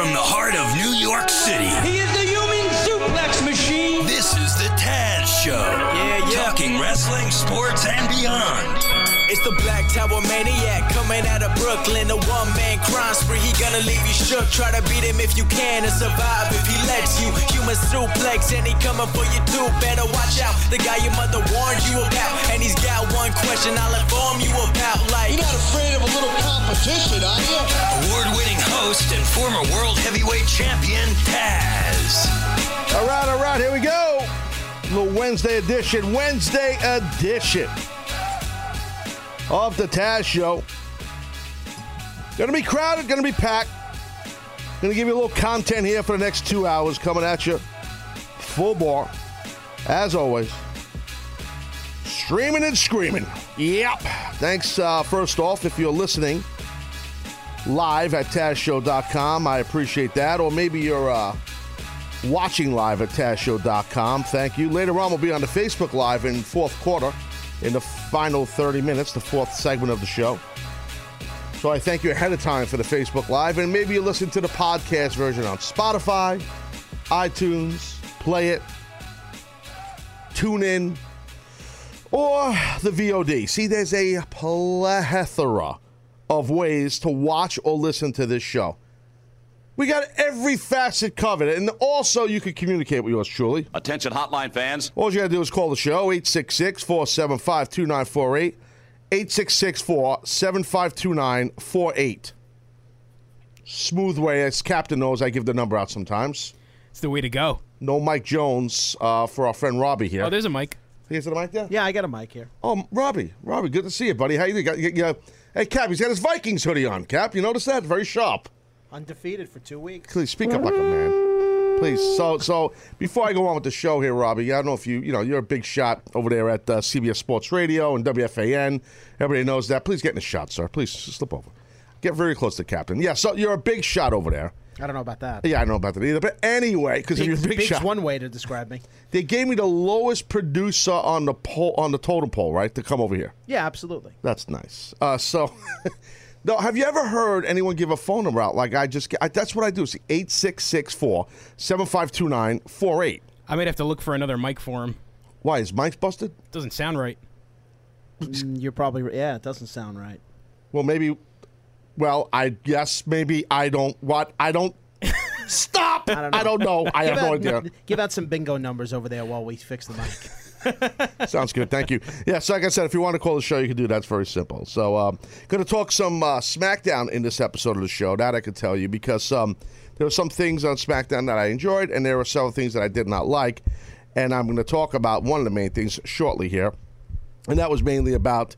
From the heart of New York City, He is the human suplex machine. this is the Taz Show. Yeah, yeah. Talking wrestling, sports, and beyond. It's the Black Tower Maniac coming out of Brooklyn. A one man crime spree. He gonna leave you shook. Try to beat him if you can and survive if he lets you. Human suplex and he coming for you too. Better watch out. The guy your mother warned you about. And he's got one question I'll inform you about. Like, You're not afraid of a little competition, are you? Award winning host and former world heavyweight champion, Taz. All right, all right, here we go. Little Wednesday edition, Wednesday edition of the Taz Show. Gonna be crowded, gonna be packed. Gonna give you a little content here for the next two hours coming at you full bore, as always. Streaming and screaming. Yep. Thanks, uh, first off, if you're listening live at TazShow.com, I appreciate that. Or maybe you're uh, watching live at TazShow.com. Thank you. Later on, we'll be on the Facebook Live in fourth quarter, in the final 30 minutes, the fourth segment of the show. So I thank you ahead of time for the Facebook Live, and maybe you listen to the podcast version on Spotify, iTunes, Play It, Tune In, or the VOD. See, there's a plethora of ways to watch or listen to this show. We got every facet covered, and also you can communicate with yours truly. Attention hotline fans. All you got to do is call the show, 866 475 2948. 866 475 2948. Smooth way, as Captain knows, I give the number out sometimes. It's the way to go. No Mike Jones uh, for our friend Robbie here. Oh, there's a mic. Is it a mic there? Yeah, I got a mic here. Oh, Robbie. Robbie, good to see you, buddy. How you doing? Got- you- you- Hey, Cap, he's got his Vikings hoodie on, Cap. You notice that? Very sharp. Undefeated for two weeks. Please speak up like a man. Please. So, so before I go on with the show here, Robbie, I don't know if you, you know, you're a big shot over there at uh, CBS Sports Radio and WFAN. Everybody knows that. Please get in the shot, sir. Please slip over. Get very close to the captain. Yeah, so you're a big shot over there. I don't know about that. Yeah, I don't know about that either. But anyway, because if you're a big Big's shot, one way to describe me. they gave me the lowest producer on the poll on the totem pole, right, to come over here. Yeah, absolutely. That's nice. Uh, so, no, have you ever heard anyone give a phone number out? Like I just, I, that's what I do. It's 8664 7529 48. I might have to look for another mic for him. Why, is Mike's busted? Doesn't sound right. Mm, You're probably yeah. It doesn't sound right. Well, maybe, well, I guess maybe I don't, what? I don't, stop! I don't know. I don't know. I have give no idea. Give out some bingo numbers over there while we fix the mic. Sounds good. Thank you. Yeah, so like I said, if you want to call the show, you can do that. It's very simple. So, um, going to talk some uh, SmackDown in this episode of the show. That I can tell you because um, there were some things on SmackDown that I enjoyed, and there were several things that I did not like. And I'm going to talk about one of the main things shortly here, and that was mainly about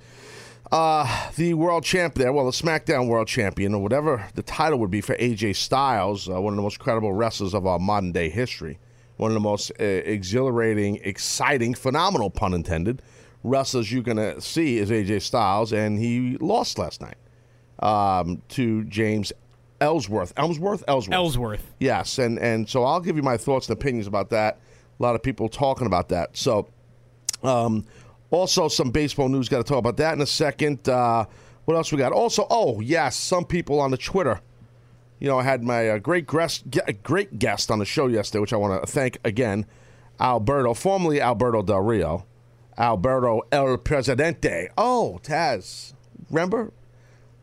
uh, the world champ there, well, the SmackDown world champion, or whatever the title would be for AJ Styles, uh, one of the most credible wrestlers of our modern day history, one of the most uh, exhilarating, exciting, phenomenal, pun intended, wrestlers you're going to see is AJ Styles, and he lost last night um, to James Ellsworth. Ellsworth? Ellsworth. Ellsworth. Yes, and and so I'll give you my thoughts and opinions about that. A lot of people talking about that. So, um, also some baseball news. Got to talk about that in a second. Uh, what else we got? Also, oh yes, some people on the Twitter. You know, I had my uh, great guest, great guest on the show yesterday, which I want to thank again, Alberto, formerly Alberto Del Rio, Alberto El Presidente. Oh, Taz, remember?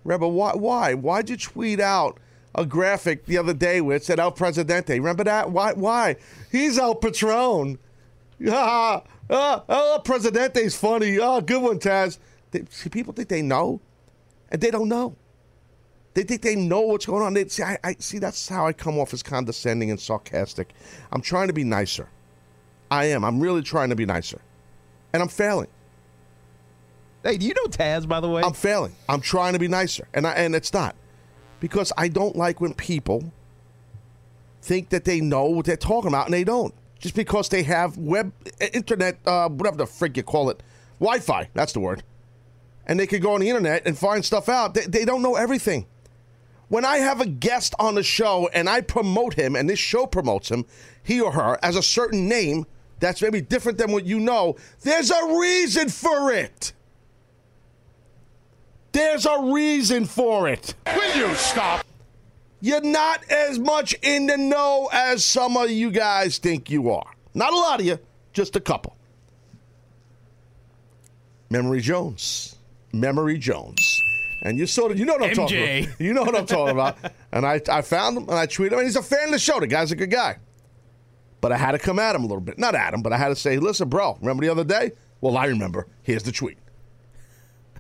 Remember why? Why? Why'd you tweet out a graphic the other day where it said El Presidente? Remember that? Why? Why? He's El Patron. Ah, ah, El Presidente's funny. Oh, good one, Taz. See, people think they know, and they don't know. They think they know what's going on. They see, I, I see. That's how I come off as condescending and sarcastic. I'm trying to be nicer. I am. I'm really trying to be nicer, and I'm failing. Hey, do you know Taz by the way? I'm failing. I'm trying to be nicer, and I, and it's not because I don't like when people think that they know what they're talking about and they don't. Just because they have web, internet, uh, whatever the frig you call it, Wi-Fi. That's the word. And they could go on the internet and find stuff out. They, they don't know everything. When I have a guest on the show and I promote him, and this show promotes him, he or her, as a certain name that's maybe different than what you know, there's a reason for it. There's a reason for it. Will you stop? You're not as much in the know as some of you guys think you are. Not a lot of you, just a couple. Memory Jones. Memory Jones. And you sort of, you know what I'm talking about. You know what I'm talking about. And I, I found him and I tweeted him, and he's a fan of the show. The guy's a good guy. But I had to come at him a little bit. Not at him, but I had to say, listen, bro, remember the other day? Well, I remember. Here's the tweet.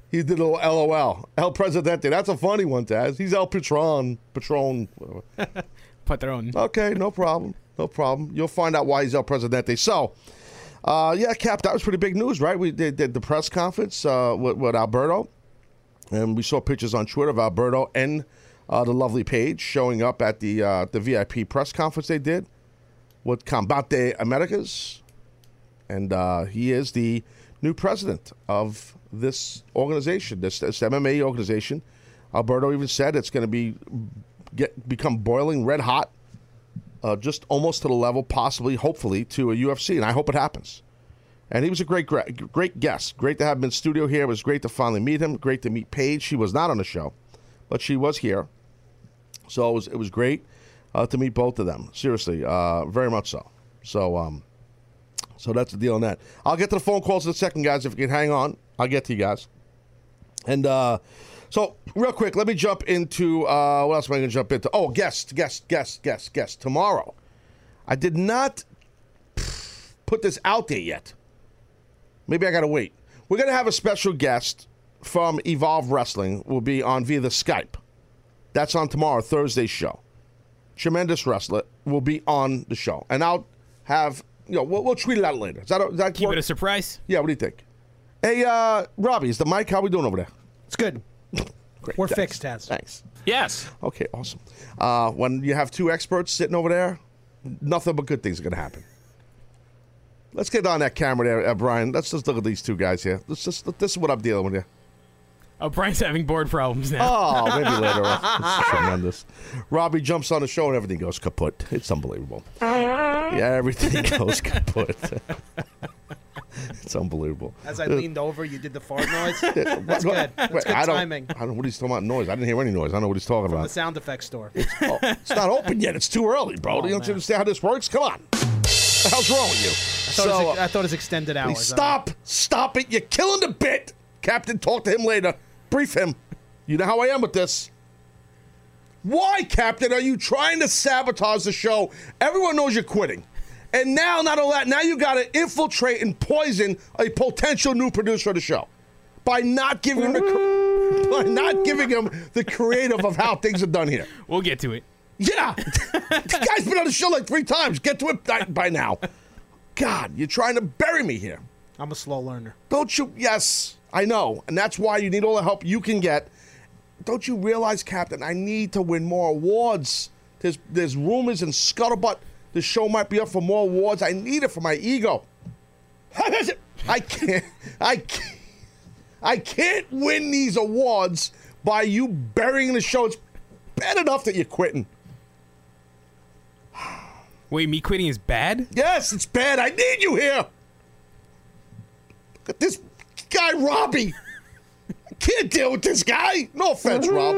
He did a little LOL. El Presidente. That's a funny one, Taz. He's El Patron. Patron. Patron. Okay, no problem. No problem. You'll find out why he's El Presidente. So, uh, yeah, Cap, that was pretty big news, right? We did, did the press conference uh, with, with Alberto, and we saw pictures on Twitter of Alberto and uh, the lovely Paige showing up at the uh, the VIP press conference they did with Combate Americas, and uh, he is the new president of this organization, this, this MMA organization. Alberto even said it's going to be get become boiling red hot uh, just almost to the level, possibly, hopefully, to a UFC, and I hope it happens. And he was a great, great, guest. Great to have him in studio here. It was great to finally meet him. Great to meet Paige. She was not on the show, but she was here, so it was it was great uh, to meet both of them. Seriously, uh, very much so. So, um, so that's the deal on that. I'll get to the phone calls in a second, guys. If you can hang on, I'll get to you guys. And uh, so, real quick, let me jump into uh, what else am I going to jump into? Oh, guest, guest, guest, guest, guest. Tomorrow, I did not put this out there yet. Maybe I got to wait. We're going to have a special guest from Evolve Wrestling. Will be on via the Skype. That's on tomorrow, Thursday's show. Tremendous wrestler will be on the show, and I'll have you know we'll, we'll tweet it out later. Is that, is that Keep work? it a surprise. Yeah, what do you think? Hey, uh, Robbie, is the mic? How we doing over there? It's good. Great. We're thanks. fixed, Taz. Thanks. Yes. Okay, awesome. Uh, when you have two experts sitting over there, nothing but good things are going to happen. Let's get on that camera there, uh, Brian. Let's just look at these two guys here. Let's just this is what I'm dealing with here. Oh, Brian's having board problems now. Oh, maybe later. on. This tremendous. Robbie jumps on the show and everything goes kaput. It's unbelievable. Yeah, everything goes kaput. it's unbelievable. As I leaned over, you did the fart noise. That's That's good. That's good I don't, timing. I don't know what he's talking about noise. I didn't hear any noise. I don't know what he's talking The about. The sound effects store. Oh, it's not open yet. It's too early, bro. Oh, Do you don't man. understand how this works? Come on. What the hell's wrong with you? I thought, So, it was, I thought it was extended hours. stop. Stop it. You're killing the bit. Captain, talk to him later. Brief him. You know how I am with this. Why, Captain, are you trying to sabotage the show? Everyone knows you're quitting. And now, not only that, now you got to infiltrate and poison a potential new producer of the show by not giving him the by not giving him the creative of how things are done here. We'll get to it. Yeah, the guy's been on the show like three times. Get to it by, now. God, you're trying to bury me here. I'm a slow learner. Don't you? Yes, I know, and that's why you need all the help you can get. Don't you realize, Captain? I need to win more awards. There's there's rumors and scuttlebutt. The show might be up for more awards. I need it for my ego. I can't. I can't. I can't win these awards by you burying the show. It's bad enough that you're quitting. Wait, me quitting is bad? Yes, it's bad. I need you here. Look at this guy, Robbie. I can't deal with this guy. No offense, Rob.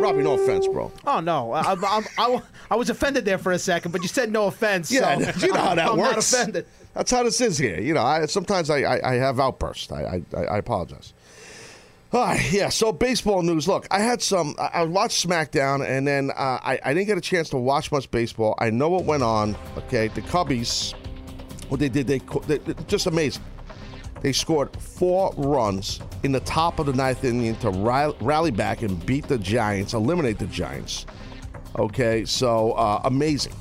Robbie, no offense, bro. Oh no, I, I, I, I was offended there for a second, but you said no offense. Yeah, so you know how that I'm works. not offended. That's how this is here. You know, I, sometimes I, I, I have outbursts. I, I, I apologize. All right, yeah. So baseball news. Look, I had some. I, watched SmackDown, and then uh, I, I didn't get a chance to watch much baseball. I know what went on. Okay, the Cubbies, what they did, they, they they- just amazing. They scored four runs in the top of the ninth inning to rally back and beat the Giants, eliminate the Giants. Okay, so uh, amazing.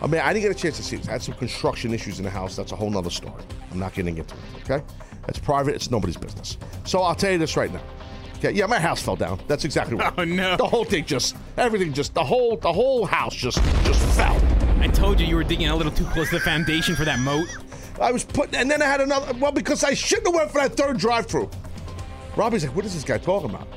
I mean, I didn't get a chance to see this. I had some construction issues in the house. That's a whole nother story. I'm not getting into it. Okay, that's private. It's nobody's business. So I'll tell you this right now. Okay, yeah, my house fell down. That's exactly what. Oh, no. The whole thing just, everything just, the whole, the whole house just, just fell. I told you you were digging a little too close to the foundation for that moat. I was putting, and then I had another. Well, because I shouldn't have went for that third drive-through. Robbie's like, "What is this guy talking about?"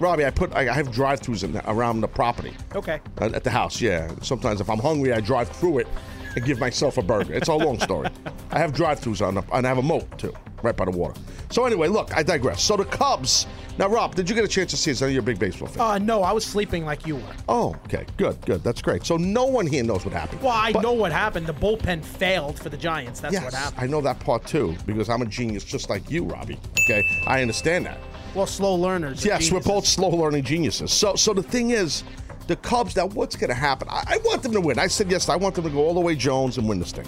Robbie, I put, I have drive-throughs in the, around the property Okay. uh, at the house. Yeah. Sometimes if I'm hungry, I drive through it and give myself a burger. It's a long story. I have drive-throughs on, the, and I have a moat too. Right by the water. So anyway, look, I digress. So the Cubs. Now, Rob, did you get a chance to see this? I know you're a big baseball fan. Uh, no, I was sleeping like you were. oh, okay, good, good. That's great. So no one here knows what happened. Well, I But- know what happened. The bullpen failed for the Giants. That's Yes, what happened. I know that part too because I'm a genius just like you, Robbie. Okay, I understand that. Well, slow learners. are Yes, we're both slow learning geniuses. So, so the thing is, the Cubs. Now, what's going to happen? I, I want them to win. I said yes. I want them to go all the way Jones and win this thing.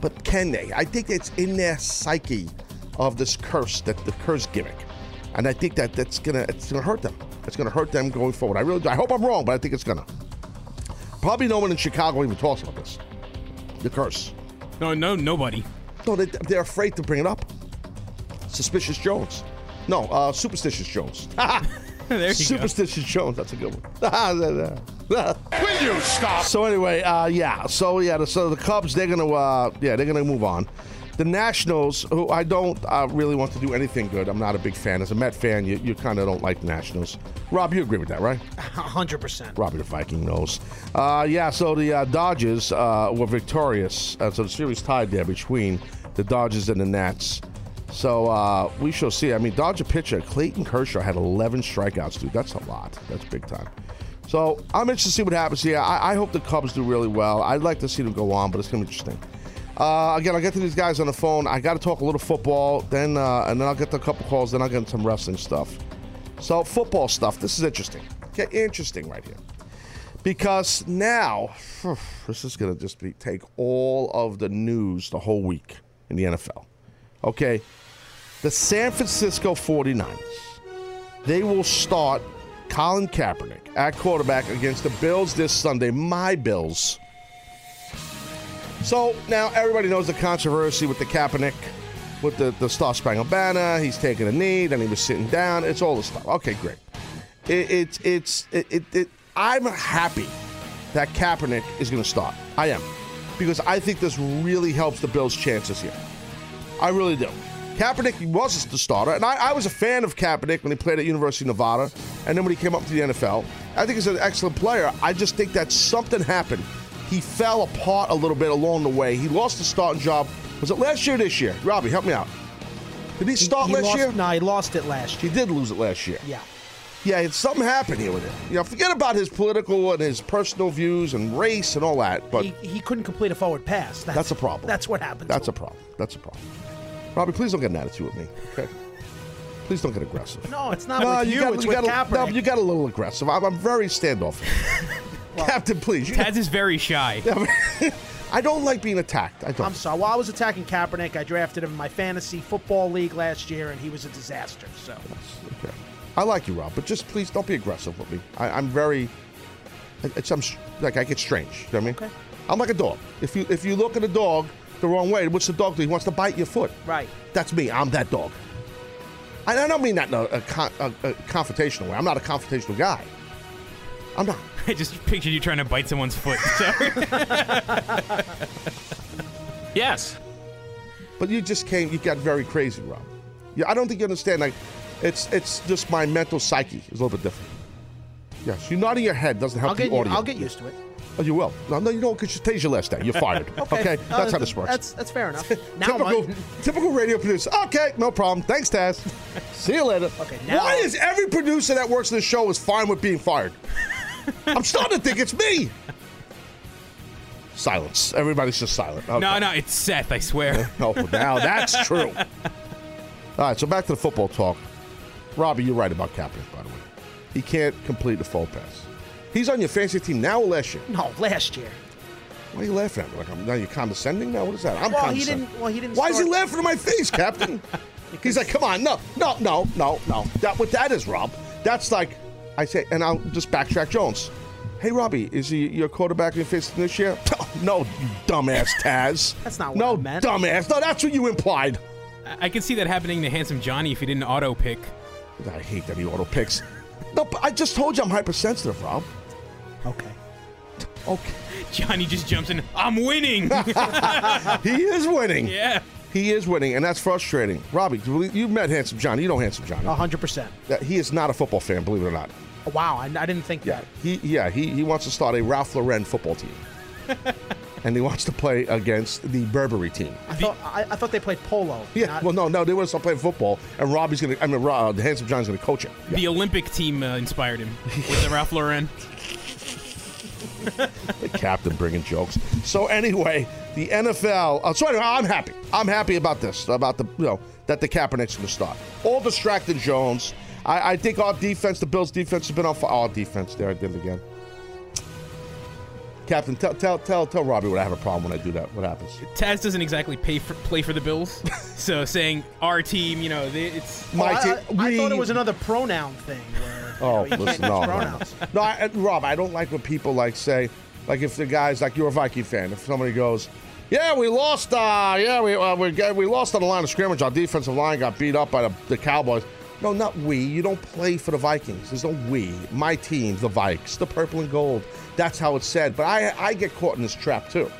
But can they? I think it's in their psyche of this curse, that the curse gimmick, and I think that that's gonna it's gonna hurt them. It's gonna hurt them going forward. I really do. I hope I'm wrong, but I think it's gonna. Probably no one in Chicago even talks about this. The curse. No, no, nobody. No, they, they're afraid to bring it up. Suspicious Jones. No, uh, Superstitious Jones. there you Superstitious Jones. That's a good one. Will you stop? So anyway, uh, yeah. So yeah. the- So the Cubs, they're gonna, uh, yeah, they're gonna move on. The Nationals, who I don't uh, really want to do anything good. I'm not a big fan. As a Met fan, you, you kind of don't like the Nationals. Rob, you agree with that, right? hundred percent. Robbie the Viking knows. Uh, yeah, so the uh, Dodgers uh, were victorious. Uh, so the series tied there between the Dodgers and the Nats. So uh, we shall see. I mean, Dodger pitcher Clayton Kershaw had 11 strikeouts, dude. That's a lot. That's big time. So I'm interested to see what happens here. I, I hope the Cubs do really well. I'd like to see them go on, but it's going to be interesting. Uh, again, I'll get to these guys on the phone. I got to talk a little football, then uh, and then I'll get to a couple calls. Then I'll get into some wrestling stuff. So football stuff. This is interesting. Okay, interesting right here because now this is going to just be take all of the news the whole week in the NFL. Okay, the San Francisco 49ers they will start Colin Kaepernick at quarterback against the Bills this Sunday. My Bills. So now everybody knows the controversy with the Kaepernick, with the, the Star Spangled Banner. He's taking a knee, then he was sitting down. It's all the stuff. Okay, great. It, it's it's it, it, it, I'm happy that Kaepernick is going to start. I am because I think this really helps the Bills' chances here. I really do. Kaepernick was the starter, and I, I was a fan of Kaepernick when he played at University of Nevada, and then when he came up to the NFL. I think he's an excellent player. I just think that something happened. He fell apart a little bit along the way. He lost the starting job. Was it last year or this year? Robbie, help me out. Did he start He last lost, year? No, he lost it last year. He did lose it last year. Yeah. Yeah, it's, something happened here with it. You know, forget about his political and his personal views and race and all that, but He, he couldn't complete a forward pass. That's, That's a problem. That's what happened. that's a problem. That's a problem. Robbie, please don't get an attitude with me, okay? Please don't get aggressive. No, it's not with you. got, it's you with got, a, no, you got a little aggressive. I'm, I'm very standoffish. Captain, please. You Taz is very shy. I don't like being attacked. I don't. I'm sorry. While I was attacking Kaepernick, I drafted him in my fantasy football league last year, and he was a disaster. So Okay. I like you, Rob, but just please don't be aggressive with me. I, I'm very. It's I'm like I get strange. You know what I mean? Okay. I'm like a dog. If you if you look at a dog the wrong way, what's the dog do? He wants to bite your foot. right. That's me. I'm that dog. And I don't mean that in a, a, con- a, a confrontational way. I'm not a confrontational guy. I'm not. I just pictured you trying to bite someone's foot. Sorry. yes. But you just came. You got very crazy, Rob. Yeah, I don't think you understand. Like, it's it's just my mental psyche is a little bit different. Yes, you nodding your head doesn't help I'll get the you. I'll get used to it. Oh, you will. No, no, you don't, because today's your last day. You're fired. okay, Uh, that's how this works. That's that's fair enough. Now typical, what? typical radio producer. Okay, no problem. Thanks, Taz. See you later. Okay, now- Why is every producer that works in the show is fine with being fired? I'm starting to think it's me. Silence. Everybody's just silent. Okay. No, no, it's Seth. I swear. Oh, now that's true. All right, so back to the football talk. Robbie, you're right about Kaepernick, by the way. He can't complete the full pass. He's on your fantasy team now or last year? No, last year. Why are you laughing at me? Like, I'm, now you're condescending now? What is that? I'm Well, he condescending. didn't. Well, he didn't. Why is he laughing in my face, Captain? He's like, come on, no, no, no, no, no. That what that is, Rob. That's like, I say, and I'll just backtrack Jones. Hey, Robbie, is he your quarterback in face this year? Oh, no, you dumbass Taz. That's not what no, I meant. dumbass. No, that's what you implied. I I can see that happening to Handsome Johnny if he didn't auto pick. I hate that he auto picks. No, but I just told you I'm hypersensitive, Rob. Okay. Okay. Johnny just jumps in. I'm winning. He is winning. yeah. He is winning, and that's frustrating. Robbie, you've met Handsome Johnny. You know Handsome Johnny. hundred percent. He is not a football fan, believe it or not. Wow, I, I didn't think Yeah, that. he yeah he he wants to start a Ralph Lauren football team. and he wants to play against the Burberry team. I thought I, I thought they played polo. Yeah, not- well, no, no, they want to start playing football, and Robbie's gonna. I mean, Rob, the handsome John's gonna coach it. The Olympic team uh, inspired him with the Ralph Lauren. the captain bringing jokes. So anyway, the NFL. Uh, so anyway, I'm happy. I'm happy about this. About the you know that the Kaepernick's going to start. All distracted Jones. I, I think our defense, the Bills' defense, has been on for our defense. There, I did it again. Captain, tell tell tell tell Robbie what I have a problem when I do that. What happens? Taz doesn't exactly pay for, play for the Bills, so saying our team, you know, they, it's Oh, My I, team- I- I thought it was another pronoun thing. Where, Oh, know, you can't listen, use no, no, no. pronouns. no I, uh, Rob, I don't like when people like say, like if the guys like you're a Viking fan, if somebody goes, "Yeah, we lost, uh, yeah, we uh, we, we lost on the line of scrimmage. Our defensive line got beat up by the, the Cowboys." No, not we. You don't play for the Vikings. There's no we. My team, the Vikes, the purple and gold. That's how it's said. But I I get caught in this trap too.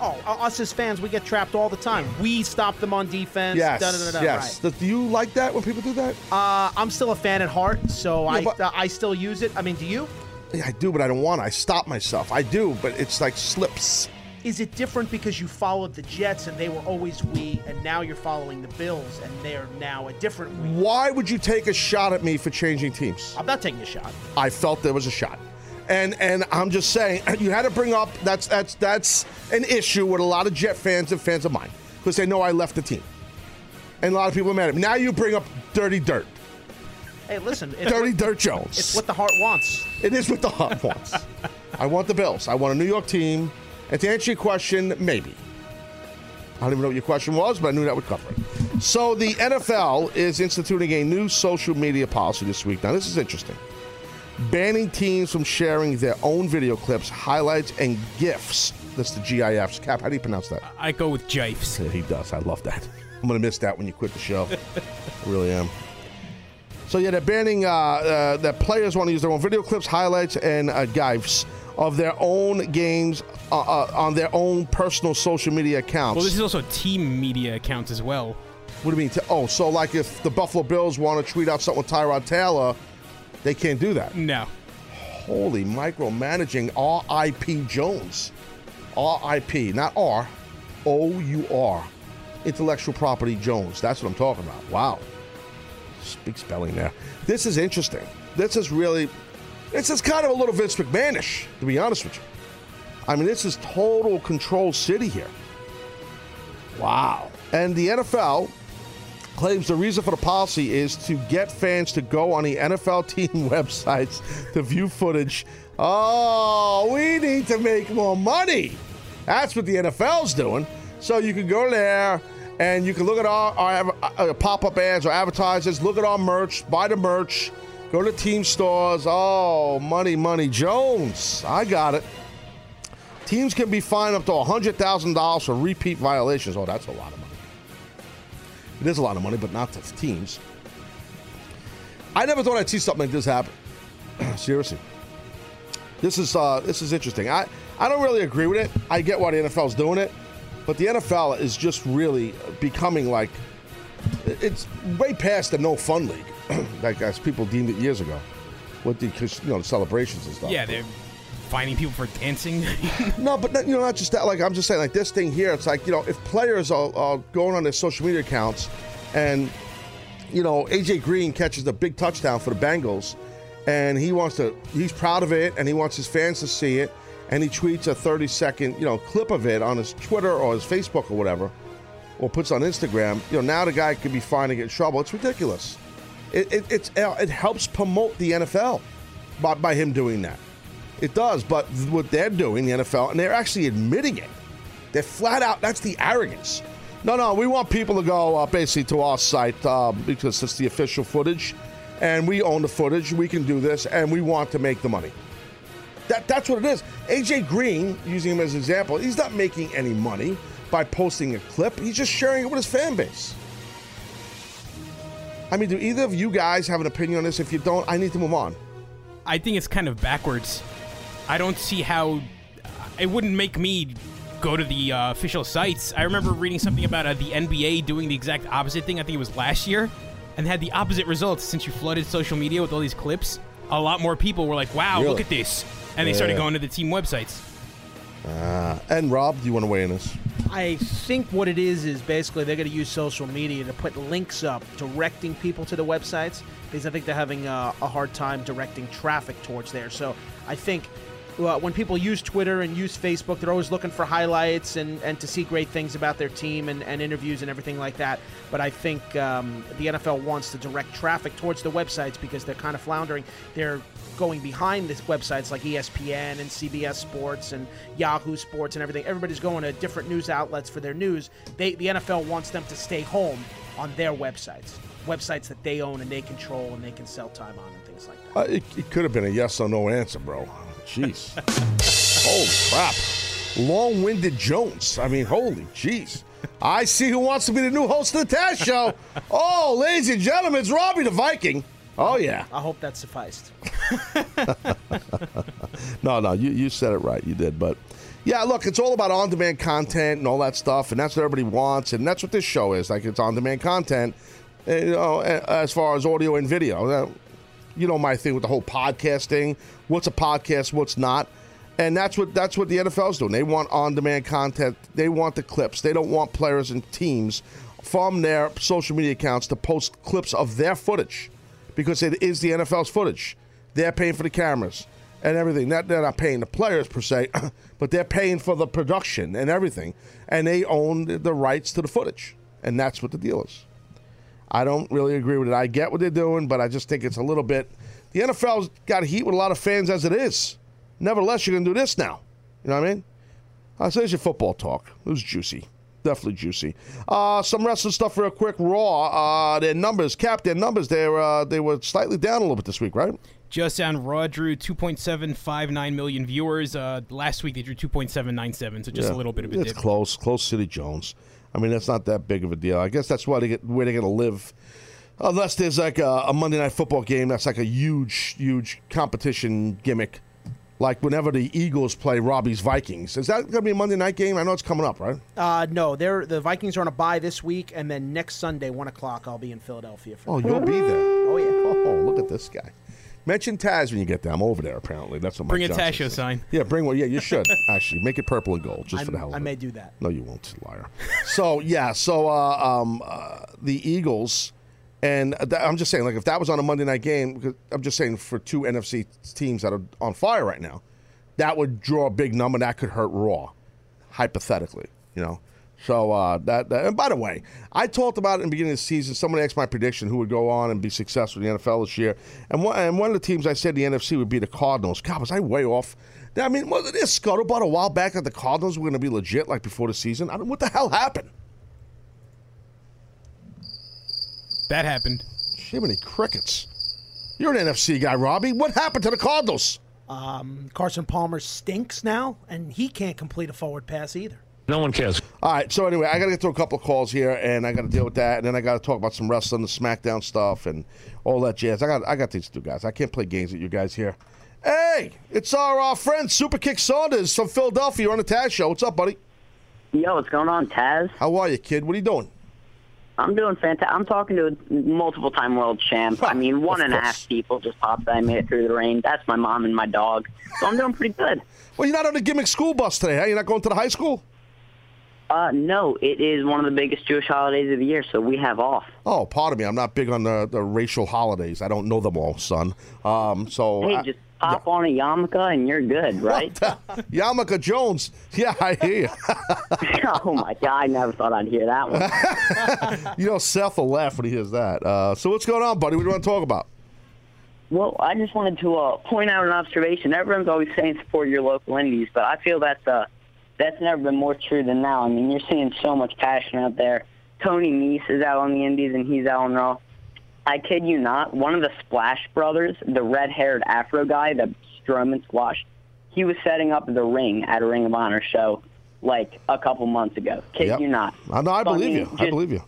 Oh, us as fans, we get trapped all the time. We stop them on defense. Yes, da, da, da, yes. Right. Do you like that when people do that? Uh, I'm still a fan at heart, so I but- uh, I still use it. I mean, do you? Yeah, I do, but I don't want. to. I stop myself. I do, but it's like slips. Is it different because you followed the Jets and they were always we, and now you're following the Bills and they're now a different we? Why would you take a shot at me for changing teams? I'm not taking a shot. I felt there was a shot. And and I'm just saying you had to bring up that's that's that's an issue with a lot of Jet fans and fans of mine because they know I left the team. And a lot of people are mad at me. Now you bring up dirty dirt. Hey, listen, it's, Dirty what, Dirt Jones. it's what the heart wants. It is what the heart wants. I want the Bills. I want a New York team. And to answer your question, maybe. I don't even know what your question was, but I knew that would cover it. So the NFL is instituting a new social media policy this week. Now, this is interesting. Banning teams from sharing their own video clips, highlights, and GIFs. That's the GIFs. Cap, how do you pronounce that? I go with Jifes. Yeah, he does. I love that. I'm gonna miss that when you quit the show. I really am. So yeah, they're banning uh, uh, that players want to use their own video clips, highlights, and uh, gifs of their own games uh, uh, on their own personal social media accounts. Well, this is also team media accounts as well. what do you mean? Oh, so like if the Buffalo Bills want to tweet out something with Tyrod Taylor, they can't do that. No. Holy micromanaging R.I.P. Jones. R.I.P. Not R. O-U-R. Intellectual property Jones. That's what I'm talking about. Wow. Big spelling there. This is interesting. This is really, this is kind of a little Vince McMahonish, to be honest with you. I mean, this is total control city here. Wow. And the NFL claims the reason for the policy is to get fans to go on the NFL team websites to view footage. Oh, we need to make more money. That's what the NFL's doing. So you can go there and you can look at our, our uh, pop-up ads or advertisers, look at our merch, buy the merch, go to team stores. Oh, money, money, Jones. I got it. Teams can be fined up to $100,000 for repeat violations. Oh, that's a lot of. It is a lot of money, but not to teams. I never thought I'd see something like this happen. Seriously. This is uh, this is interesting. I, I don't really agree with it. I get why the NFL's doing it, but the NFL is just really becoming like it's way past the no fun league, like as people deemed it years ago, with the you know the celebrations and stuff. Yeah, they're finding people for dancing. No, but not, you know, not just that. Like I'm just saying, like this thing here. It's like you know, if players are, are going on their social media accounts, and you know, AJ Green catches a big touchdown for the Bengals, and he wants to, he's proud of it, and he wants his fans to see it, and he tweets a 30 second, you know, clip of it on his Twitter or his Facebook or whatever, or puts on Instagram. You know, now the guy could be fined and get in trouble. It's ridiculous. It, it, it helps promote the NFL by, by him doing that. It does, but what they're doing, the NFL, and they're actually admitting it. They're flat out, that's the arrogance. No, no, we want people to go uh, basically to our site uh, because it's the official footage, and we own the footage. We can do this, and we want to make the money. That, that's what it is. AJ Green, using him as an example, he's not making any money by posting a clip. He's just sharing it with his fan base. I mean, do either of you guys have an opinion on this? If you don't, I need to move on. I think it's kind of backwards. I don't see how it wouldn't make me go to the uh, official sites. I remember reading something about uh, the NBA doing the exact opposite thing. I think it was last year, and had the opposite results. Since you flooded social media with all these clips, a lot more people were like, "Wow, Really? look at this," and they started going to the team websites. Uh, and Rob, do you want to weigh in on this? I think what it is is basically they're going to use social media to put links up, directing people to the websites because I think they're having a, a hard time directing traffic towards there. So I think uh, when people use Twitter and use Facebook, they're always looking for highlights and, and to see great things about their team and, and interviews and everything like that. But I think um, the NFL wants to direct traffic towards the websites because they're kind of floundering. They're going behind these websites like ESPN and CBS Sports and Yahoo Sports and everything. Everybody's going to different news outlets for their news. They, the NFL wants them to stay home on their websites, websites that they own and they control and they can sell time on and things like that. Uh, it, it could have been a yes or no answer, bro. Jeez. holy crap. Long winded Jones. I mean, holy jeez. I see who wants to be the new host of the Taz Show. Oh, ladies and gentlemen, it's Robbie the Viking. Oh, yeah. I hope that sufficed. No, no, you, you said it right. You did. But yeah, look, it's all about on demand content and all that stuff. And that's what everybody wants. And that's what this show is. Like, it's on demand content, uh, you know, uh, as far as audio and video. You know my thing with the whole podcasting. What's a podcast? What's not? And that's what that's what the NFL's doing. They want on-demand content. They want the clips. They don't want players and teams from their social media accounts to post clips of their footage because it is the NFL's footage. They're paying for the cameras and everything. Not, they're not paying the players per se, but they're paying for the production and everything. And they own the rights to the footage. And that's what the deal is. I don't really agree with it. I get what they're doing, but I just think it's a little bit. The NFL's got heat with a lot of fans as it is. Nevertheless, you're going to do this now. You know what I mean? Uh, so there's your football talk. It was juicy. Definitely juicy. Uh, some wrestling stuff real quick. Raw, uh, their numbers, cap, their numbers, they were, uh, they were slightly down a little bit this week, right? Just on Raw drew 2.759 million viewers. Uh, last week they drew 2.797, so just Yeah. a little bit of a It's dip. close. Close City Jones. I mean, that's not that big of a deal. I guess that's why they get where they're going to live. Unless there's like a, a Monday night football game that's like a huge, huge competition gimmick. Like whenever the Eagles play Robbie's Vikings. Is that going to be a Monday night game? I know it's coming up, right? Uh, no, they're the Vikings are on a bye this week, and then next Sunday, one o'clock, I'll be in Philadelphia for. Oh, that. you'll be there. Oh, yeah. Oh, look at this guy. Mention Taz when you get there. I'm over there, apparently. That's what Mike Bring a Johnson Tasho said. sign. Yeah, bring one. Yeah, you should, actually. Make it purple and gold, just for the hell of I it. may do that. No, you won't, liar. so yeah, so uh, um, uh, the Eagles, and th- I'm just saying, like if that was on a Monday night game, because I'm just saying for two NFC teams that are on fire right now, that would draw a big number. That could hurt Raw, hypothetically, you know. So uh, that, that, and by the way, I talked about it in the beginning of the season. Someone asked my prediction who would go on and be successful in the NFL this year, and one, and one of the teams I said the NFC would be the Cardinals. God, was I way off? I mean, wasn't there scuttlebutt a while back that the Cardinals were going to be legit like before the season? I don't, what the hell happened? That happened. Jiminy crickets! You're an NFC guy, Robbie. What happened to the Cardinals? Um, Carson Palmer stinks now, and he can't complete a forward pass either. No one cares. All right, so anyway, I got to get to a couple of calls here, and I got to deal with that, and then I got to talk about some wrestling, the SmackDown stuff, and all that jazz. I got, I got these two guys. I can't play games with you guys here. Hey, it's our uh, friend Superkick Saunders from Philadelphia. You're on the Taz Show. What's up, buddy? Yo, what's going on, Taz? How are you, kid? What are you doing? I'm doing fantastic. I'm talking to a multiple time world champ. I mean, one Of and a course. half people just popped that I made it through the rain. That's my mom and my dog. So I'm doing pretty good. Well, you're not on the gimmick school bus today, huh? You're not going to the high school? Uh, no, it is one of the biggest Jewish holidays of the year, so we have off. Oh, pardon me. I'm not big on the, the racial holidays. I don't know them all, son. Um, so Hey, I- just pop on a yarmulke and you're good, right? Yamaka Jones. Yeah, I hear you. oh my god, I never thought I'd hear that one. you know, Seth will laugh when he hears that. Uh, so what's going on, buddy? What do you want to talk about? Well, I just wanted to uh, point out an observation. Everyone's always saying support your local indies, but I feel that's uh, that's never been more true than now. I mean, you're seeing so much passion out there. Tony Nese is out on the indies, and he's out on Raw. I kid you not, one of the Splash Brothers, the red-haired Afro guy that Strowman squashed, he was setting up the ring at a Ring of Honor show like a couple months ago. Kid Yep. you not. I know. I So, believe mean, you. I believe you.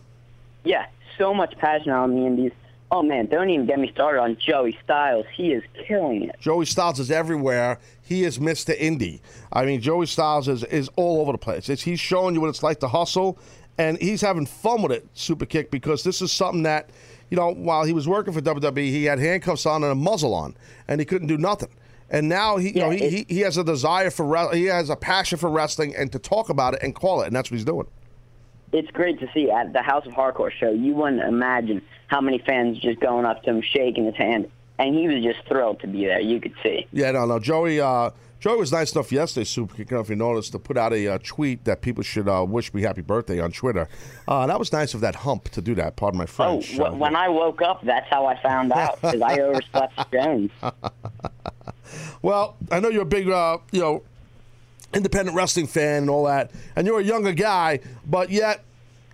yeah, so much passion out on the indies. Oh man, don't even get me started on Joey Styles. He is killing it. Joey Styles is everywhere. He is Mr. Indy. I mean, Joey Styles is, is all over the place. It's, he's showing you what it's like to hustle, and he's having fun with it, Super Kick, because this is something that, you know, while he was working for WWE, he had handcuffs on and a muzzle on, and he couldn't do nothing. And now he, you know, he, he, he has a desire for he has a passion for wrestling and to talk about it and call it, and that's what he's doing. It's great to see at the House of Hardcore show. You wouldn't imagine how many fans just going up to him, shaking his hand, and he was just thrilled to be there. You could see. Yeah, no, no. Joey, uh, Joey was nice enough yesterday, Super Kick, if you noticed, to put out a uh, tweet that people should uh, wish me happy birthday on Twitter. Uh, that was nice of that hump to do that. Pardon my Oh, French. wh- when I woke up, that's how I found out because I overslept Jones. Well, I know you're a big, uh, you know, independent wrestling fan and all that, and you're a younger guy, but yet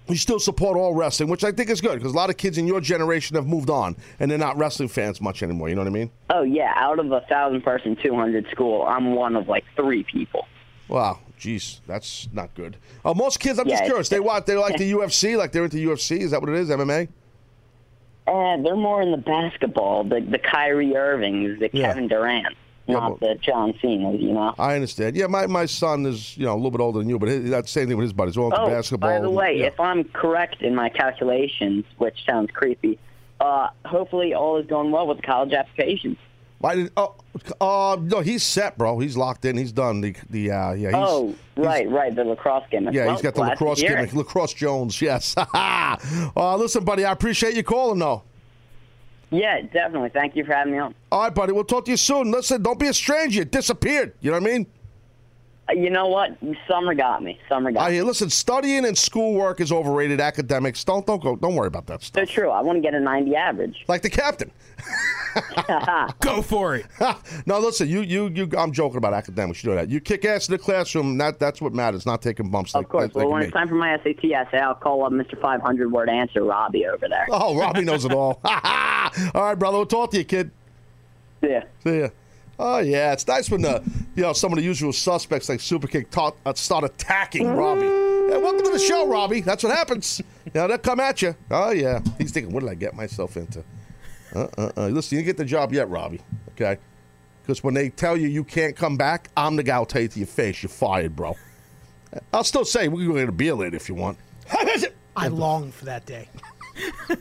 you still support all wrestling, which I think is good because a lot of kids in your generation have moved on and they're not wrestling fans much anymore. You know what I mean? Oh yeah, out of a thousand person, two hundred school, I'm one of like three people. Wow, jeez, that's not good. Uh, most kids, I'm Yeah, just curious. They watch, They like the UFC, like they're into UFC. Is that what it is? MMA? And they're more in the basketball, the the Kyrie Irvings, the Yeah. Kevin Durant, not the John Cena's. You know. I understand. Yeah, my, my son is you know a little bit older than you, but his, that's the same thing with his buddies. All into Oh, basketball. by the way, Yeah. if I'm correct in my calculations, which sounds creepy, uh, hopefully all is going well with the college applications. Why did? Oh, uh, no, he's set, bro. He's locked in. He's done. The the uh, yeah. He's, oh, right, right, the lacrosse game. Yeah, well, he's got the lacrosse gimmick. Lacrosse Jones, yes. uh, listen, buddy, I appreciate you calling, though. Yeah, definitely. Thank you for having me on. All right, buddy, we'll talk to you soon. Listen, don't be a stranger. Disappeared. You know what I mean? You know what? Summer got me. Summer got I me. hear. Listen, studying and schoolwork is overrated. Academics, don't don't go. Don't worry about that So stuff. true. I want to get a 90 average. Like the captain. Go for it. no, listen, you you you. I'm joking about academics. You know that. You kick ass in the classroom. That that's what matters. Not taking bumps. Of like, course. Like, well, like when me. it's time for my SAT essay, I'll call up Mr. 500 word answer Robbie over there. Oh, Robbie knows it all. all right, brother. We'll talk to you, kid. Yeah. See ya. Oh yeah, it's nice when the you know some of the usual suspects like Superkick taught, uh, start attacking Robbie. Welcome to the show, Robbie. That's what happens. You they'll come at you. Oh yeah, he's thinking, what did I get myself into? Uh uh uh. Listen, you didn't get the job yet, Robbie. Okay, because when they tell you you can't come back, I'm the guy who'll tell you to your face, you're fired, bro. I'll still say we can go get a beer later if you want. I long for that day.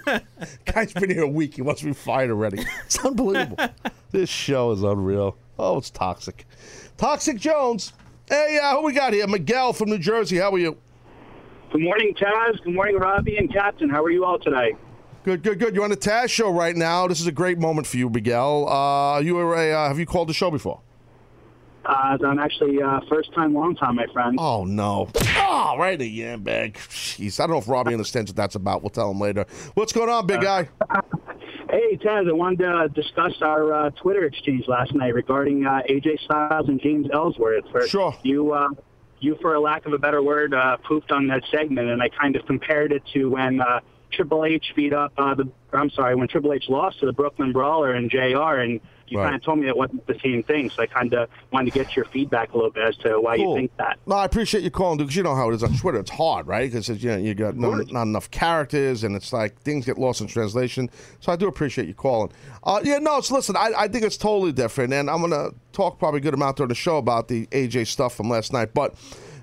Guy's been here a week. He wants to be fired already. It's unbelievable. this show is unreal. Oh, it's toxic. Toxic Jones. Hey, uh, who we got here? Miguel from New Jersey. How are you? Good morning, Taz. Good morning, Robbie and Captain. How are you all today? Good, good, good. You're on the Taz show right now. This is a great moment for you, Miguel. Uh, you were a, uh, have you called the show before? Uh, I'm actually uh, first time, long time, my friend. Oh no! Oh, right the yam bag. Jeez, I don't know if Robbie understands what that's about. We'll tell him later. What's going on, big guy? Hey, Taz, I wanted to discuss our uh, Twitter exchange last night regarding uh, AJ Styles and James Ellsworth. For Sure. You, uh, you, for a lack of a better word, uh, pooped on that segment, and I kind of compared it to when uh, Triple H beat up uh, the. I'm sorry, when Triple H lost to the Brooklyn Brawler and Jr. and you Right. kind of told me it wasn't the same thing. So I kind of wanted to get your feedback a little bit as to why Cool. you think that. No, I appreciate you calling because you know how it is on Twitter. It's hard, right? Because you know you got no, not enough characters, and it's like things get lost in translation. So I do appreciate you calling. Uh, yeah, no, it's listen. I, I think it's totally different, and I'm gonna talk probably a good amount during the show about the AJ stuff from last night. But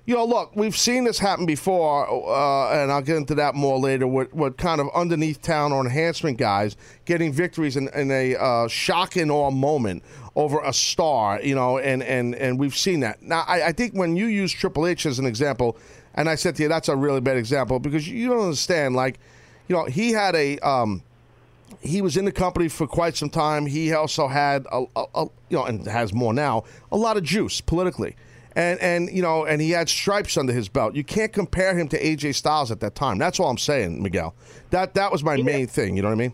you know, look, we've seen this happen before, uh, and I'll get into that more later. What what kind of underneath town or enhancement guys getting victories in, in a uh, shock and awe moment over a star, you know, and and and we've seen that. Now, I, I think when you use Triple H as an example, and I said to you that's a really bad example because you don't understand. Like, you know, he had a. Um, he was in the company for quite some time. He also had a, a, a you know, and has more now, a lot of juice politically. And and you know, and he had stripes under his belt. You can't compare him to AJ Styles at that time. That's all I'm saying, Miguel. That that was my main thing. You know what I mean?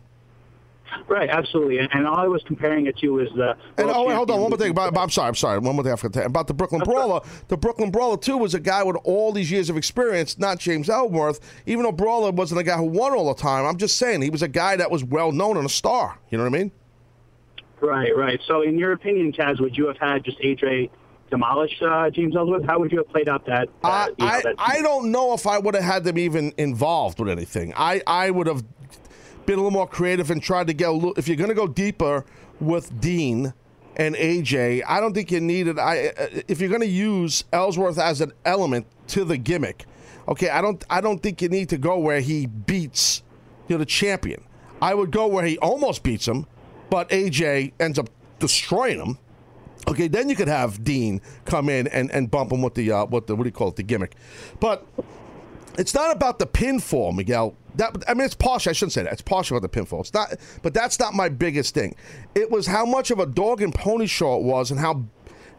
Right, absolutely. And, and all I was comparing it to is the. And oh, wait, hold on. One more thing. About, I'm sorry. I'm sorry. One more thing I forgot to about the Brooklyn Brawler. The Brooklyn Brawler too was a guy with all these years of experience, not James Ellsworth. Even though Brawler wasn't a guy who won all the time, I'm just saying he was a guy that was well known and a star. You know what I mean? Right, right. So, in your opinion, Taz, would you have had just AJ demolish uh, James Ellsworth? How would you have played out that? Uh, you know, I, that I don't know if I would have had them even involved with anything. I, I would have been a little more creative and tried to get a little. If you're going to go deeper with Dean and AJ, I don't think you needed. I if you're going to use Ellsworth as an element to the gimmick, okay, I don't. I don't think you need to go where he beats you know the champion. I would go where he almost beats him, but AJ ends up destroying him Okay, then you could have Dean come in and, and bump him with the uh, what the what do you call it the gimmick, but it's not about the pinfall, Miguel. That I mean, it's partial. I shouldn't say that. It's partial about the pinfall. It's not, but that's not my biggest thing. It was how much of a dog and pony show it was, and how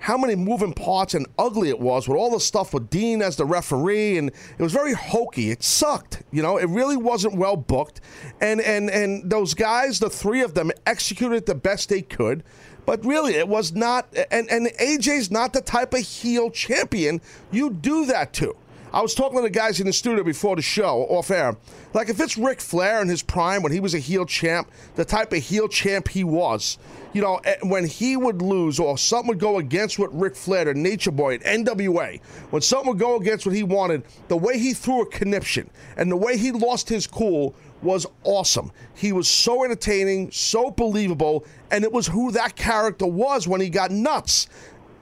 how many moving parts and ugly it was with all the stuff with Dean as the referee, and it was very hokey. It sucked. You know, it really wasn't well booked, and and and those guys, the three of them, executed the best they could. But really, it was not. And and AJ's not the type of heel champion you do that to. I was talking to the guys in the studio before the show, off air. Like, if it's Ric Flair in his prime when he was a heel champ, the type of heel champ he was, you know, eh, when he would lose or something would go against what Ric Flair, the Nature Boy at NWA, when something would go against what he wanted, the way he threw a conniption and the way he lost his cool was awesome. He was so entertaining, so believable, and it was who that character was when he got nuts.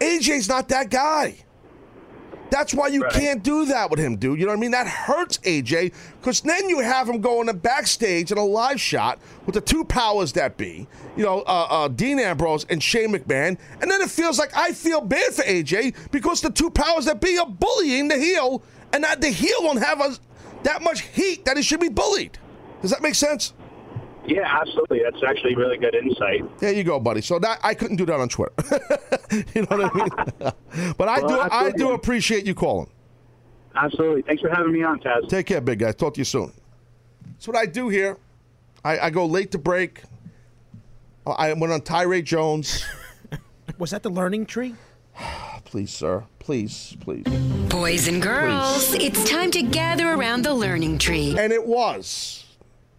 AJ's not that guy. That's why you can't do that with him, dude. You know what I mean? That hurts AJ because then you have him going to backstage in a live shot with the two powers that be, you know, uh, uh, Dean Ambrose and Shane McMahon, and then it feels like I feel bad for AJ because the two powers that be are bullying the heel, and that the heel won't have a, that much heat that he should be bullied. Does that make sense? Yeah, absolutely. That's actually really good insight. There you go, buddy. So that I couldn't do that on Twitter. you know what I mean? but I Well, do I do appreciate you calling. Absolutely. Thanks for having me on, Taz. Take care, big guy. Talk to you soon. That's what I do here. I, I go late to break. I went on Tyree Jones. Was that the learning tree? Please, sir. Please, please. Boys and girls, it's time to gather around the learning tree. And it was.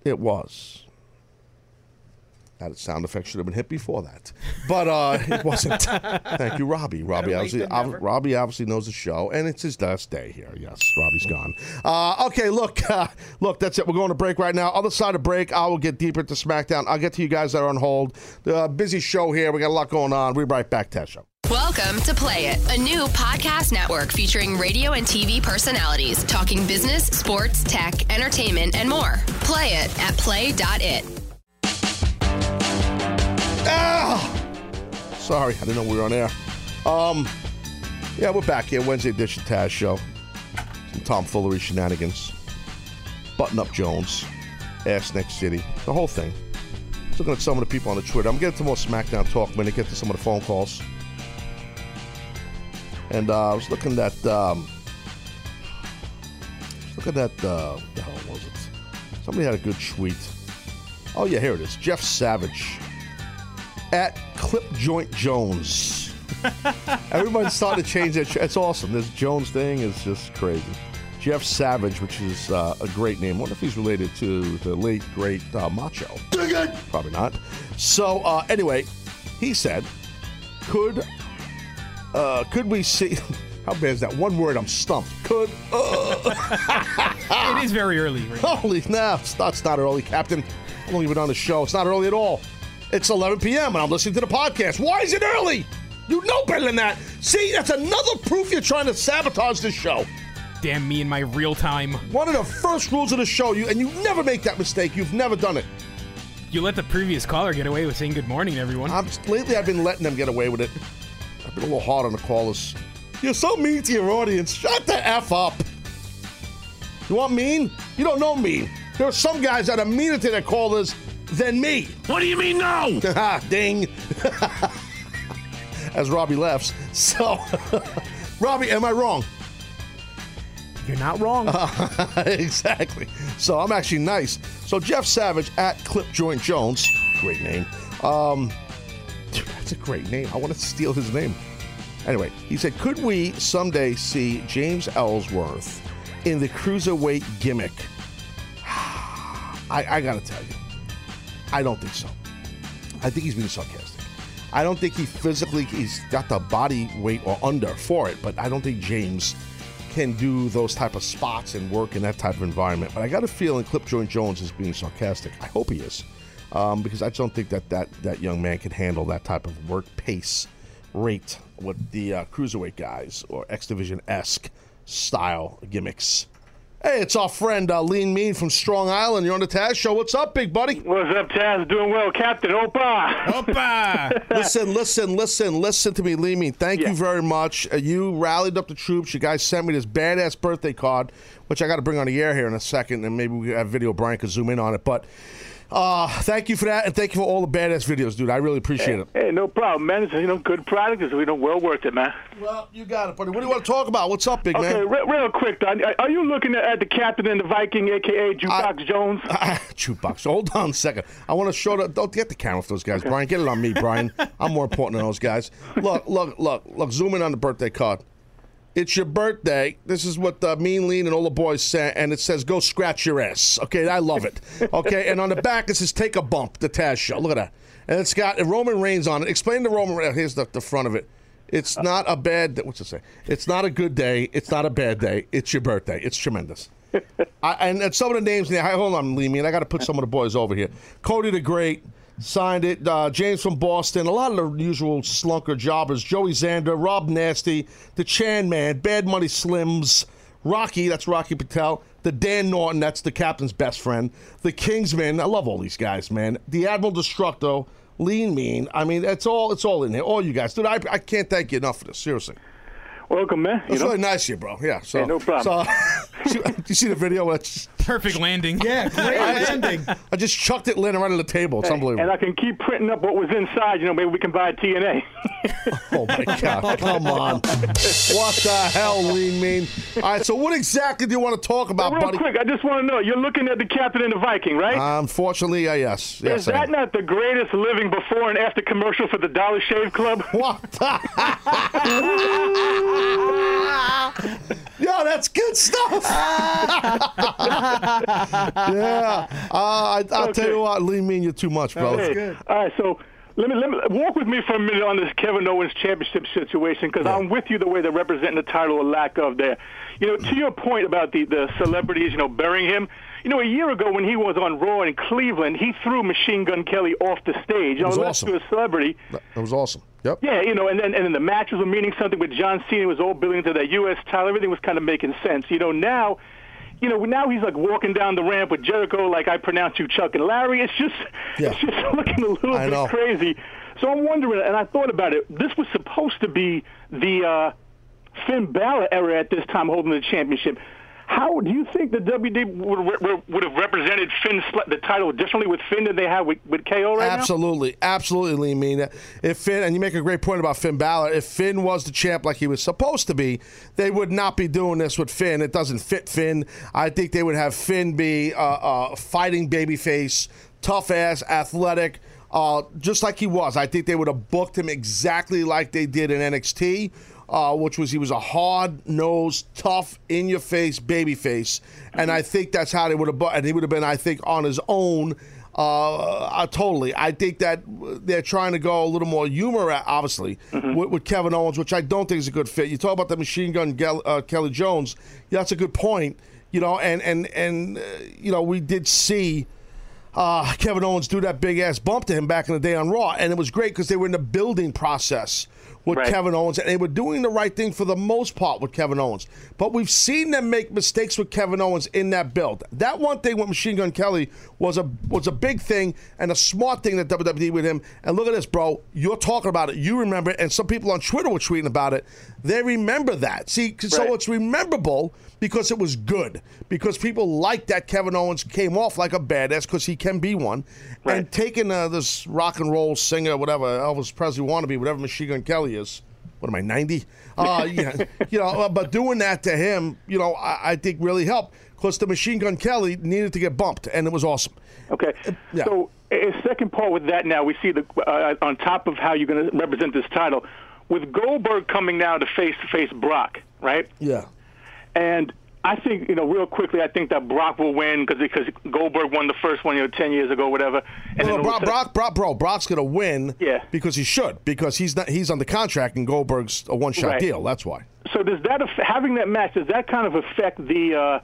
It was. That sound effect should have been hit before that, but uh, it wasn't. Thank you, Robbie. Robbie obviously, ob- Robbie obviously knows the show, and it's his last day here. Yes, Robbie's gone. Uh, okay, look, uh, look, that's it. We're going to break right now. Other side of break, I will get deeper into SmackDown. I'll get to you guys that are on hold. The busy show here. We got a lot going on. We'll be right back, Taz Show. Welcome to Play It, a new podcast network featuring radio and TV personalities talking business, sports, tech, entertainment, and more. Play it at play.it. Ah! Sorry, I didn't know we were on air. Um, yeah, we're back here. Wednesday edition Taz show. Some Tom tomfoolery shenanigans. Button up Jones. Ass Neck City. The whole thing. Looking at some of the people on the Twitter. I'm getting to more SmackDown talk when I get to some of the phone calls. And uh, I was looking at um, look at that. Uh, what the hell was it? Somebody had a good tweet. Oh yeah, here it is. Jeff Savage at Clip Joint Jones. Everybody's starting to change that. It's awesome. This Jones thing is just crazy. Jeff Savage, which is uh, a great name. wonder if he's related to the late great uh, Macho. Probably not. So uh, anyway, he said, "Could uh, could we see?" How bad is that? One word. I'm stumped. Could. Uh, it is very early. Right? Holy no, it's not, it's not early, Captain. Long you been on the show? It's not early at all. It's 11 p.m. and I'm listening to the podcast. Why is it early? You know better than that. See, that's another proof you're trying to sabotage this show. Damn me and my real time. One of the first rules of the show, you and you never make that mistake. You've never done it. You let the previous caller get away with saying good morning to everyone. I'm, lately, I've been letting them get away with it. I've been a little hard on the callers. You're so mean to your audience. Shut the f up. You want mean? You don't know mean. There are some guys that are meaner to their callers than me. What do you mean no? Ding. As Robbie laughs. So, Robbie, am I wrong? You're not wrong. exactly. So I'm actually nice. So Jeff Savage at Clip Joint Jones, great name. Um, dude, that's a great name. I want to steal his name. Anyway, he said, could we someday see James Ellsworth in the cruiserweight gimmick? I, I gotta tell you, I don't think so. I think he's being sarcastic. I don't think he physically he's got the body weight or under for it, but I don't think James can do those type of spots and work in that type of environment. But I got a feeling Clip Joint Jones is being sarcastic. I hope he is, um, because I just don't think that, that that young man can handle that type of work pace rate with the uh, cruiserweight guys or X Division esque style gimmicks. Hey, it's our friend uh, Lean Mean from Strong Island. You're on the Taz Show. What's up, big buddy? What's up, Taz? Doing well, Captain Opa. Opa. listen, listen, listen, listen to me, Lean Mean. Thank Yeah. you very much. Uh, you rallied up the troops. You guys sent me this badass birthday card, which I got to bring on the air here in a second, and maybe we have video. Brian could zoom in on it, but. Uh, thank you for that, and thank you for all the badass videos, dude. I really appreciate it. Hey, no problem, man. It's you know good product. It's you know well worth it, man. Well, you got it, buddy. What do you want to talk about? What's up, big Okay, man? re- real quick, Don, are you looking at the captain and the Viking, aka Jukebox Jones? Jukebox. Hold on a second. I want to show the. Don't get the camera for those guys, Brian. Get it on me, Brian. I'm more important than those guys. Look, look, look, look. Zoom in on the birthday card. It's your birthday. This is what uh, Mean Lean and all the boys say, and it says "Go scratch your ass." Okay, I love it. Okay, and on the back it says "Take a bump." The Taz Show. Look at that, and it's got Roman Reigns on it. Explain the Roman. Reigns. Here's the, the front of it. It's not a bad. What's it say? It's not a good day. It's not a bad day. It's your birthday. It's tremendous. I, and, and some of the names there. Hold on, Lee. I got to put some of the boys over here. Cody the Great signed it. Uh, James from Boston. A lot of the usual slunker jobbers. Joey Zander, Rob Nasty, the Chan Man, Bad Money Slims, Rocky. That's Rocky Patel. The Dan Norton. That's the captain's best friend. The Kingsman. I love all these guys, man. The Admiral Destructo. Lean Mean. I mean, it's all it's all in there. All you guys, dude. I, I can't thank you enough for this. Seriously. Welcome, man. That's really nice of you, bro. Yeah. So Hey, no problem. So, you you see the video? It's Perfect landing. Yeah, great landing. I just chucked it landing right on the table. It's unbelievable. And I can keep printing up what was inside. You know, maybe we can buy TNA. Oh my God! Come on! What the hell, Lean Mean? All right. So, what exactly do you want to talk about, Real buddy? quick, I just want to know. You're looking at the captain and the Viking, right? Unfortunately, uh, yes. Yes. Is I that am. not the greatest living before and after commercial for the Dollar Shave Club? What? Yo, that's good stuff. yeah. Uh, I, I'll tell you what, Lean Mean, you're too much, bro. Hey, All right, so let me let me walk with me for a minute on this Kevin Owens championship situation because I'm with you the way they're representing the title or lack of there. You know, to your point about the the celebrities, you know, burying him. You know, a year ago when he was on Raw in Cleveland, he threw Machine Gun Kelly off the stage. You know, was let's awesome. do a celebrity. That was awesome. Yep. Yeah, you know, and then and then the matches were meaning something with John Cena was all building to that U.S. title. Everything was kind of making sense. You know, now, you know, now he's like walking down the ramp with Jericho, like I pronounce you Chuck and Larry. It's just, Yeah. it's just looking a little I bit know. crazy. So I'm wondering, and I thought about it. This was supposed to be the uh, Finn Balor era at this time, holding the championship. How do you think the WD would, would, would have represented Finn's the title differently with Finn than they have with, with KO right now? Absolutely, absolutely, Mean. If Finn, and you make a great point about Finn Balor, if Finn was the champ like he was supposed to be, they would not be doing this with Finn. It doesn't fit Finn. I think they would have Finn be a uh, fighting babyface, tough ass, athletic, uh, just like he was. I think they would have booked him exactly like they did in NXT. Uh, which was he was a hard nosed, tough, in your face baby face, and I think that's how they would have. And he would have been, I think, on his own. Uh, uh, totally. I think that they're trying to go a little more humor, at, obviously, with, with Kevin Owens, which I don't think is a good fit. You talk about the machine gun Gel, uh, Kelly Jones. Yeah, that's a good point. You know, and and and uh, you know, we did see uh, Kevin Owens do that big ass bump to him back in the day on Raw, and it was great because they were in the building process with Right. Kevin Owens, and they were doing the right thing for the most part with Kevin Owens. But we've seen them make mistakes with Kevin Owens in that build. That one thing with Machine Gun Kelly was a was a big thing and a smart thing that WWE with him. And look at this, bro. You're talking about it. You remember it, and some people on Twitter were tweeting about it. They remember that. See, 'cause so it's rememberable because it was good. Because people liked that Kevin Owens came off like a badass because he can be one. And taking uh, this rock and roll singer, whatever Elvis Presley wannabe, whatever Machine Gun Kelly is. What am I, 90? Uh, yeah, you know, uh, but doing that to him, you know, I, I think really helped because the Machine Gun Kelly needed to get bumped, and it was awesome. Okay. Yeah. So, a a second part with that now, we see the uh, on top of how you're going to represent this title, with Goldberg coming now to face to face Brock, right? Yeah. And I think you know, real quickly, I think that Brock will win because because Goldberg won the first one, you know, ten years ago, whatever. And Well, then Brock, all of a Brock, Brock, bro, Brock's gonna win. Yeah. Because he should. Because he's not. He's on the contract, and Goldberg's a one-shot Right. deal. That's why. So does that having that match does that kind of affect the, uh,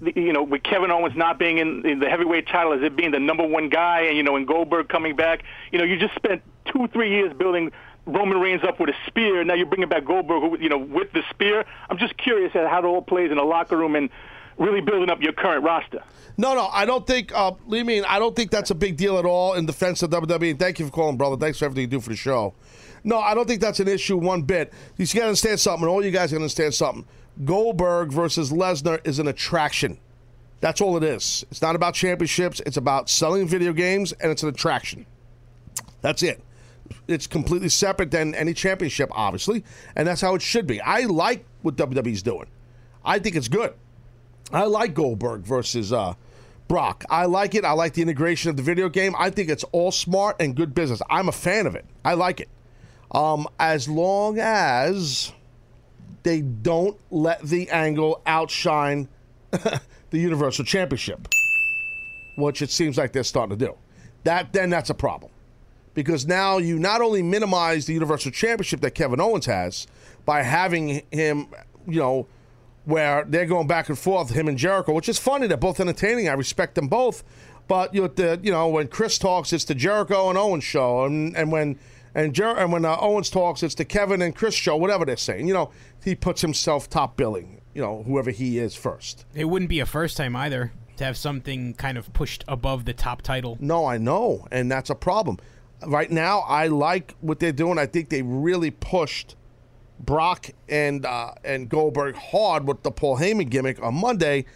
the you know with Kevin Owens not being in, in the heavyweight title as it being the number one guy and you know and Goldberg coming back you know you just spent two three years building Roman Reigns up with a spear now you're bringing back Goldberg you know with the spear I'm just curious at how it all plays in the locker room and really building up your current roster. No, no, I don't think. Uh, Lee, mean I don't think that's a big deal at all in defense of WWE. Thank you for calling, brother. Thanks for everything you do for the show. No, I don't think that's an issue one bit. You got to understand something, all you guys got to understand something. Goldberg versus Lesnar is an attraction. That's all it is. It's not about championships. It's about selling video games, and it's an attraction. That's it. It's completely separate than any championship, obviously, and that's how it should be. I like what WWE's doing. I think it's good. I like Goldberg versus uh, Brock. I like it. I like the integration of the video game. I think it's all smart and good business. I'm a fan of it. I like it. Um, as long as they don't let the angle outshine the Universal Championship, which it seems like they're starting to do. That then that's a problem. Because now you not only minimize the Universal Championship that Kevin Owens has by having him, you know, where they're going back and forth, him and Jericho, which is funny. They're both entertaining. I respect them both. But you know, the, you know when Chris talks, it's the Jericho and Owens show, and, and when and Jer- and when uh, Owens talks, it's the Kevin and Chris show, whatever they're saying. You know, he puts himself top billing. You know, whoever he is first. It wouldn't be a first time either to have something kind of pushed above the top title. No, I know, and that's a problem. Right now, I like what they're doing. I think they really pushed Brock and uh, and Goldberg hard with the Paul Heyman gimmick on Monday.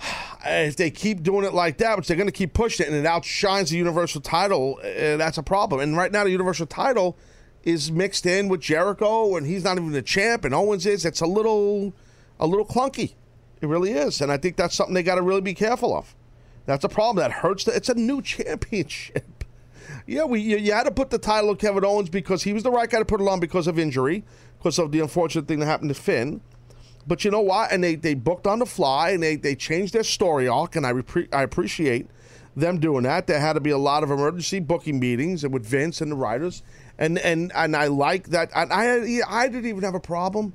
If they keep doing it like that, which they're going to keep pushing it, and it outshines the Universal title, uh, that's a problem. And right now, the Universal title is mixed in with Jericho, and he's not even the champ, and Owens is. It's a little, a little clunky. It really is, and I think that's something they got to really be careful of. That's a problem that hurts. The, it's a new championship. Yeah, we you, you had to put the title of Kevin Owens because he was the right guy to put it on because of injury, because of the unfortunate thing that happened to Finn. But you know what? And they, they booked on the fly and they, they changed their story arc, and I repre- I appreciate them doing that. There had to be a lot of emergency booking meetings and with Vince and the writers, and and and I like that. And I I didn't even have a problem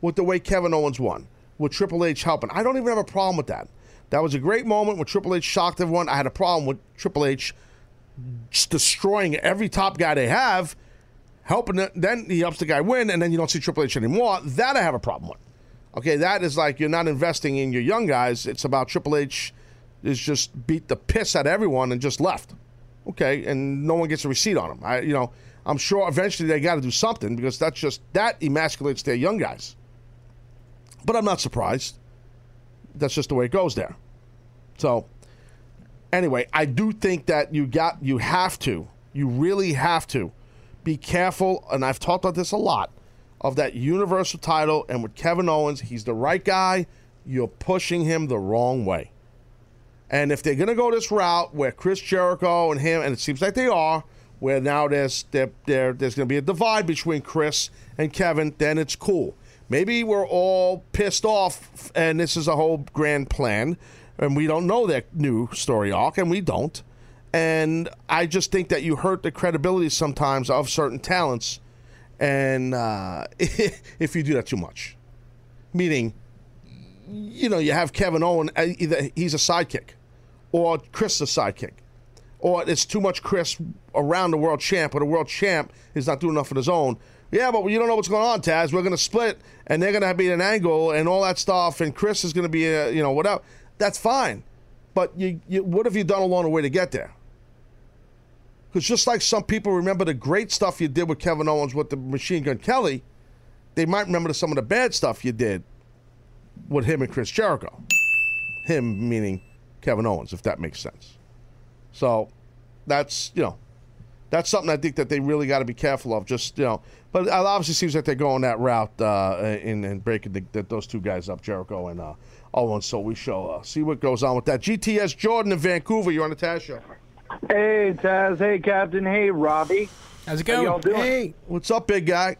with the way Kevin Owens won with Triple H helping. I don't even have a problem with that. That was a great moment when Triple H shocked everyone. I had a problem with Triple H destroying every top guy they have, helping. Then he helps the guy win, and then you don't see Triple H anymore. That I have a problem with. Okay, that is like you're not investing in your young guys. It's about Triple H is just beat the piss out of everyone and just left. Okay, and no one gets a receipt on him. I, you know, I'm sure eventually they got to do something because that's just that emasculates their young guys. But I'm not surprised. That's just the way it goes there. So, anyway, I do think that you got you have to, you really have to be careful, and I've talked about this a lot of that universal title and with Kevin Owens, he's the right guy. You're pushing him the wrong way. And if they're to go this route where Chris Jericho and him, and it seems like they are, where now there's there, there there's to be a divide between Chris and Kevin, then it's cool. Maybe we're all pissed off, and this is a whole grand plan, and we don't know that new story arc, and we don't. And I just think that you hurt the credibility sometimes of certain talents, and uh, if you do that too much, meaning, you know, you have Kevin Owen, uh, either he's a sidekick, or Chris is a sidekick, or it's too much Chris around the world champ, or the world champ is not doing enough on his own. Yeah, but you don't know what's going on, Taz. We're going to split, and they're going to be an angle, and all that stuff, and Chris is going to be, a, you know, whatever. That's fine, but you, you, what have you done along the way to get there? Because just like some people remember the great stuff you did with Kevin Owens with the Machine Gun Kelly, they might remember some of the bad stuff you did with him and Chris Jericho. Him meaning Kevin Owens, if that makes sense. So that's you know that's something I think that they really got to be careful of. Just you know, but it obviously seems like they're going that route uh, in and breaking the, those two guys up, Jericho and uh, Owens. So we shall uh, see what goes on with that. GTS Jordan in Vancouver. You're on the Taz show. Hey Taz, hey Captain, hey Robbie. How's it How going? y'all doing? Hey, what's up, big guy?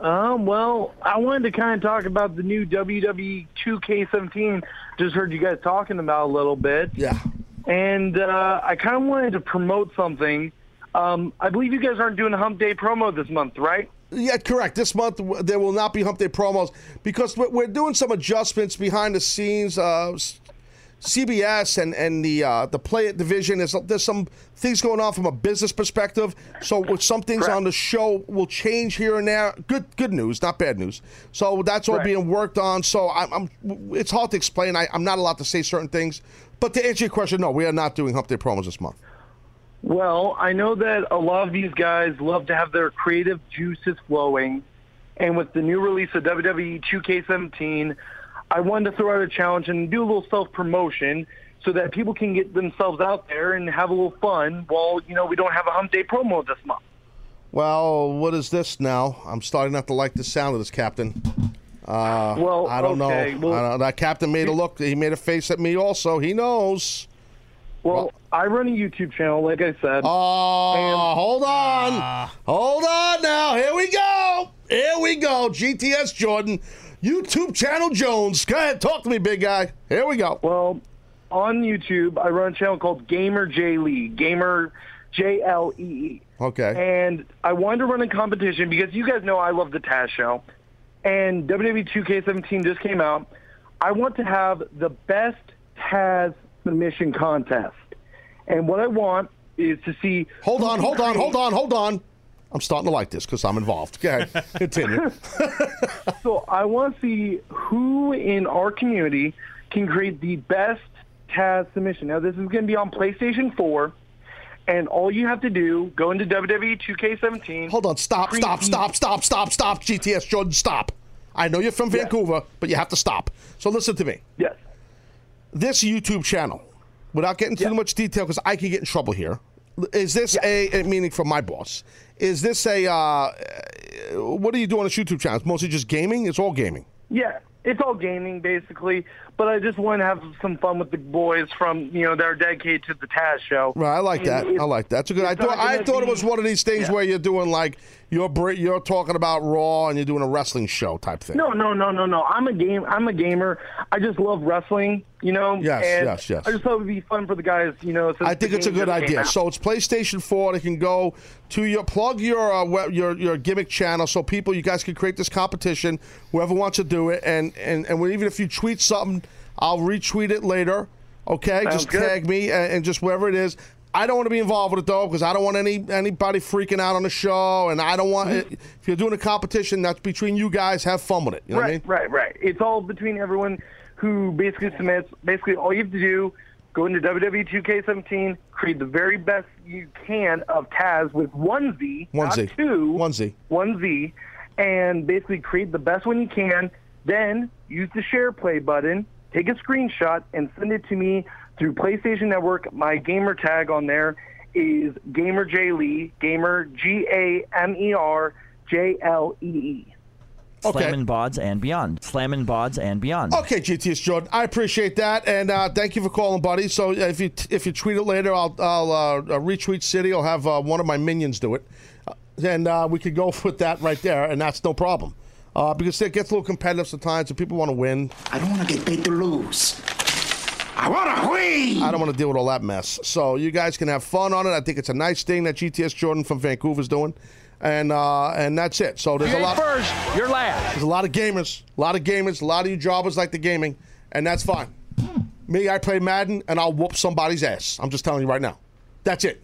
Um, well, I wanted to kind of talk about the new WWE 2K17. Just heard you guys talking about a little bit. Yeah. And uh, I kind of wanted to promote something. Um, I believe you guys aren't doing a Hump Day promo this month, right? Yeah, correct. This month there will not be Hump Day promos because we're, doing some adjustments behind the scenes. Uh, CBS and and the uh, the play it division is there's some things going on from a business perspective. So with some things on the show will change here and there. Good good news, not bad news. So that's all Right. being worked on. So I'm, I'm it's hard to explain. I, I'm not allowed to say certain things. But to answer your question, no, we are not doing Hump Day promos this month. Well, I know that a lot of these guys love to have their creative juices flowing, and with the new release of WWE 2K17, I wanted to throw out a challenge and do a little self promotion so that people can get themselves out there and have a little fun while you know we don't have a Hump Day promo this month. Well, what is this now? I'm starting not to like the sound of this, Captain. Uh, Well, I don't okay, know. well- I don't- that captain made a look. He made a face at me. Also, he knows. Well, I run a YouTube channel, like I said. Oh, hold on. Ah. Hold on now. Here we go. Here we go. GTS Jordan, YouTube channel Jones. Go ahead, talk to me, big guy. Here we go. Well, on YouTube, I run a channel called Gamer J Lee, Gamer J L E E. Okay. And I wanted to run a competition because you guys know I love the Taz show. And WWE 2K17 just came out. I want to have the best Taz submission contest. And what I want is to see. Hold on, hold on, hold on, hold on. I'm starting to like this because I'm involved. Go ahead. Continue. So I want to see who in our community can create the best Taz submission. Now this is going to be on PlayStation 4, and all you have to do go into WWE 2K17. Hold on, stop, stop, stop, stop, stop, stop, GTS Jordan, stop. I know you're from Vancouver, but you have to stop. So listen to me. Yes. This YouTube channel, without getting too much detail, because I could get in trouble here. Is this a, a meaning from my boss? Is this a uh, what do you do on this YouTube channel? It's mostly just gaming. It's all gaming. Yeah, it's all gaming basically, but I just want to have some fun with the boys from you know that are dedicated to the Taz show. Right, I like that. I like that. It's a good. I thought I thought it was one of these things Yeah. where you're doing like you're you're talking about Raw and you're doing a wrestling show type thing. No, no, no, no, no. I'm a game. I'm a gamer. I just love wrestling. You know. Yes, and yes, yes. I just thought it would be fun for the guys. You know. I think it's a good idea. So it's PlayStation 4. They can go to your plug your uh, web, your your gimmick channel, so people you guys can create this competition. Whoever wants to do it, and and and even if you tweet something, I'll retweet it later. Okay, Sounds just good. tag me and, and just wherever it is. I don't want to be involved with it though because I don't want any anybody freaking out on the show, and I don't want Mm-hmm. it, if you're doing a competition that's between you guys. Have fun with it. You know right, what I mean? right, right. It's all between everyone who basically submits. Basically, all you have to do go into WWE 2K17, create the very best you can of Taz with one Z, One not Z. two, One Z. one Z, and basically create the best one you can. Then use the share play button, take a screenshot, and send it to me through PlayStation Network. My gamer tag on there is Gamer J Lee, Gamer G A M E R J L E E. Slammin' Bods and Beyond. Slammin' Bods and Beyond. Okay, GTS Jordan, I appreciate that, and uh, thank you for calling, buddy. So if you if you tweet it later, I'll I'll uh, uh, retweet City. I'll have uh, one of my minions do it, uh, and uh, we could go with that right there, and that's no problem. Uh, because it gets a little competitive sometimes, and people want to win. I don't want to get paid to lose. I want to win. I don't want to deal with all that mess. So you guys can have fun on it. I think it's a nice thing that GTS Jordan from Vancouver's doing, and uh, and that's it. So there's You a ain't lot. first, you're last. There's a lot of gamers, a lot of gamers, a lot of you jobbers like the gaming, and that's fine. Me, I play Madden, and I'll whoop somebody's ass. I'm just telling you right now. That's it.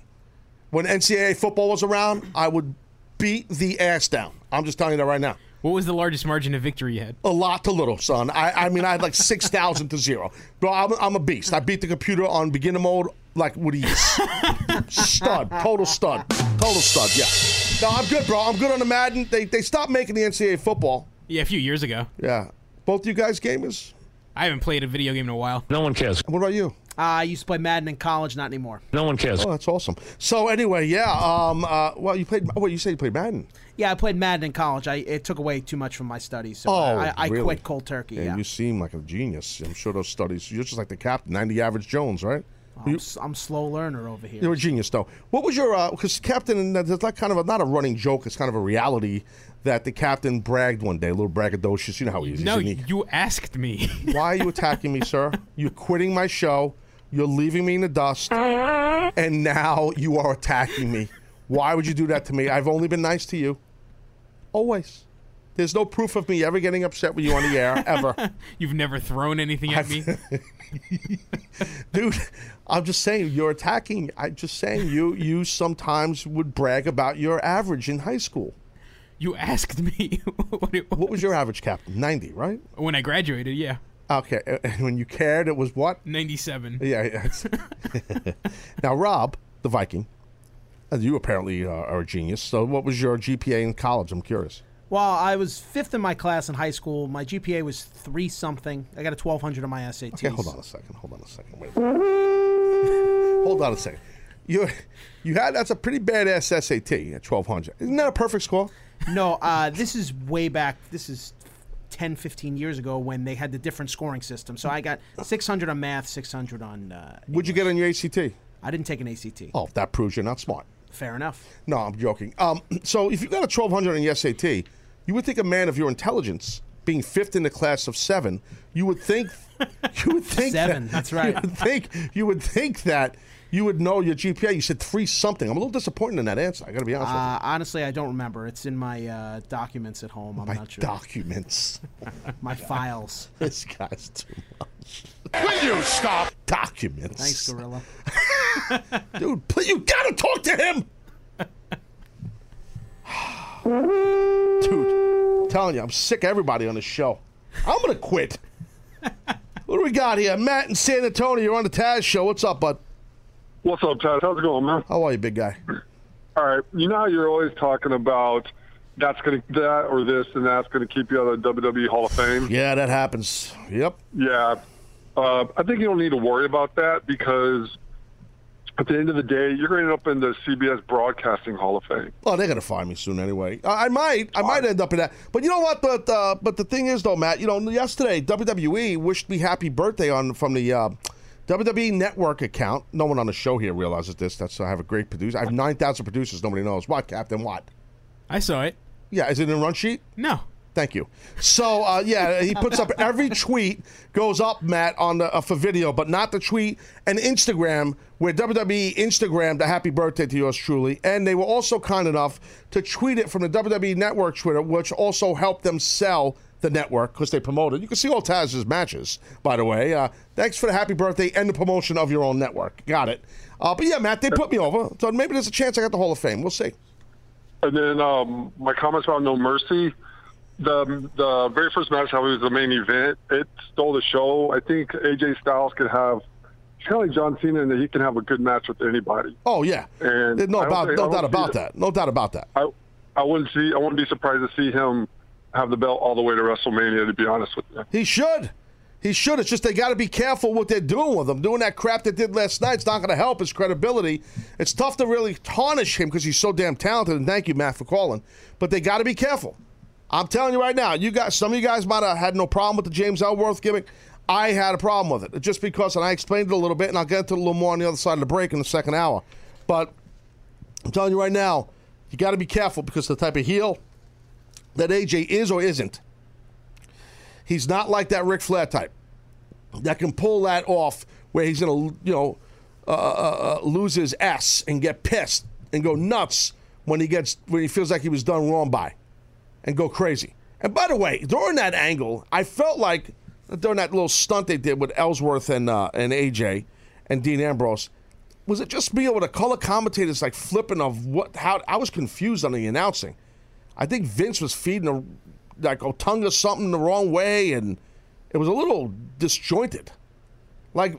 When NCAA football was around, I would beat the ass down. I'm just telling you that right now. What was the largest margin of victory you had? A lot to little, son. I, I mean, I had like 6,000 to zero. Bro, I'm, I'm a beast. I beat the computer on beginner mode like with ease. stud. Total stud. Total stud, yeah. No, I'm good, bro. I'm good on the Madden. They, they stopped making the NCAA football. Yeah, a few years ago. Yeah. Both you guys gamers? I haven't played a video game in a while. No one cares. What about you? Uh, I used to play Madden in college, not anymore. No one cares. Oh, that's awesome. So anyway, yeah. Um. Uh. Well, you played. What you say? You played Madden? Yeah, I played Madden in college. I it took away too much from my studies, so oh, I, I really? quit cold turkey. Yeah, Yeah, You seem like a genius. I'm sure those studies. You're just like the captain, 90 average Jones, right? I'm, s- I'm slow learner over here. You're a genius, though. What was your? Uh, because captain, there's like kind of a, not a running joke. It's kind of a reality that the captain bragged one day, a little braggadocious. You know how he is. No, He's you asked me. Why are you attacking me, sir? You're quitting my show. You're leaving me in the dust, and now you are attacking me. Why would you do that to me? I've only been nice to you. Always. There's no proof of me ever getting upset with you on the air ever. You've never thrown anything at me. Dude, I'm just saying you're attacking. I'm just saying you you sometimes would brag about your average in high school. You asked me what, it was. What was your average, Captain? 90, right? when I graduated. Yeah, Okay, and when you cared, it was what? ninety-seven. Yeah. yeah, now, Rob, the Viking, and you apparently uh, are a genius. So, what was your GPA in college? I'm curious. Well, I was fifth in my class in high school. My GPA was three something. I got a 1200 on my SATs. Okay, hold on a second. Hold on a second. Wait. hold on a second. You you had that's a pretty badass SAT at 1200. Isn't that a perfect score? No, uh, this is way back. This is 10, 15 years ago when they had the different scoring system. So I got 600 on math, 600 on. Uh, What'd you get on your ACT? I didn't take an ACT. Oh, that proves you're not smart. Fair enough. No, I'm joking. Um, so if you got a 1200 on the SAT, you would think a man of your intelligence, being fifth in the class of seven, you would think, you would think Seven, that- that's right. You would think you would think that you would know your GPA. You said three something. I'm a little disappointed in that answer. I got to be honest with Uh, honestly, I don't remember. It's in my uh, documents at home. I'm My not sure. documents. my files. This guy's too much. Will you stop? Documents. Thanks, Gorilla. Dude, please, you gotta talk to him. Dude, I'm telling you, I'm sick of everybody on this show. I'm gonna quit. what do we got here? Matt in San Antonio, you're on the Taz show. What's up, bud? What's up, Taz? How's it going, man? How are you, big guy? All right. You know how you're always talking about that's going to that or this and that's going to keep you out of the WWE Hall of Fame. Yeah, that happens. Yep. Yeah. Uh, I think you don't need to worry about that because at the end of the day, you're going to end up in the CBS Broadcasting Hall of Fame. Well, they're gonna find me soon anyway. I, I might, I might end up in that. But you know what? But uh, but the thing is, though, Matt. You know, yesterday WWE wished me happy birthday on from the uh, WWE Network account. No one on the show here realizes this. That's I have a great producer. I have nine thousand producers. Nobody knows what, Captain. What? I saw it. Yeah, is it in the run sheet? No. Thank you. So uh, yeah, he puts up every tweet goes up, Matt, on the uh, for video, but not the tweet and Instagram where WWE Instagrammed a happy birthday to yours truly, and they were also kind enough to tweet it from the WWE Network Twitter, which also helped them sell the network because they promoted. You can see all Taz's matches, by the way. Uh, thanks for the happy birthday and the promotion of your own network. Got it. Uh, but yeah, Matt, they put me over, so maybe there's a chance I got the Hall of Fame. We'll see. And then um, my comments about No Mercy. The the very first match, how it was the main event, it stole the show. I think AJ Styles could have, it's kind of like John Cena, that he can have a good match with anybody. Oh yeah, And no about think- no doubt about that. No doubt about that. I I wouldn't see I wouldn't be surprised to see him have the belt all the way to WrestleMania. To be honest with you. He should. He should. It's just they got to be careful what they're doing with him. Doing that crap they did last night, it's not going to help his credibility. It's tough to really tarnish him because he's so damn talented. And thank you, Matt, for calling. But they got to be careful. I'm telling you right now. You guys, some of you guys might have had no problem with the James Ellsworth gimmick. I had a problem with it just because, and I explained it a little bit, and I'll get into a little more on the other side of the break in the second hour. But I'm telling you right now, you got to be careful because the type of heel that AJ is or isn't, he's not like that Ric Flair type that can pull that off where he's going to, you know, uh, uh, uh, lose his S and get pissed and go nuts when he gets when he feels like he was done wrong by, and go crazy. And by the way, during that angle, I felt like during that little stunt they did with Ellsworth and uh, and AJ and Dean Ambrose, was it just me or were the color commentators like flipping of what? How I was confused on the announcing. I think Vince was feeding a, like Otunga something the wrong way, and it was a little disjointed. Like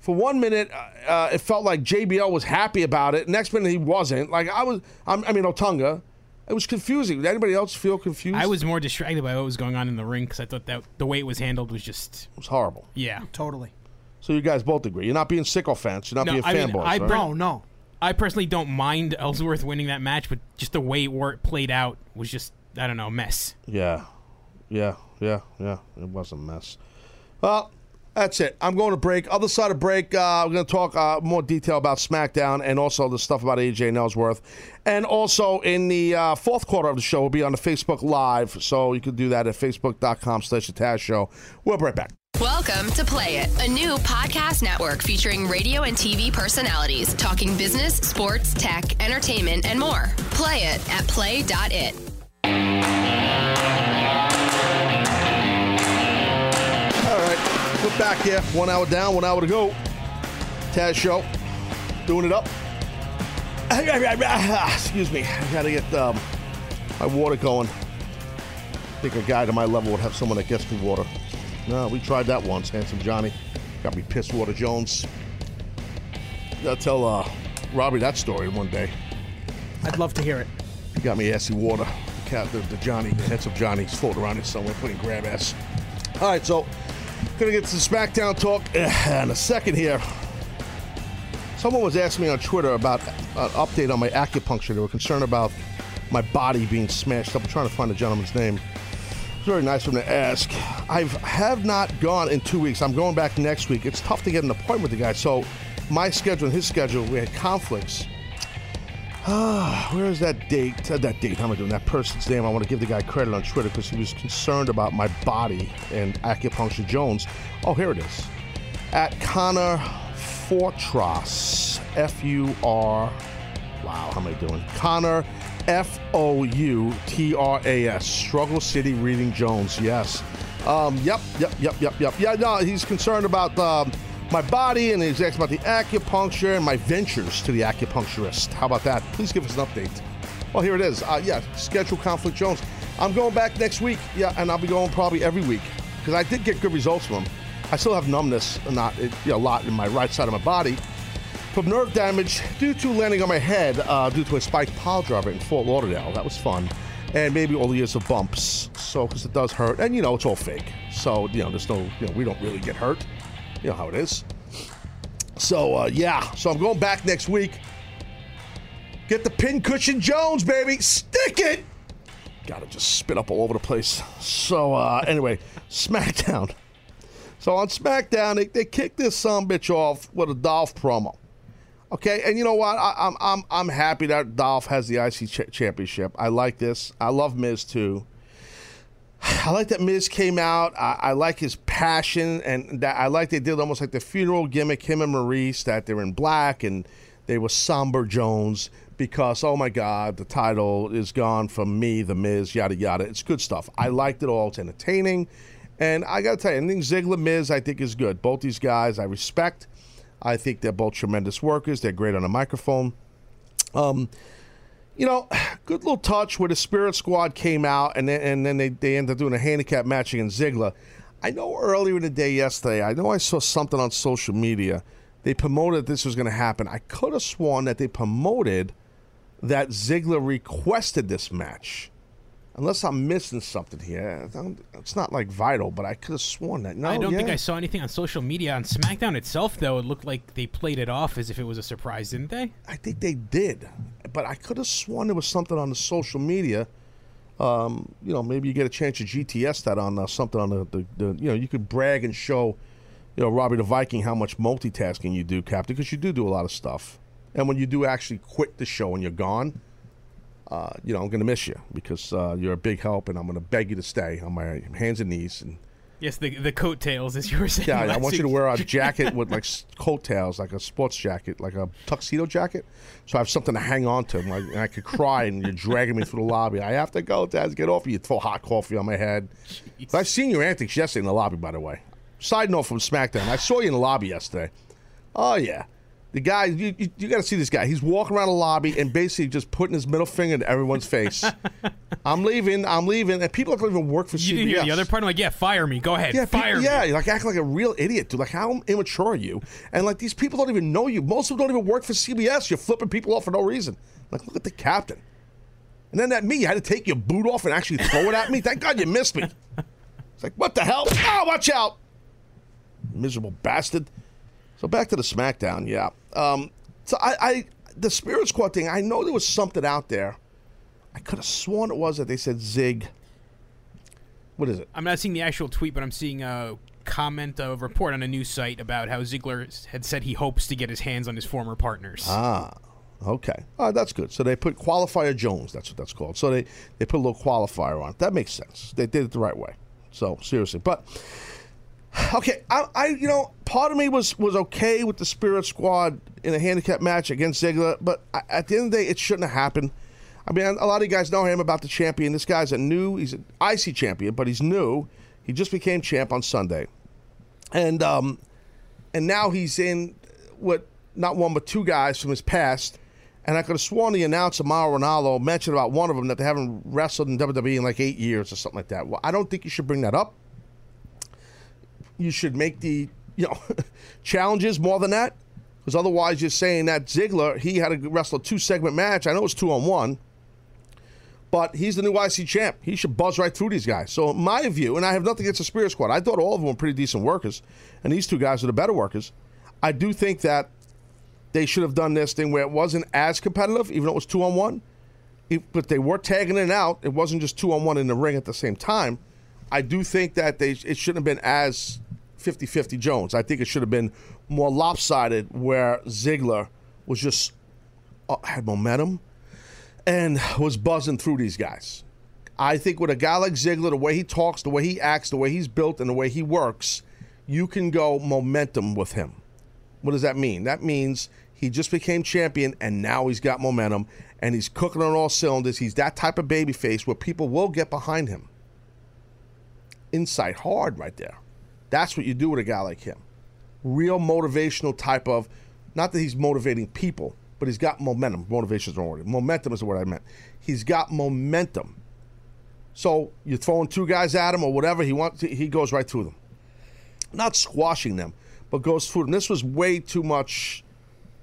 for one minute, uh, uh, it felt like JBL was happy about it. Next minute, he wasn't. Like I was, I'm, I mean Otunga. It was confusing. Did anybody else feel confused? I was more distracted by what was going on in the ring because I thought that the way it was handled was just It was horrible. yeah. Totally. So you guys both agree. You're not being sycophants. You're not being I mean, fanboys. I right? per- No, no. I personally don't mind Ellsworth winning that match, but just the way it wor- played out was just I don't know a mess. Yeah, yeah, yeah, yeah. It was a mess. Well, that's it. I'm going to break. Other side of break, uh, we're going to talk uh, more detail about SmackDown and also the stuff about AJ and Ellsworth. And also in the uh, fourth quarter of the show, we'll be on the Facebook Live, so you can do that at facebook.com slash the Show. We'll be right back. Welcome to Play It, a new podcast network featuring radio and TV personalities talking business, sports, tech, entertainment, and more. Play it at play.it. back here. One hour down, one hour to go. Taz Show. Doing it up. Excuse me. I gotta get um, my water going. I think a guy to my level would have someone that gets me water. No, we tried that once. Handsome Johnny got me pissed Water Jones. Gotta tell uh, Robbie that story one day. I'd love to hear it. He got me assy water. The cat, the, the Johnny, the handsome Johnny's floating around here somewhere, putting grab ass. All right, so gonna get some SmackDown talk eh, in a second here. Someone was asking me on Twitter about an update on my acupuncture. They were concerned about my body being smashed up. I'm trying to find the gentleman's name. It's very nice of him to ask. I have not gone in two weeks. I'm going back next week. It's tough to get an appointment with the guy. So my schedule and his schedule, we had conflicts. Ah, where is that date? Uh, that date. How am I doing? That person's name. I want to give the guy credit on Twitter because he was concerned about my body and acupuncture Jones. Oh, here it is. At Connor Fortras. F U R. Wow, how am I doing? Connor F O U T R A S. Struggle City Reading Jones. Yes. Um, yep, yep, yep, yep, yep. Yeah, no, he's concerned about um, my body and he's asking about the acupuncture and my ventures to the acupuncturist. How about that? Please give us an update. Well, here it is. Uh, yeah, schedule conflict Jones. I'm going back next week. Yeah, and I'll be going probably every week because I did get good results from him. I still have numbness, not you know, a lot in my right side of my body from nerve damage due to landing on my head uh, due to a spiked pile driver in Fort Lauderdale. That was fun. And maybe all the years of bumps. So, because it does hurt. And, you know, it's all fake. So, you know, there's no, you know, we don't really get hurt. You know how it is. So, uh, yeah. So I'm going back next week. Get the pincushion Jones, baby. Stick it. Gotta just spit up all over the place. So, uh, anyway, SmackDown. So on SmackDown, they, they kicked this son bitch off with a Dolph promo. Okay, and you know what? I, I'm I'm I'm happy that Dolph has the IC ch- championship. I like this. I love Miz too. I like that Miz came out. I, I like his passion, and that I like they did almost like the funeral gimmick. Him and Maryse that they're in black and they were somber Jones because oh my God, the title is gone from me, the Miz, yada yada. It's good stuff. I liked it all. It's entertaining, and I gotta tell you, I think Ziggler Miz I think is good. Both these guys I respect. I think they're both tremendous workers. They're great on a microphone. Um, you know, good little touch where the Spirit Squad came out and then, and then they, they ended up doing a handicap match against Ziggler. I know earlier in the day yesterday, I know I saw something on social media. They promoted this was going to happen. I could have sworn that they promoted that Ziggler requested this match. Unless I'm missing something here. It's not like vital, but I could have sworn that. No, I don't yeah. think I saw anything on social media. On SmackDown itself, though, it looked like they played it off as if it was a surprise, didn't they? I think they did, but I could have sworn there was something on the social media. Um, you know, maybe you get a chance to GTS that on uh, something on the, the, the, you know, you could brag and show, you know, Robbie the Viking how much multitasking you do, Captain, because you do do a lot of stuff. And when you do actually quit the show and you're gone, uh, you know, I'm going to miss you because uh, you're a big help, and I'm going to beg you to stay on my hands and knees. And Yes, the the coattails, as you were saying. yeah, I want you to wear a jacket with like s- coattails, like a sports jacket, like a tuxedo jacket, so I have something to hang on to. Like, and I could cry, and you're dragging me through the lobby. I have to go, Dad. Get off. You throw hot coffee on my head. I've seen your antics yesterday in the lobby, by the way. Side note from SmackDown, I saw you in the lobby yesterday. Oh yeah. The guy, you, you, you got to see this guy. He's walking around the lobby and basically just putting his middle finger in everyone's face. I'm leaving. I'm leaving. And people don't even work for CBS. You CBS. didn't hear the other part? I'm like, yeah, fire me. Go ahead, Yeah, fire people, me. yeah, like acting like a real idiot, dude. Like, how immature are you? And like, these people don't even know you. Most of them don't even work for CBS. You're flipping people off for no reason. Like, look at the captain. And then that me, you had to take your boot off and actually throw it at me. Thank God you missed me. It's like, what the hell? Oh, watch out, miserable bastard. So back to the SmackDown, yeah. Um, so I, I, the Spirit Squad thing. I know there was something out there. I could have sworn it was that they said Zig. What is it? I'm not seeing the actual tweet, but I'm seeing a comment, a report on a news site about how Ziggler had said he hopes to get his hands on his former partners. Ah, okay. Oh, that's good. So they put qualifier Jones. That's what that's called. So they they put a little qualifier on it. That makes sense. They did it the right way. So seriously, but okay, I, I you know part of me was was okay with the Spirit Squad in a handicap match against Ziggler, but I, at the end of the day, it shouldn't have happened. I mean, a lot of you guys know him about the champion. This guy's a new, he's an IC champion, but he's new. He just became champ on Sunday. and um, and now he's in what not one but two guys from his past. And I could have sworn the announcer Mauro Ranallo mentioned about one of them that they haven't wrestled in WWE in like eight years or something like that. Well, I don't think you should bring that up. You should make the you know challenges more than that, because otherwise you're saying that Ziggler he had to wrestle a two segment match. I know it's two on one, but he's the new IC champ. He should buzz right through these guys. So my view, and I have nothing against the Spirit Squad. I thought all of them were pretty decent workers, and these two guys are the better workers. I do think that they should have done this thing where it wasn't as competitive, even though it was two on one. But they were tagging it out. It wasn't just two on one in the ring at the same time. I do think that they it shouldn't have been as 50-50 Jones. I think it should have been more lopsided where Ziggler was just uh, had momentum and was buzzing through these guys. I think with a guy like Ziggler, the way he talks, the way he acts, the way he's built, and the way he works, you can go momentum with him. What does that mean? That means he just became champion and now he's got momentum and he's cooking on all cylinders. He's that type of babyface where people will get behind him. Inside hard right there. That's what you do with a guy like him. Real motivational type of, not that he's motivating people, but he's got momentum. Motivation is the word. Momentum is the word I meant. He's got momentum. So you're throwing two guys at him or whatever he wants, he goes right through them. Not squashing them, but goes through them. This was way too much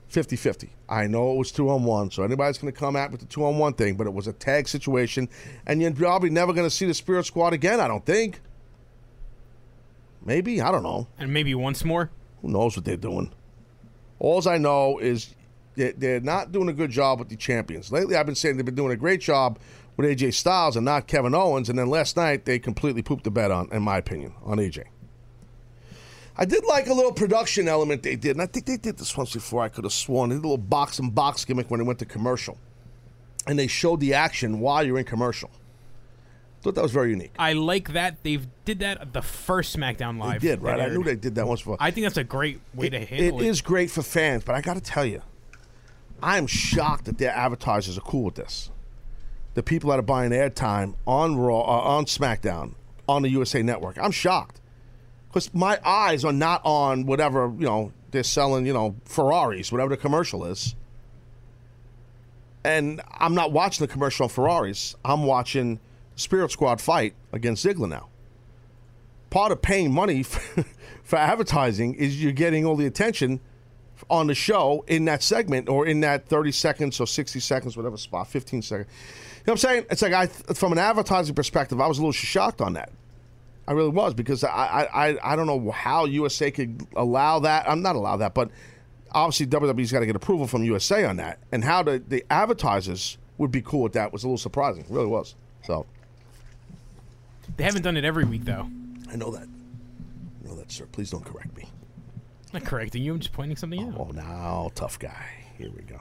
50 50. I know it was two on one, so anybody's going to come at with the two on one thing, but it was a tag situation, and you're probably never going to see the Spirit Squad again, I don't think. Maybe, I don't know. And maybe once more. Who knows what they're doing? Alls I know is they're, they're not doing a good job with the champions. Lately, I've been saying they've been doing a great job with AJ Styles and not Kevin Owens, and then last night they completely pooped the bed on, in my opinion, on AJ. I did like a little production element they did, and I think they did this once before. I could have sworn they did a little box and box gimmick when they went to commercial, and they showed the action while you're in commercial. Thought that was very unique. I like that they did that at the first SmackDown Live. They did right. I knew they did that once before. I think that's a great way to handle It it. is great for fans, but I got to tell you, I am shocked that their advertisers are cool with this. The people that are buying airtime on Raw, uh, on SmackDown, on the USA Network, I'm shocked because my eyes are not on whatever you know they're selling, you know Ferraris, whatever the commercial is, and I'm not watching the commercial on Ferraris. I'm watching Spirit Squad fight against Ziggler now part of paying money for, for advertising is you're getting all the attention on the show in that segment or in that 30 seconds or 60 seconds, whatever spot, 15 seconds. You know what I'm saying? It's like I, from an advertising perspective, I was a little shocked on that. I really was because I, I, I, don't know how USA could allow that. I'm not allow that, but obviously WWE's got to get approval from USA on that. And how the, the advertisers would be cool with that was a little surprising. It really was. So They haven't done it every week though. I know that. I know that, sir. Please don't correct me. I'm not correcting you. I'm just pointing something out. Oh, now, tough guy. Here we go.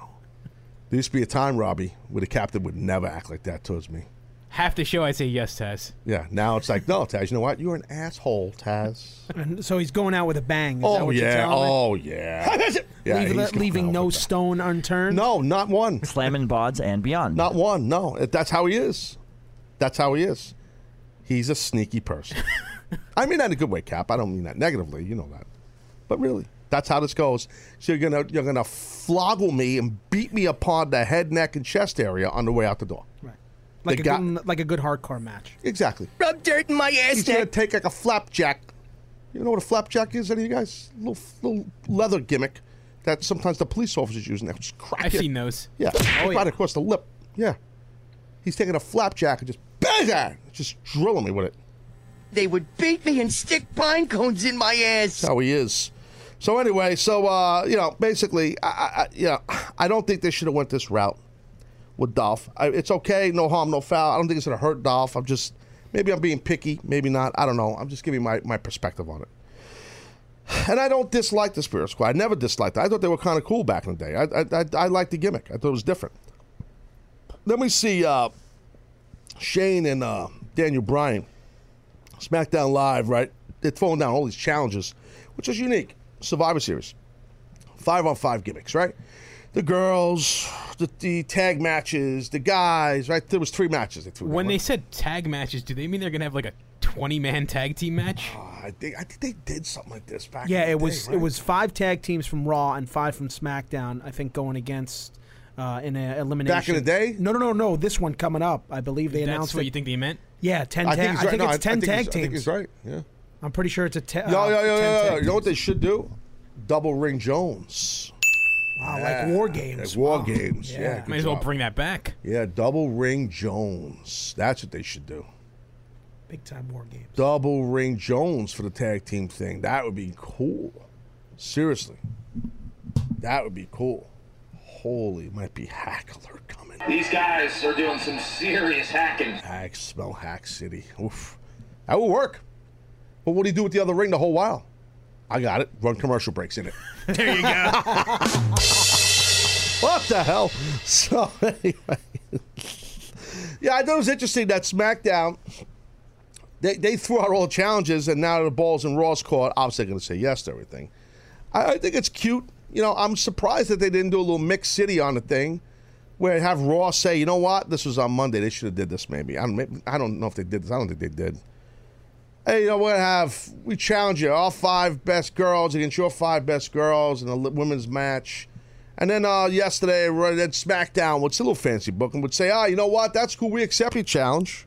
There used to be a time, Robbie, where the captain would never act like that towards me. Half the show, I say yes, Taz. Yeah, now it's like, no, Taz, you know what? You're an asshole, Taz. And so he's going out with a bang. Is that Oh, what you're yeah. telling me? Oh, yeah. yeah Leave- he's gonna leaving no with that. stone unturned. No, not one. Slamming bods and beyond. Not one. No, that's how he is. That's how he is. He's a sneaky person. I mean that in a good way, Cap. I don't mean that negatively. You know that. But really, that's how this goes. So you're gonna you're gonna floggle me and beat me upon the head, neck, and chest area on the way out the door. Right. Like They a, got- good, like a good hardcore match. Exactly. Rub dirt in my ass, He's gonna take like a flapjack. You know what a flapjack is? Any of you guys? Little little leather gimmick that sometimes the police officers use, and they just crack I've it. seen those. Yeah, Oh, right yeah. across the lip. Yeah, he's taking a flapjack and just bang, just drilling me with it. They would beat me and stick pine cones in my ass. That's how he is. So anyway, so uh, you know, basically, I, I, you know, I don't think they should have went this route with Dolph. I, it's okay, no harm, no foul. I don't think it's gonna hurt Dolph. I'm just maybe I'm being picky, maybe not. I don't know. I'm just giving my my perspective on it. And I don't dislike the Spirit Squad. I never disliked it. I thought they were kind of cool back in the day. I I, I, I liked the gimmick. I thought it was different. Then me see uh, Shane and uh, Daniel Bryan, SmackDown Live, right? They're throwing down all these challenges, which is unique. Survivor Series, five on five gimmicks, right? The girls, the, the tag matches, the guys, right? There was three matches they threw. When down, they right? said tag matches, do they mean they're gonna have like a 20 man tag team match? I think I think they did something like this back. Yeah, in the it day, was right? it was five tag teams from Raw and five from SmackDown. I think going against uh, in a elimination. Back in the day? No, no, no, no. This one coming up. I believe they That's announced what it. you think they meant? Yeah, ten. I tag- think he's I think No, it's I- I ten think tag he's- I teams. think he's right. Yeah. I'm pretty sure it's a te- Yo, uh, yo, yo, yo, yo. You know what they should do? Double ring Jones. Wow, Yeah, like war games. Like war Wow. games. Yeah. Yeah. Might as well job. bring that back. Yeah, double ring Jones. That's what they should do. Big time war games. Double ring Jones for the tag team thing. That would be cool. Seriously. That would be cool. Holy, might be Hackler coming. These guys are doing some serious hacking. Hack, smell Hack City. Oof. That would work. But what do you do with the other ring the whole while? I got it. Run commercial breaks in it. There you go. What the hell? So anyway, yeah, I thought it was interesting that SmackDown they they threw out all the challenges, and now the ball's in Raw's court. Obviously, going to say yes to everything. I, I think it's cute. You know, I'm surprised that they didn't do a little mix city on the thing, where have Raw say, you know what, this was on Monday. They should have did this. Maybe I don't. I don't know if they did this. I don't think they did. Hey, you know, gonna have we challenge you all five best girls against your five best girls in a women's match. And then uh, yesterday, right at SmackDown, what's a little fancy booking, would say, ah, you know what? That's cool. We accept your challenge.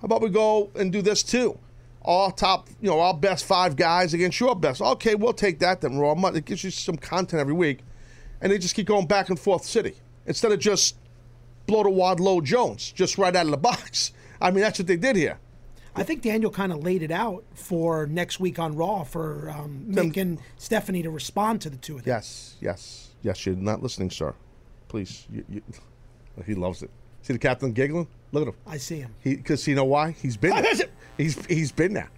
How about we go and do this too? All top, you know, all best five guys against your best. Okay, we'll take that then, Raw. Money it gives you some content every week. And they just keep going back and forth city instead of just blow the wad low Jones, just right out of the box. I mean, that's what they did here. I think Daniel kind of laid it out for next week on Raw for um, and Stephanie to respond to the two of them. Yes, yes, yes. You're not listening, sir. Please. You, you, he loves it. See the captain giggling? Look at him. I see him. He because you know why? He's been. He's he's been there.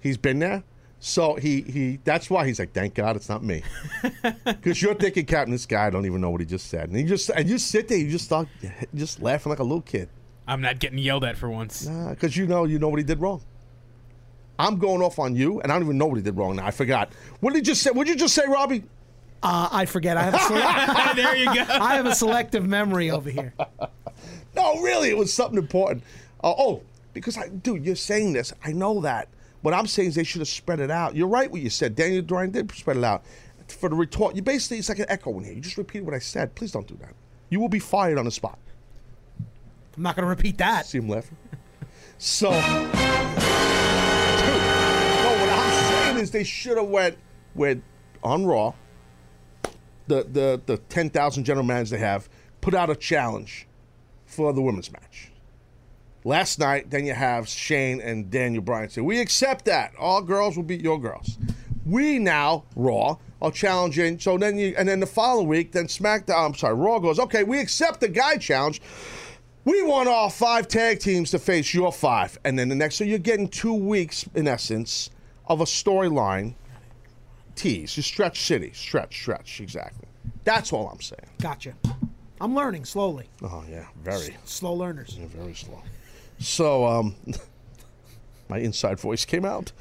He's been there. So he he that's why he's like, thank God it's not me. Because you're thinking, Captain, this guy I don't even know what he just said, and you just and you sit there, you just start just laughing like a little kid. I'm not getting yelled at for once. Nah, Because you know you know what he did wrong. I'm going off on you, and I don't even know what he did wrong now. I forgot. What did you just say? What did you just say, Robbie? Uh, I forget. I have a select- there you go. I have a selective memory over here. No, really, it was something important. Uh, oh, because I, dude, you're saying this. I know that. What I'm saying is they should have spread it out. You're right. What you said, Daniel Bryan did spread it out for the retort. You basically it's like an echo in here. You just repeated what I said. Please don't do that. You will be fired on the spot. I'm not going to repeat that. See him laughing. So, dude, no, what I'm saying is they should have went with on Raw. The the the ten thousand general managers they have put out a challenge for the women's match. Last night, then you have Shane and Daniel Bryan say, "We accept that. All girls will beat your girls." We now Raw are challenging. So then you and then the following week, then SmackDown. I'm sorry, Raw goes, "Okay, we accept the guy challenge." We want all five tag teams to face your five. And then the next, so you're getting two weeks, in essence, of a storyline tease. You stretch city. Stretch, stretch, exactly. That's all I'm saying. Gotcha. I'm learning slowly. Oh, yeah, very. Slow learners. Yeah, very slow. So, um, my inside voice came out.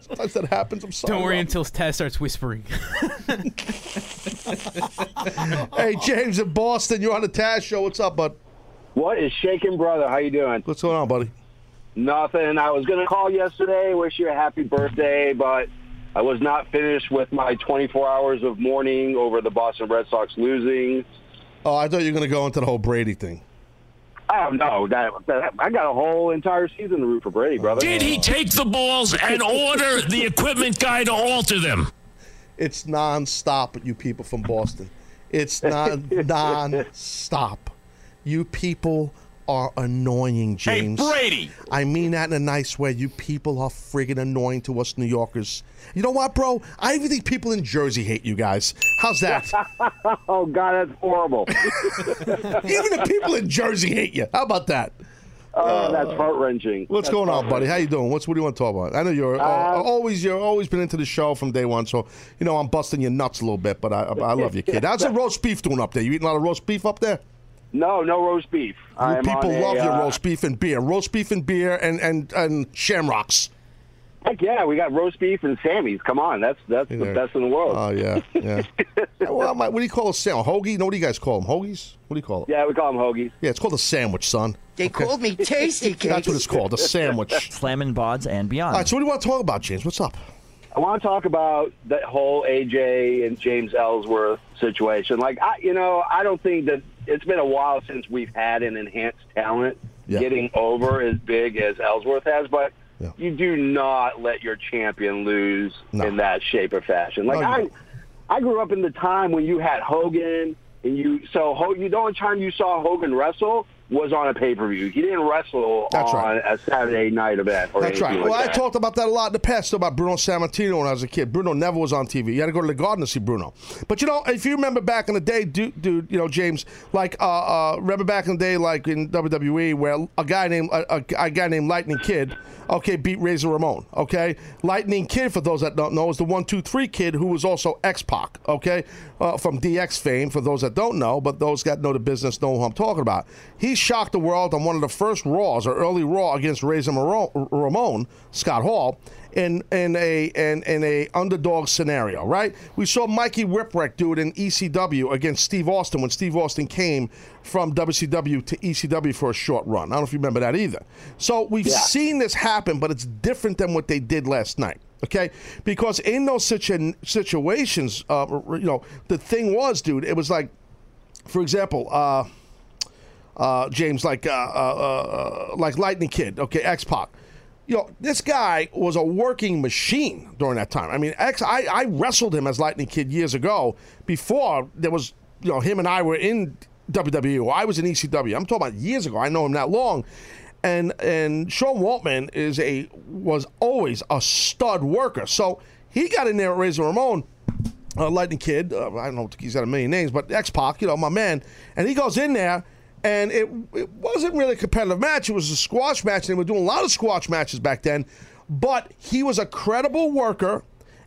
Sometimes that happens. I'm sorry. Don't worry Rob. until Taz starts whispering. Hey, James in Boston, you're on the Taz show. What's up, bud? What is shaking, brother? How you doing? What's going on, buddy? Nothing. I was gonna call yesterday, wish you a happy birthday, but I was not finished with my 24 hours of mourning over the Boston Red Sox losing. Oh, I thought you were going to go into the whole Brady thing. Oh no, that, that, I got a whole entire season to root for Brady, brother. Did he take the balls and order the equipment guy to alter them? It's non-stop, you people from Boston. It's non non-stop. You people are annoying, James. Brady! I mean that in a nice way. You people are friggin' annoying to us New Yorkers. You know what, bro? I even think people in Jersey hate you guys. How's that? oh God, that's horrible. even the people in Jersey hate you. How about that? Oh, that's heart wrenching. What's going on, buddy? How you doing? What's what do you want to talk about? I know you're uh, Uh, always you're always been into the show from day one, so you know I'm busting your nuts a little bit, but I I love you, kid. How's the roast beef doing up there? You eating a lot of roast beef up there? No, no roast beef. You people on a, love your uh, roast beef and beer, roast beef and beer, and and and shamrocks. Heck yeah, we got roast beef and Sammy's. Come on, that's that's the There. best in the world. Oh yeah, yeah. well, my, what do you call a sandwich? Hoagie? No, what do you guys call them? Hoagies? What do you call it? Yeah, we call them hoagies. Yeah, it's called a sandwich, son. They called me Tasty Cakes. That's what it's called, a sandwich. Slamming Bods and beyond. All right, so what do you want to talk about, James? What's up? I want to talk about that whole AJ and James Ellsworth situation. Like, I, you know, I don't think that it's been a while since we've had an enhanced talent Yeah. getting over as big as Ellsworth has, but you do not let your champion lose in that shape or fashion. Like, No, I, don't. I grew up in the time when you had Hogan, and you so Ho- you the only time you saw Hogan wrestle was on a pay per view. He didn't wrestle That's on right. a Saturday night event. Or That's right. Well, like I talked about that a lot in the past about Bruno Sammartino when I was a kid. Bruno never was on TV. You had to go to the garden to see Bruno. But you know, if you remember back in the day, dude, dude you know, James, like, uh, uh, remember back in the day, like in WWE, where a guy named a, a, a guy named Lightning Kid, okay, beat Razor Ramon. Okay, Lightning Kid, for those that don't know, is the one, two, three kid who was also X Pac. Okay, uh, from DX fame. For those that don't know, but those that know the business know who I'm talking about. He shocked the world on one of the first Raws or early Raw against Razor Ramon, Scott Hall, in in a in, in a underdog scenario. Right? We saw Mikey Whipwreck do it in ECW against Steve Austin when Steve Austin came from WCW to ECW for a short run. I don't know if you remember that either. So we've Yeah. seen this happen, but it's different than what they did last night. Okay, because in those situ- situations, uh, you know, the thing was, dude, it was like, for example, uh, uh, James, like uh, uh, uh, like Lightning Kid, okay, X Pac. You know, this guy was a working machine during that time. I mean, X, I, I wrestled him as Lightning Kid years ago before there was, you know, him and I were in WWE. I was in ECW. I'm talking about years ago. I know him that long. And and Sean Waltman is a was always a stud worker. So he got in there at Razor Ramon uh, Lightning Kid. Uh, I don't know, he's got a million names, but X Pac, you know, my man. And he goes in there, and it, it wasn't really a competitive match. It was a squash match, and they were doing a lot of squash matches back then. But he was a credible worker,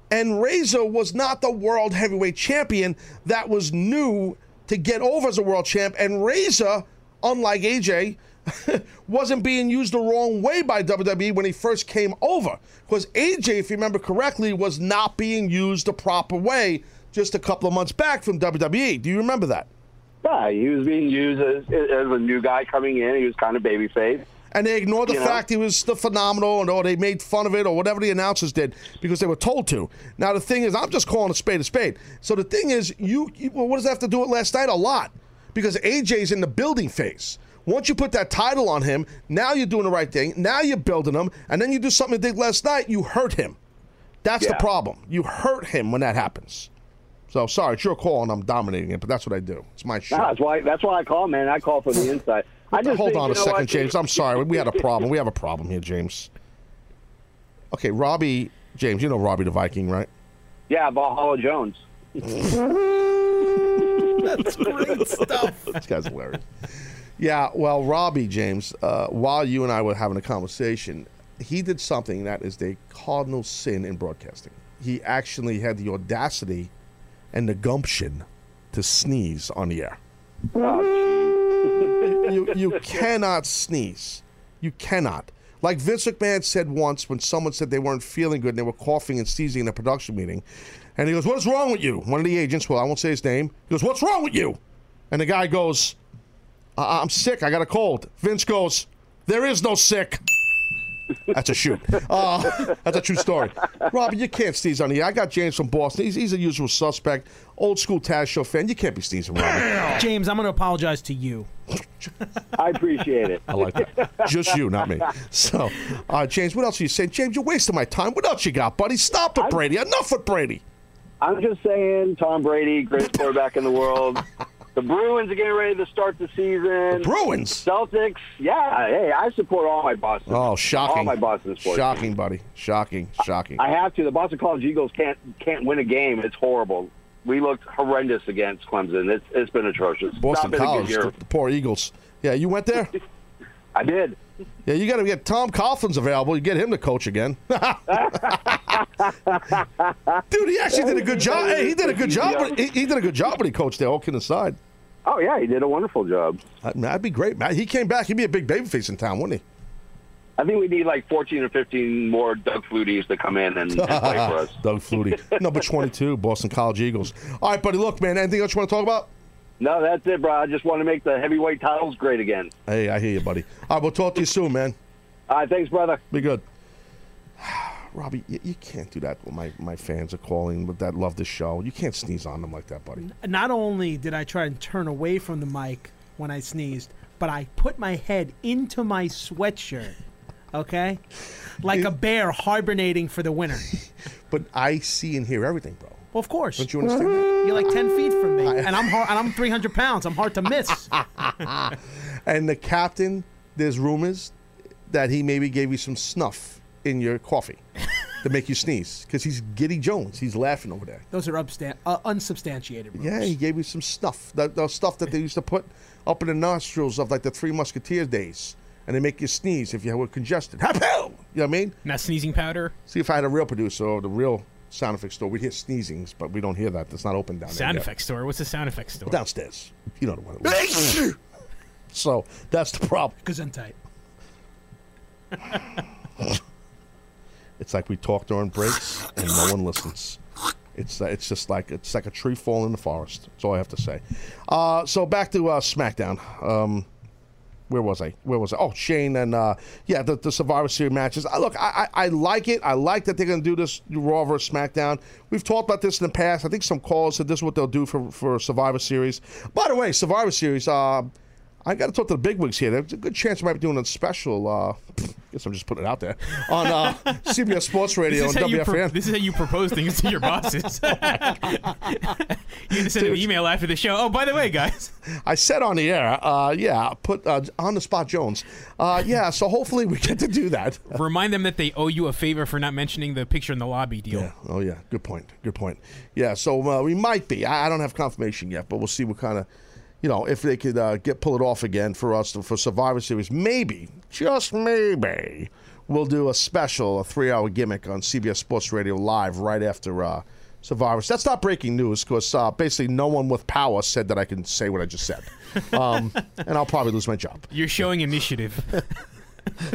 and Razor was not the world heavyweight champion that was new to get over as a world champ. And Razor, unlike AJ, wasn't being used the wrong way by WWE when he first came over. Because AJ, if you remember correctly, was not being used the proper way just a couple of months back from WWE. Do you remember that? Yeah, he was being used as, as a new guy coming in. He was kind of babyface. And they ignored the You know? fact he was the phenomenal, and or they made fun of it, or whatever the announcers did because they were told to. Now the thing is, I'm just calling a spade a spade. So the thing is, you, you well, what does that have to do with last night? A lot, because AJ's in the building phase. Once you put that title on him, now you're doing the right thing. Now you're building him, and then you do something you did last night. You hurt him. That's the problem. You hurt him when that happens. So sorry, it's your call, and I'm dominating it, but that's what I do. It's my show. No, that's why. That's why I call, man. I call for the inside. I just Hold think, on a second, what? James. I'm sorry. We had a problem. We have a problem here, James. Okay, Robbie, James, you know Robbie the Viking, right? Yeah, Valhalla Jones. That's great stuff. This guy's hilarious. Yeah, well, Robbie, James, uh, while you and I were having a conversation, he did something that is the cardinal sin in broadcasting. He actually had the audacity and the gumption to sneeze on the air. you, you cannot sneeze. You cannot. Like Vince McMahon said once when someone said they weren't feeling good and they were coughing and sneezing in a production meeting. And he goes, What's wrong with you? One of the agents, well, I won't say his name, he goes, What's wrong with you? And the guy goes, I- I'm sick. I got a cold. Vince goes, There is no sick. That's a shoot. Uh, that's a true story. Robbie, you can't sneeze on the. I got James from Boston. He's, he's a usual suspect. Old school Taz show fan. You can't be sneezing, Robbie. James, I'm going to apologize to you. I appreciate it. I like that. Just you, not me. So, uh, James, what else are you saying? James, you're wasting my time. What else you got, buddy? Stop it, Brady. Enough with Brady. I'm just saying, Tom Brady, greatest quarterback in the world. The Bruins are getting ready to start the season. Bruins? Celtics. Yeah. Hey, I support all my Boston. Oh, shocking. All my Boston sports. Shocking, buddy. Shocking. Shocking. I have to. The Boston College Eagles can't can't win a game. It's horrible. We looked horrendous against Clemson. It's it's been atrocious. Boston been College, the, the poor Eagles. Yeah, you went there? I did. Yeah, you got to get Tom Coughlin's available. You get him to coach again. Dude, he actually did a good job. Hey, he did a good job. When, he, he did a good job when he coached there, all kidding aside. Oh yeah, he did a wonderful job. Uh, That'd be great, man. He came back. He'd be a big babyface in town, wouldn't he? I think we need like 14 or 15 more Doug Fluties to come in and, and play for us. Doug Flutie, number 22, Boston College Eagles. All right, buddy. Look, man. Anything else you want to talk about? No, that's it, bro. I just want to make the heavyweight titles great again. Hey, I hear you, buddy. All right, we'll talk to you soon, man. All right, thanks, brother. Be good. Robbie, you, you can't do that my, my fans are calling with that love the show. You can't sneeze on them like that, buddy. Not only did I try and turn away from the mic when I sneezed, but I put my head into my sweatshirt. Okay? Like a bear hibernating for the winter. But I see and hear everything, bro. Well, of course. Don't you understand that? You're like 10 feet from me, and I'm hard, and I'm 300 pounds. I'm hard to miss. And the captain, there's rumors that he maybe gave you some snuff in your coffee to make you sneeze because he's Giddy Jones. He's laughing over there. Those are upstan- uh, unsubstantiated rumors. Yeah, he gave you some stuff. The, the stuff that they used to put up in the nostrils of like the Three Musketeers days. And they make you sneeze if you were congested. Hapow! You know what I mean? Not sneezing powder. See, if I had a real producer or the real sound effects store, we'd hear sneezings, but we don't hear that. That's not open down there. Sound yet. effects store. What's the sound effects store? Downstairs. You don't know the one. so that's the problem. Gesundheit. It's like we talk during breaks and no one listens. It's uh, it's just like it's like a tree falling in the forest. That's all I have to say. Uh, so back to uh, SmackDown. Um, where was I? Where was I? Oh, Shane and uh, yeah, the, the Survivor Series matches. I, look, I, I I like it. I like that they're going to do this Raw versus SmackDown. We've talked about this in the past. I think some callers said this is what they'll do for for Survivor Series. By the way, Survivor Series. Uh, I got to talk to the big wigs here. There's a good chance we might be doing a special. Uh, guess I'm just putting it out there on uh, CBS Sports Radio and you pro- this is how you propose things to your bosses. you can send an email after the show. Oh, by the way, guys. I said on the air, uh, yeah, put uh, on the spot Jones. Uh, yeah, so hopefully we get to do that. Remind them that they owe you a favor for not mentioning the picture in the lobby deal. Yeah. Oh yeah. Good point. Good point. Yeah. So uh, we might be. I, I don't have confirmation yet, but we'll see what kind of, you know, if they could uh, get pull it off again for us for Survivor Series. Maybe, just maybe, we'll do a special, a three-hour gimmick on CBS Sports Radio live right after. Uh, Survivor. That's not breaking news because uh, basically no one with power said that I can say what I just said, um, and I'll probably lose my job You're showing initiative.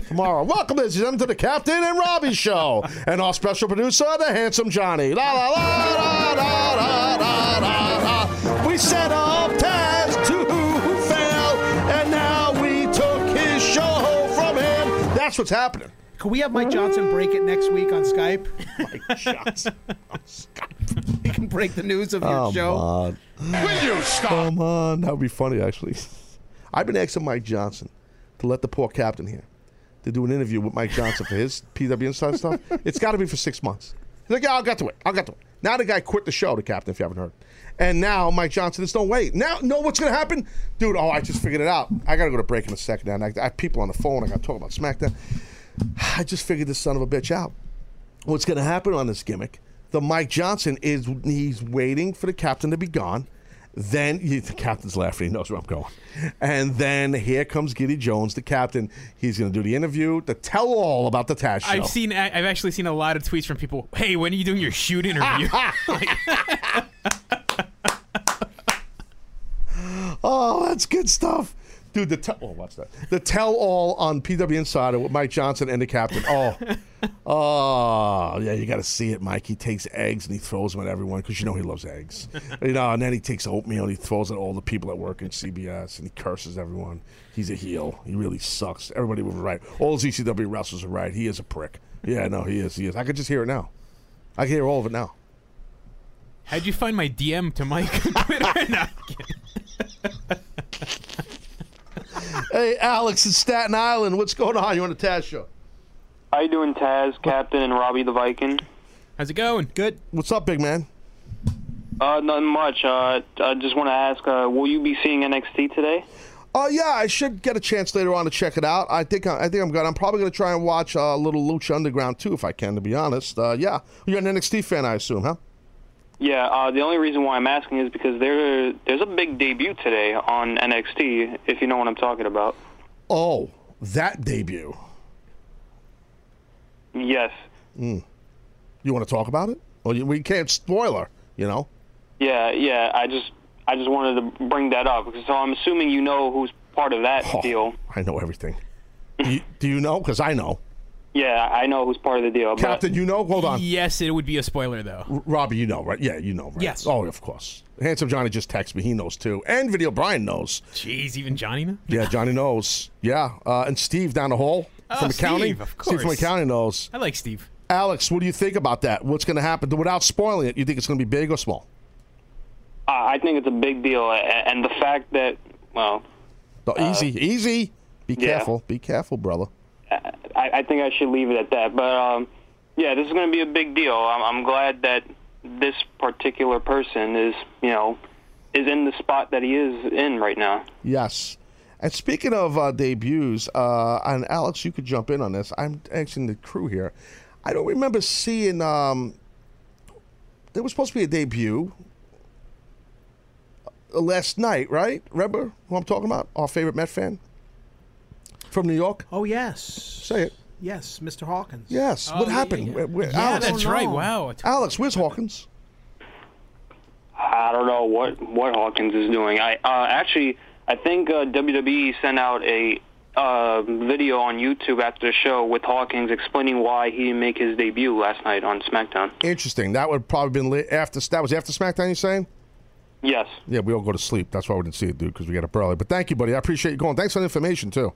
tomorrow. Welcome, ladies and gentlemen, to the Captain and Robbie Show, and our special producer, the handsome Johnny. La la la la la la la la. la. We set up Taz to who fail, and now we took his show from him. That's what's happening. Can we have Mike Johnson break it next week on Skype? Mike Johnson on Skype. he can break the news of your Come show. on. Will you stop? Come on. That would be funny, actually. I've been asking Mike Johnson to let the poor captain here to do an interview with Mike Johnson for his PW Inside stuff. It's got to be for six months. He's like, yeah, I'll get to it. I'll get to it. Now the guy quit the show, the captain, if you haven't heard. And now Mike Johnson is no wait. Now, know what's going to happen? Dude, oh, I just figured it out. I got to go to break in a second. now. I, I have people on the phone. I got to talk about SmackDown. I just figured this son of a bitch out. What's going to happen on this gimmick? The Mike Johnson is he's waiting for the captain to be gone. Then he, the captain's laughing. He knows where I'm going. And then here comes Giddy Jones, the captain. He's going to do the interview, the tell all about the Taz show. I've seen. I've actually seen a lot of tweets from people. Hey, when are you doing your shoot interview? Oh, that's good stuff. Dude, the tell oh, what's that? The tell all on PW Insider with Mike Johnson and the captain. Oh, oh, yeah, you got to see it, Mike. He takes eggs and he throws them at everyone because you know he loves eggs. you know, and then he takes oatmeal and he throws it at all the people that work in CBS and he curses everyone. He's a heel. He really sucks. Everybody was right. All the ECW wrestlers are right. He is a prick. Yeah, no, he is. He is. I could just hear it now. I can hear all of it now. How'd you find my DM to Mike on Twitter? No, I'm kidding. Hey, Alex in Staten Island. What's going on? You on the Taz show? How you doing, Taz, Captain, and Robbie the Viking? How's it going? Good. What's up, big man? Uh, nothing much. Uh, I just want to ask, uh, will you be seeing NXT today? Oh yeah, I should get a chance later on to check it out. I think I, I think I'm good. I'm probably going to try and watch uh, a little Lucha Underground too, if I can. To be honest, uh, yeah, you're an NXT fan, I assume, huh? Yeah. Uh, the only reason why I'm asking is because there there's a big debut today on NXT. If you know what I'm talking about. Oh, that debut. Yes. Mm. You want to talk about it? Well, we can't spoiler. You know. Yeah. Yeah. I just I just wanted to bring that up because so I'm assuming you know who's part of that Oh. deal. I know everything. You, do you know? Because I know. Yeah, I know who's part of the deal. But Captain, you know? Hold on. Yes, it would be a spoiler though. R- Robbie, you know, right? Yeah, you know, right? Yes. Oh, of course. Handsome Johnny just texted me. He knows too. And Video Brian knows. Jeez, even Johnny knows. Yeah, Johnny knows. Yeah. Uh, and Steve down the hall Oh, from accounting. Steve, of Steve from course. accounting knows. I like Steve. Alex, what do you think about that? What's going to happen? Without spoiling it, you think it's going to be big or small? uh, I think it's a big deal, and the fact that well, No, easy, easy. Be Uh, yeah. careful. Be careful, brother. I, I think I should leave it at that. But um, yeah, this is going to be a big deal. I'm, I'm glad that this particular person is, you know, is in the spot that he is in right now. Yes. And speaking of uh, debuts, uh, and Alex, you could jump in on this. I'm asking the crew here. I don't remember seeing. Um, there was supposed to be a debut uh, last night, right? Remember who I'm talking about? Our favorite Met fan from New York. Oh yes. Say it. Yes, Mr. Hawkins. Yes. Oh, what yeah, happened? yeah. Where- where- Yeah, Alex, that's right. Wow. Alex, where's Hawkins? I don't know what what Hawkins is doing. I uh, actually I think uh, WWE sent out a uh, video on YouTube after the show with Hawkins explaining why he didn't make his debut last night on SmackDown. Interesting. That would probably been li- after. That was after SmackDown. You saying? Yes. Yeah, we all go to sleep. That's why we didn't see it, dude, because we got up early. But thank you, buddy. I appreciate you going. Thanks for the information too.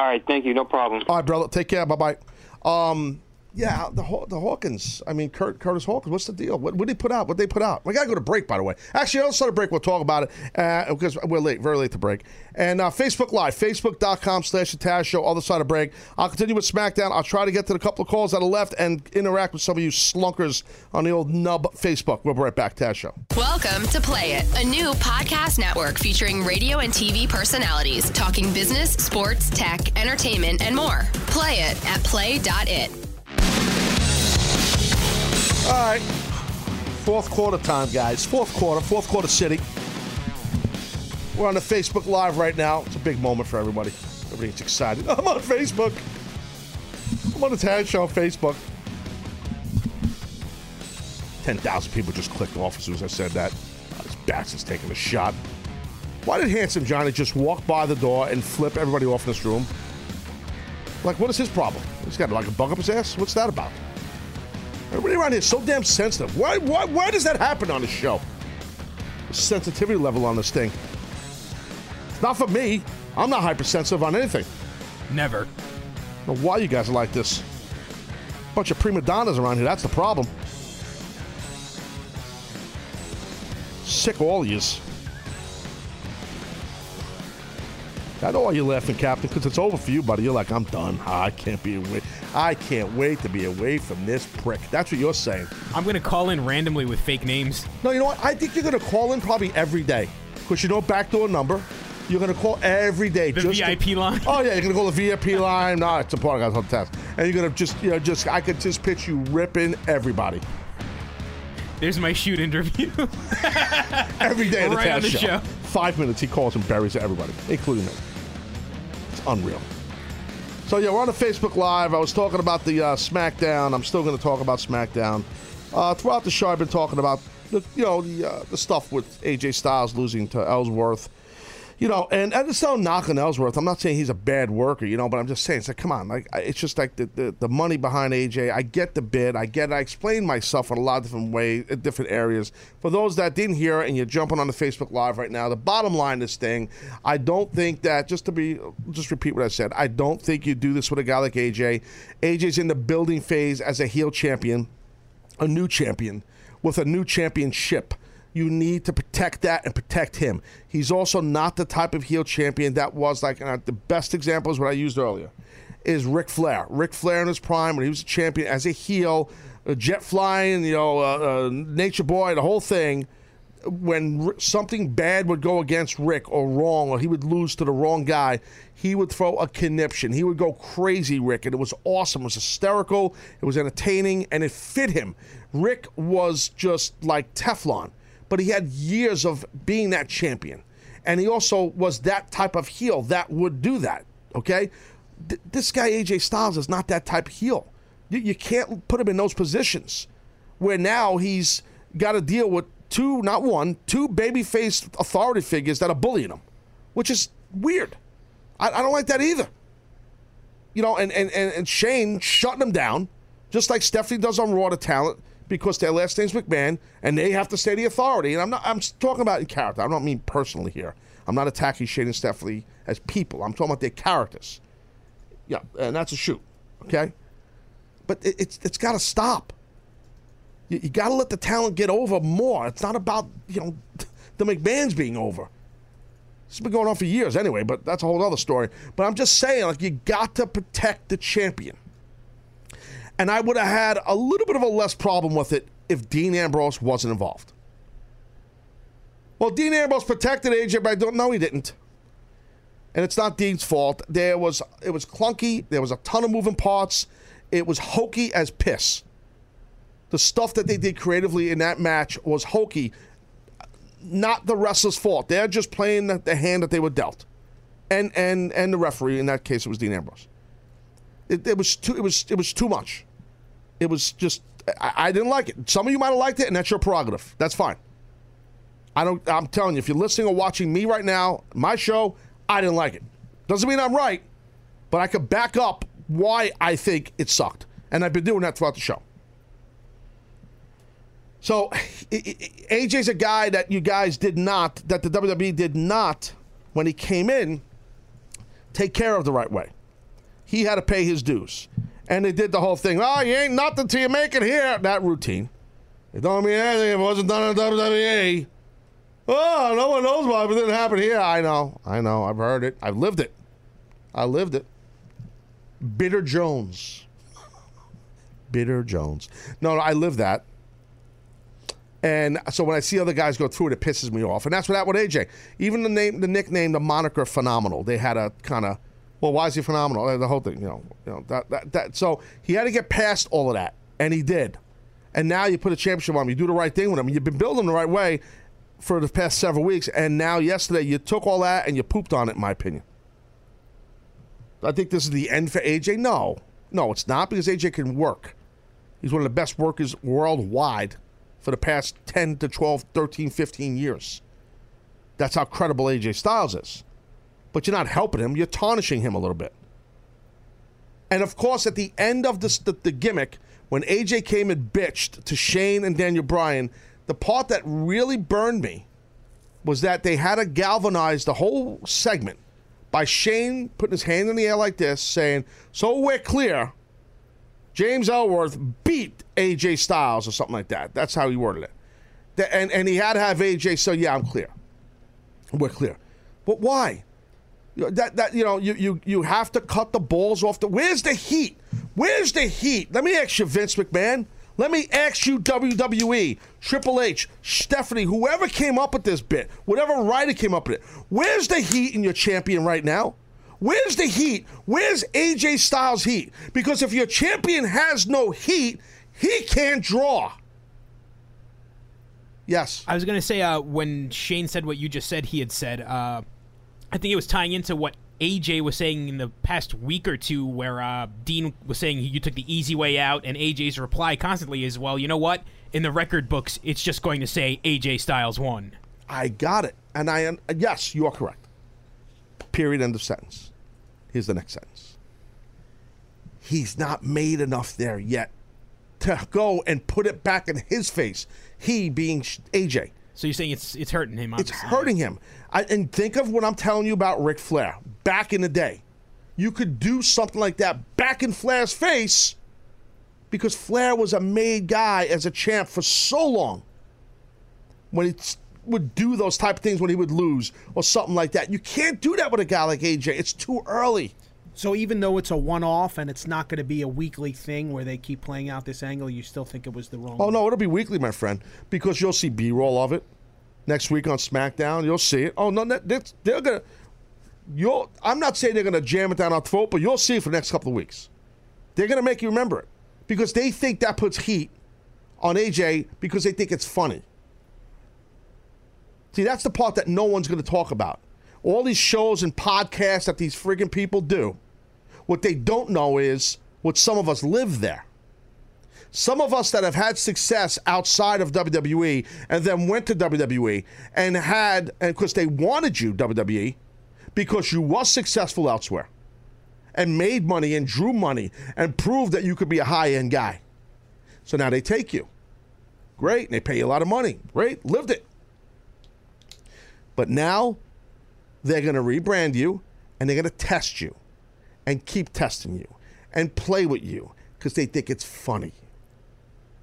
All right, thank you. No problem. All right, brother. Take care. Bye bye. Um, yeah, the the Hawkins. I mean, Kurt Curtis Hawkins. What's the deal? What did he put out? What they put out? We gotta go to break, by the way. Actually, I'll start a break. We'll talk about it uh, because we're late, very late to break. And uh, Facebook Live, facebook.com slash the Taz Show. Other side of break. I'll continue with SmackDown. I'll try to get to the couple of calls that are left and interact with some of you slunkers on the old nub Facebook. We'll be right back. Taz Show. Welcome to Play It, a new podcast network featuring radio and TV personalities talking business, sports, tech, entertainment, and more. Play it at play.it. All right. Fourth quarter time, guys. Fourth quarter, fourth quarter city. We're on the Facebook Live right now. It's a big moment for everybody. Everybody's excited. I'm on Facebook. I'm on the Taz Show on Facebook. 10,000 people just clicked off as soon as I said that. Oh, this Baxter's taking a shot. Why did Handsome Johnny just walk by the door and flip everybody off in this room? Like, what is his problem? He's got like a bug up his ass? What's that about? Everybody around here is so damn sensitive. Why, why, why does that happen on the show? The sensitivity level on this thing. It's not for me. I'm not hypersensitive on anything. Never. Why you guys are like this. Bunch of prima donnas around here. That's the problem. Sick all of yous. I know why you're laughing, Captain, because it's over for you, buddy. You're like, I'm done. I can't be away. I can't wait to be away from this prick. That's what you're saying. I'm gonna call in randomly with fake names. No, you know what? I think you're going to call in probably every day because you know backdoor number. You're going to call every day. The just to- VIP line? Oh yeah, you're going to call the VIP line. No, it's a part of the test. And you're going to just, you know, just I could just pitch you ripping everybody There's my shoot interview. every day. of the Right the show. Five minutes, he calls and buries everybody, including me. It's unreal. So yeah, we're on the Facebook Live. I was talking about the uh, SmackDown. I'm still going to talk about SmackDown. Uh, throughout the show, I've been talking about the, you know, the uh, the stuff with AJ Styles losing to Ellsworth. You know, and, and it's no knock on Ellsworth. I'm not saying he's a bad worker, you know, but I'm just saying, it's like, come on, like it's just like the, the, the money behind AJ. I get the bid, I get, It. I explained myself in a lot of different ways, in uh, different areas. For those that didn't hear and you're jumping on the Facebook Live right now, the bottom line, is this thing, I don't think that just to be, just repeat what I said. I don't think you do this with a guy like AJ. AJ's in the building phase as a heel champion a new champion with a new championship. You need to protect that and protect him. He's also not the type of heel champion that was like the best example is what I used earlier is Ric Flair. Ric Flair in his prime when he was a champion as a heel, a jet flying, you know, uh, uh, nature boy, the whole thing. When something bad would go against Ric or wrong, or he would lose to the wrong guy, he would throw a conniption. He would go crazy, Ric, and it was awesome. It was hysterical. It was entertaining, and it fit him. Ric was just like Teflon, but he had years of being that champion, and he also was that type of heel that would do that. Okay, Th- this guy AJ Styles is not that type of heel. You, you can't put him in those positions where now he's got to deal with two, not one, two baby-faced authority figures that are bullying him, which is weird. I, I don't like that either. you know, and, and, and, and Shane shutting him down, just like Stephanie does on Raw to Talent, because their last name's McMahon, and they have to stay the authority. And I'm not. I'm talking about in character. I don't mean personally here. I'm not attacking Shane and Stephanie as people. I'm talking about their characters. Yeah, and that's a shoot. Okay, but it, it's it's got to stop. You, you got to let the talent get over more. It's not about you know the McMahons being over. It's been going on for years anyway, but that's a whole other story. But I'm just saying, like, you got to protect the champion. And I would have had a little bit of a less problem with it if Dean Ambrose wasn't involved. Well, Dean Ambrose protected AJ, but I don't know he didn't. And it's not Dean's fault. There was it was clunky. There was a ton of moving parts. It was hokey as piss. The stuff that they did creatively in that match was hokey. Not the wrestler's fault. They're just playing the, hand that they were dealt. And and and the referee in that case it was Dean Ambrose. It, it was too it was it was too much. It was just I, I didn't like it. Some of you might have liked it, and that's your prerogative. That's fine. I don't. I'm telling you, if you're listening or watching me right now, my show, I didn't like it. Doesn't mean I'm right, but I could back up why I think it sucked, and I've been doing that throughout the show. So, AJ's a guy that you guys did not, that the WWE did not, when he came in, take care of the right way. He had to pay his dues. And they did the whole thing. Oh, you ain't nothing till you make it here. That routine. It don't mean anything if it wasn't done in WWE. Oh, no one knows why, but it didn't happen here. I know. I know. I've heard it. I've lived it. I lived it. Bitter Jones. Bitter Jones. No, no, I lived that. And so when I see other guys go through it, it pisses me off. And that's what happened with AJ. Even the name, the nickname, the moniker, phenomenal. They had a kind of, well, why is he phenomenal? Uh, the whole thing, you know, you know that, that that. So he had to get past all of that, and he did. And now you put a championship on him. You do the right thing with him. You've been building the right way for the past several weeks, and now yesterday you took all that and you pooped on it. In my opinion, I think this is the end for AJ. No, no, it's not because AJ can work. He's one of the best workers worldwide for the past 10 to 12, 13, 15 years. That's how credible AJ Styles is. But you're not helping him, you're tarnishing him a little bit. And of course, at the end of the, the gimmick, when AJ came and bitched to Shane and Daniel Bryan, the part that really burned me was that they had to galvanize the whole segment by Shane putting his hand in the air like this, saying, So we're clear. James Ellsworth beat AJ Styles or something like that. That's how he worded it. And, and he had to have AJ say, Yeah, I'm clear. We're clear. But why? That that you know you you you have to cut the balls off the. Where's the heat? Where's the heat? Let me ask you, Vince McMahon. Let me ask you, WWE, Triple H, Stephanie, whoever came up with this bit, whatever writer came up with it. Where's the heat in your champion right now? Where's the heat? Where's AJ Styles' heat? Because if your champion has no heat, he can't draw. Yes. I was going to say uh, when Shane said what you just said, he had said, uh, I think it was tying into what AJ was saying in the past week or two, where uh, Dean was saying you took the easy way out, and AJ's reply constantly is, well, you know what? In the record books, it's just going to say AJ Styles won. I got it. And I, yes, you are correct. Period. End of sentence. Here's the next sentence. He's not made enough there yet to go and put it back in his face. He being AJ. So you're saying it's it's hurting him? Obviously. It's hurting him. I, and think of what I'm telling you about Ric Flair back in the day. You could do something like that back in Flair's face because Flair was a made guy as a champ for so long. When he would do those type of things when he would lose or something like that. You can't do that with a guy like AJ. It's too early. So even though it's a one-off and it's not going to be a weekly thing where they keep playing out this angle, you still think it was the wrong. Oh no, it'll be weekly, my friend, because you'll see B-roll of it next week on SmackDown. You'll see it. Oh no, they're gonna. You'll. I'm not saying they're gonna jam it down our throat, but you'll see it for the next couple of weeks. They're gonna make you remember it because they think that puts heat on AJ because they think it's funny. See, that's the part that no one's going to talk about. All these shows and podcasts that these friggin' people do, what they don't know is what some of us live there. Some of us that have had success outside of WWE and then went to WWE and had, and because they wanted you, WWE, because you was successful elsewhere. and made money and drew money and proved that you could be a high end guy. So now they take you. Great. And they pay you a lot of money. Great. Lived it. But now they're going to rebrand you and they're going to test you and keep testing you and play with you because they think it's funny.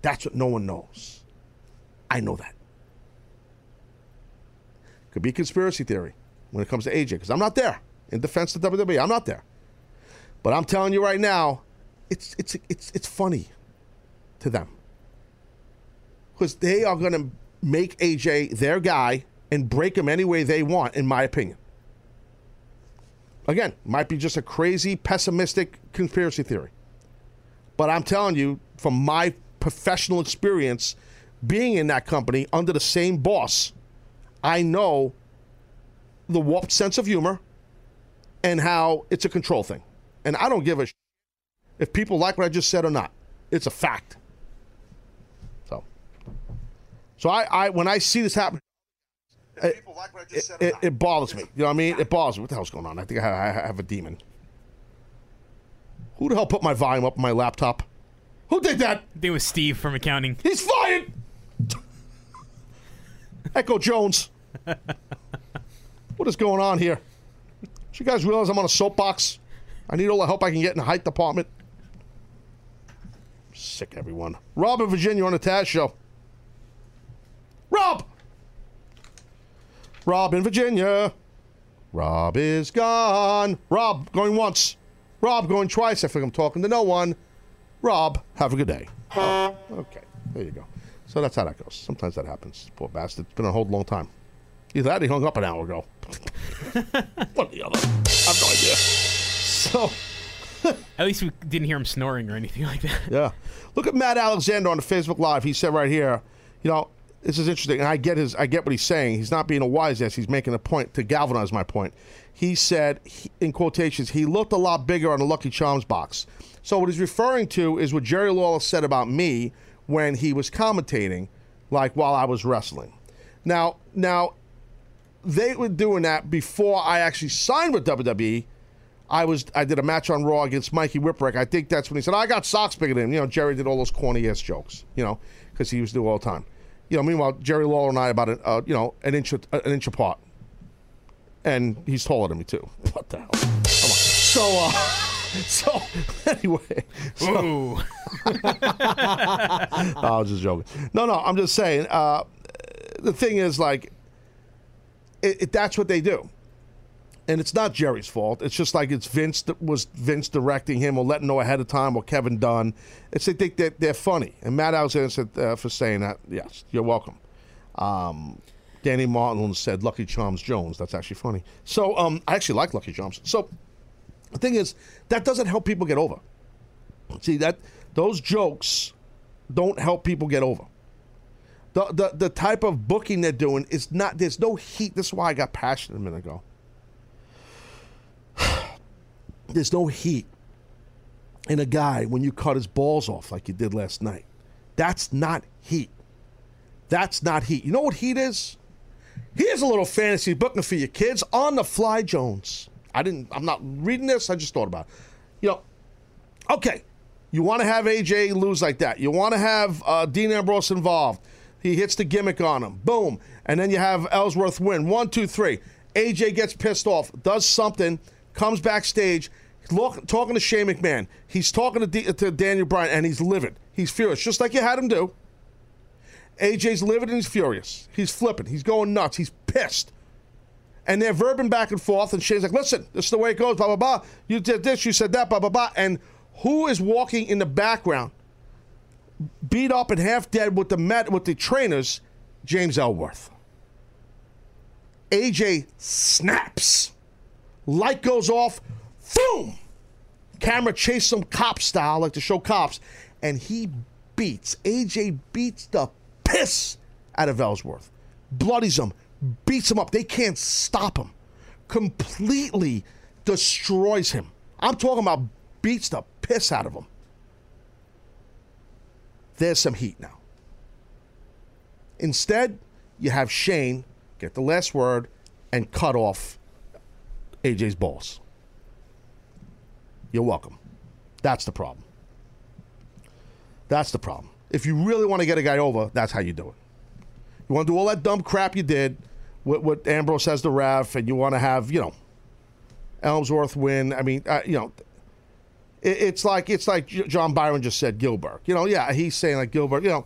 That's what no one knows. I know that. Could be conspiracy theory when it comes to AJ because I'm not there. In defense of WWE, I'm not there. But I'm telling you right now, it's it's it's it's funny to them because they are going to make AJ their guy and break him any way they want, in my opinion. Again, might be just a crazy, pessimistic conspiracy theory. But I'm telling you, from my professional experience being in that company under the same boss, I know the warped sense of humor and how it's a control thing. And I don't give a sh- if people like what I just said or not. It's a fact. So, so I, I when I see this happen, it, it, it, it bothers me. You know what I mean? It bothers me. What the hell's going on? I think I have, I have a demon. Who the hell put my volume up on my laptop? Who did that? I think it was Steve from accounting. He's fired. Echo Jones. what is going on here? Do you guys realize I'm on a soapbox? I need all the help I can get in the height department. Sick, everyone. Rob in Virginia on the Taz Show. Rob! Rob in Virginia. Rob is gone. Rob going once. Rob going twice. I think I'm talking to no one. Rob, have a good day. Oh, okay, there you go. So that's how that goes. Sometimes that happens. Poor bastard. It's been on hold a long time. Either that or he hung up an hour ago. What the other? I have no idea. So. At least we didn't hear him snoring or anything like that. Yeah. Look at Matt Alexander on the Facebook Live. He said right here, you know, this is interesting, and I get his, I get what he's saying. He's not being a wise ass. He's making a point to galvanize my point. He said, in quotations, he looked a lot bigger on the Lucky Charms box. So what he's referring to is what Jerry Lawler said about me when he was commentating, like while I was wrestling. Now, now, they were doing that before I actually signed with WWE. I was I did a match on Raw against Mikey Whipwreck. I think that's when he said I got socks bigger than him. You know, Jerry did all those corny ass jokes. You know, because he used to do all the time. You know, meanwhile Jerry Lawler and I about an, uh, you know an inch an inch apart, and he's taller than me too. What the hell? Come on. So uh, so anyway, so, Ooh. I was just joking. No, no, I'm just saying. Uh, the thing is, like, it, it, that's what they do, and it's not Jerry's fault. It's just like it's Vince that was Vince directing him or letting know ahead of time or Kevin Dunn. It's they think that they're funny. And Matt Alexander said uh, for saying that. Yes, you're welcome. Um, Danny Martin said Lucky Charms Jones. That's actually funny. So um, I actually like Lucky Charms. So the thing is, that doesn't help people get over. See that those jokes don't help people get over. The, the the type of booking they're doing is not. There's no heat. This is why I got passionate a minute ago. There's no heat in a guy when you cut his balls off like you did last night. That's not heat. That's not heat. You know what heat is? Here's a little fantasy booking for your kids on the fly, Jones. I didn't. I'm not reading this. I just thought about it. You know, okay. You want to have AJ lose like that. You want to have uh, Dean Ambrose involved. He hits the gimmick on him. Boom. And then you have Ellsworth win. One, two, three. AJ gets pissed off, does something, comes backstage, look, talking to Shane McMahon. He's talking to, D- to Daniel Bryan, and he's livid. He's furious, just like you had him do. AJ's livid and he's furious. He's flipping. He's going nuts. He's pissed. And they're verbing back and forth, and Shane's like, listen, this is the way it goes, blah, blah, blah. You did this, you said that, blah, blah, blah. And who is walking in the background, beat up and half dead with the met with the trainers? James Ellsworth. AJ snaps. Light goes off. Boom! Camera chase some cop style, like to show cops. And he beats, AJ beats the piss out of Ellsworth. Bloodies him, beats him up. They can't stop him. Completely destroys him. I'm talking about beats the piss out of him. There's some heat now. Instead, you have Shane get the last word and cut off AJ's balls. You're welcome. That's the problem. That's the problem. If you really want to get a guy over, that's how you do it. You want to do all that dumb crap you did, what, what Ambrose says the ref, and you want to have, you know, Ellsworth win. I mean, uh, you know, it, it's like it's like John Byron just said Gilbert. You know, yeah, he's saying like Gilbert. You know,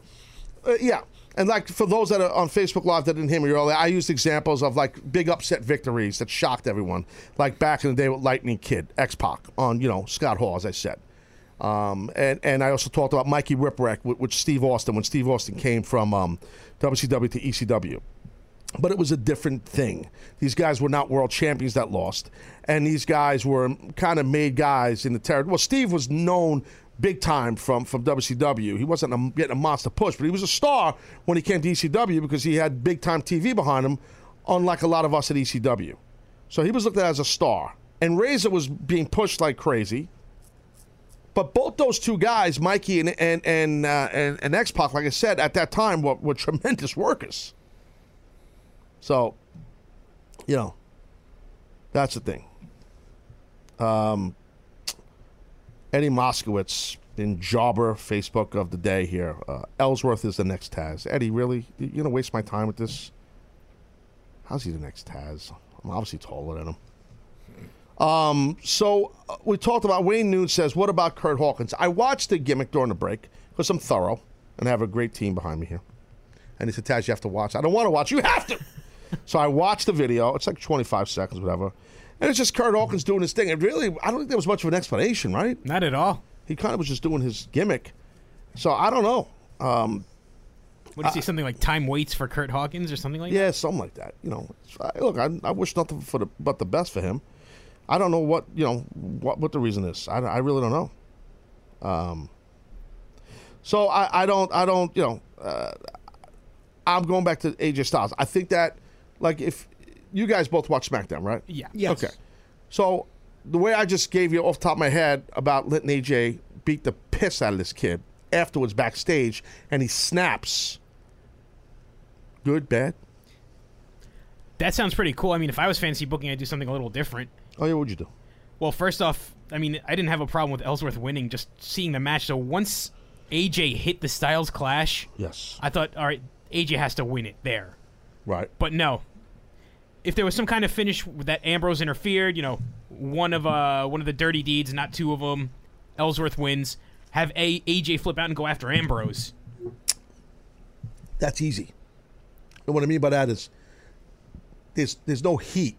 uh, yeah. And like for those that are on Facebook Live that didn't hear me earlier, I used examples of like big upset victories that shocked everyone, like back in the day with Lightning Kid, X Pac on you know Scott Hall, as I said. Um, and and I also talked about Mikey Whipwreck with, with Steve Austin when Steve Austin came from um, WCW to ECW. But it was a different thing. These guys were not world champions that lost, and these guys were kind of made guys in the territory. Well, Steve was known big time from from WCW. He wasn't a, getting a monster push, but he was a star when he came to ECW because he had big time TV behind him, unlike a lot of us at ECW. So he was looked at as a star, and Razor was being pushed like crazy. But both those two guys, Mikey and and and uh, and, and X Pac, like I said at that time, were, were tremendous workers. So, you know, that's the thing. Um, Eddie Moskowitz in Jobber Facebook of the day here. Uh, Ellsworth is the next Taz. Eddie, really? You gonna waste my time with this? How's he the next Taz? I'm obviously taller than him. Um, so uh, we talked about Wayne Noon says, "What about Kurt Hawkins?" I watched the gimmick during the break because I'm thorough and I have a great team behind me here. And he said, "Taz, you have to watch." I don't want to watch. You have to. so I watched the video. It's like 25 seconds, whatever. And it's just Kurt Hawkins doing his thing. And really, I don't think there was much of an explanation, right? Not at all. He kind of was just doing his gimmick. So I don't know. Um, What do you say? Something like time waits for Kurt Hawkins or something like that? yeah, something like that. You know, I- look, I, I wish nothing for the, but the best for him. I don't know what you know what what the reason is. I, I really don't know. Um, so I, I don't I don't you know uh, I'm going back to AJ Styles. I think that like if you guys both watch SmackDown, right? Yeah. Yes. Okay. So the way I just gave you off the top of my head about letting AJ beat the piss out of this kid afterwards backstage, and he snaps. Good, bad. That sounds pretty cool. I mean, if I was fancy booking, I'd do something a little different. Oh yeah, what'd you do? Well, first off, I mean, I didn't have a problem with Ellsworth winning, just seeing the match. So once AJ hit the Styles Clash, yes, I thought, all right, AJ has to win it there. Right. But no. If there was some kind of finish that Ambrose interfered, you know, one of uh one of the dirty deeds, not two of them, Ellsworth wins. Have a AJ flip out and go after Ambrose. That's easy. And what I mean by that is there's there's no heat.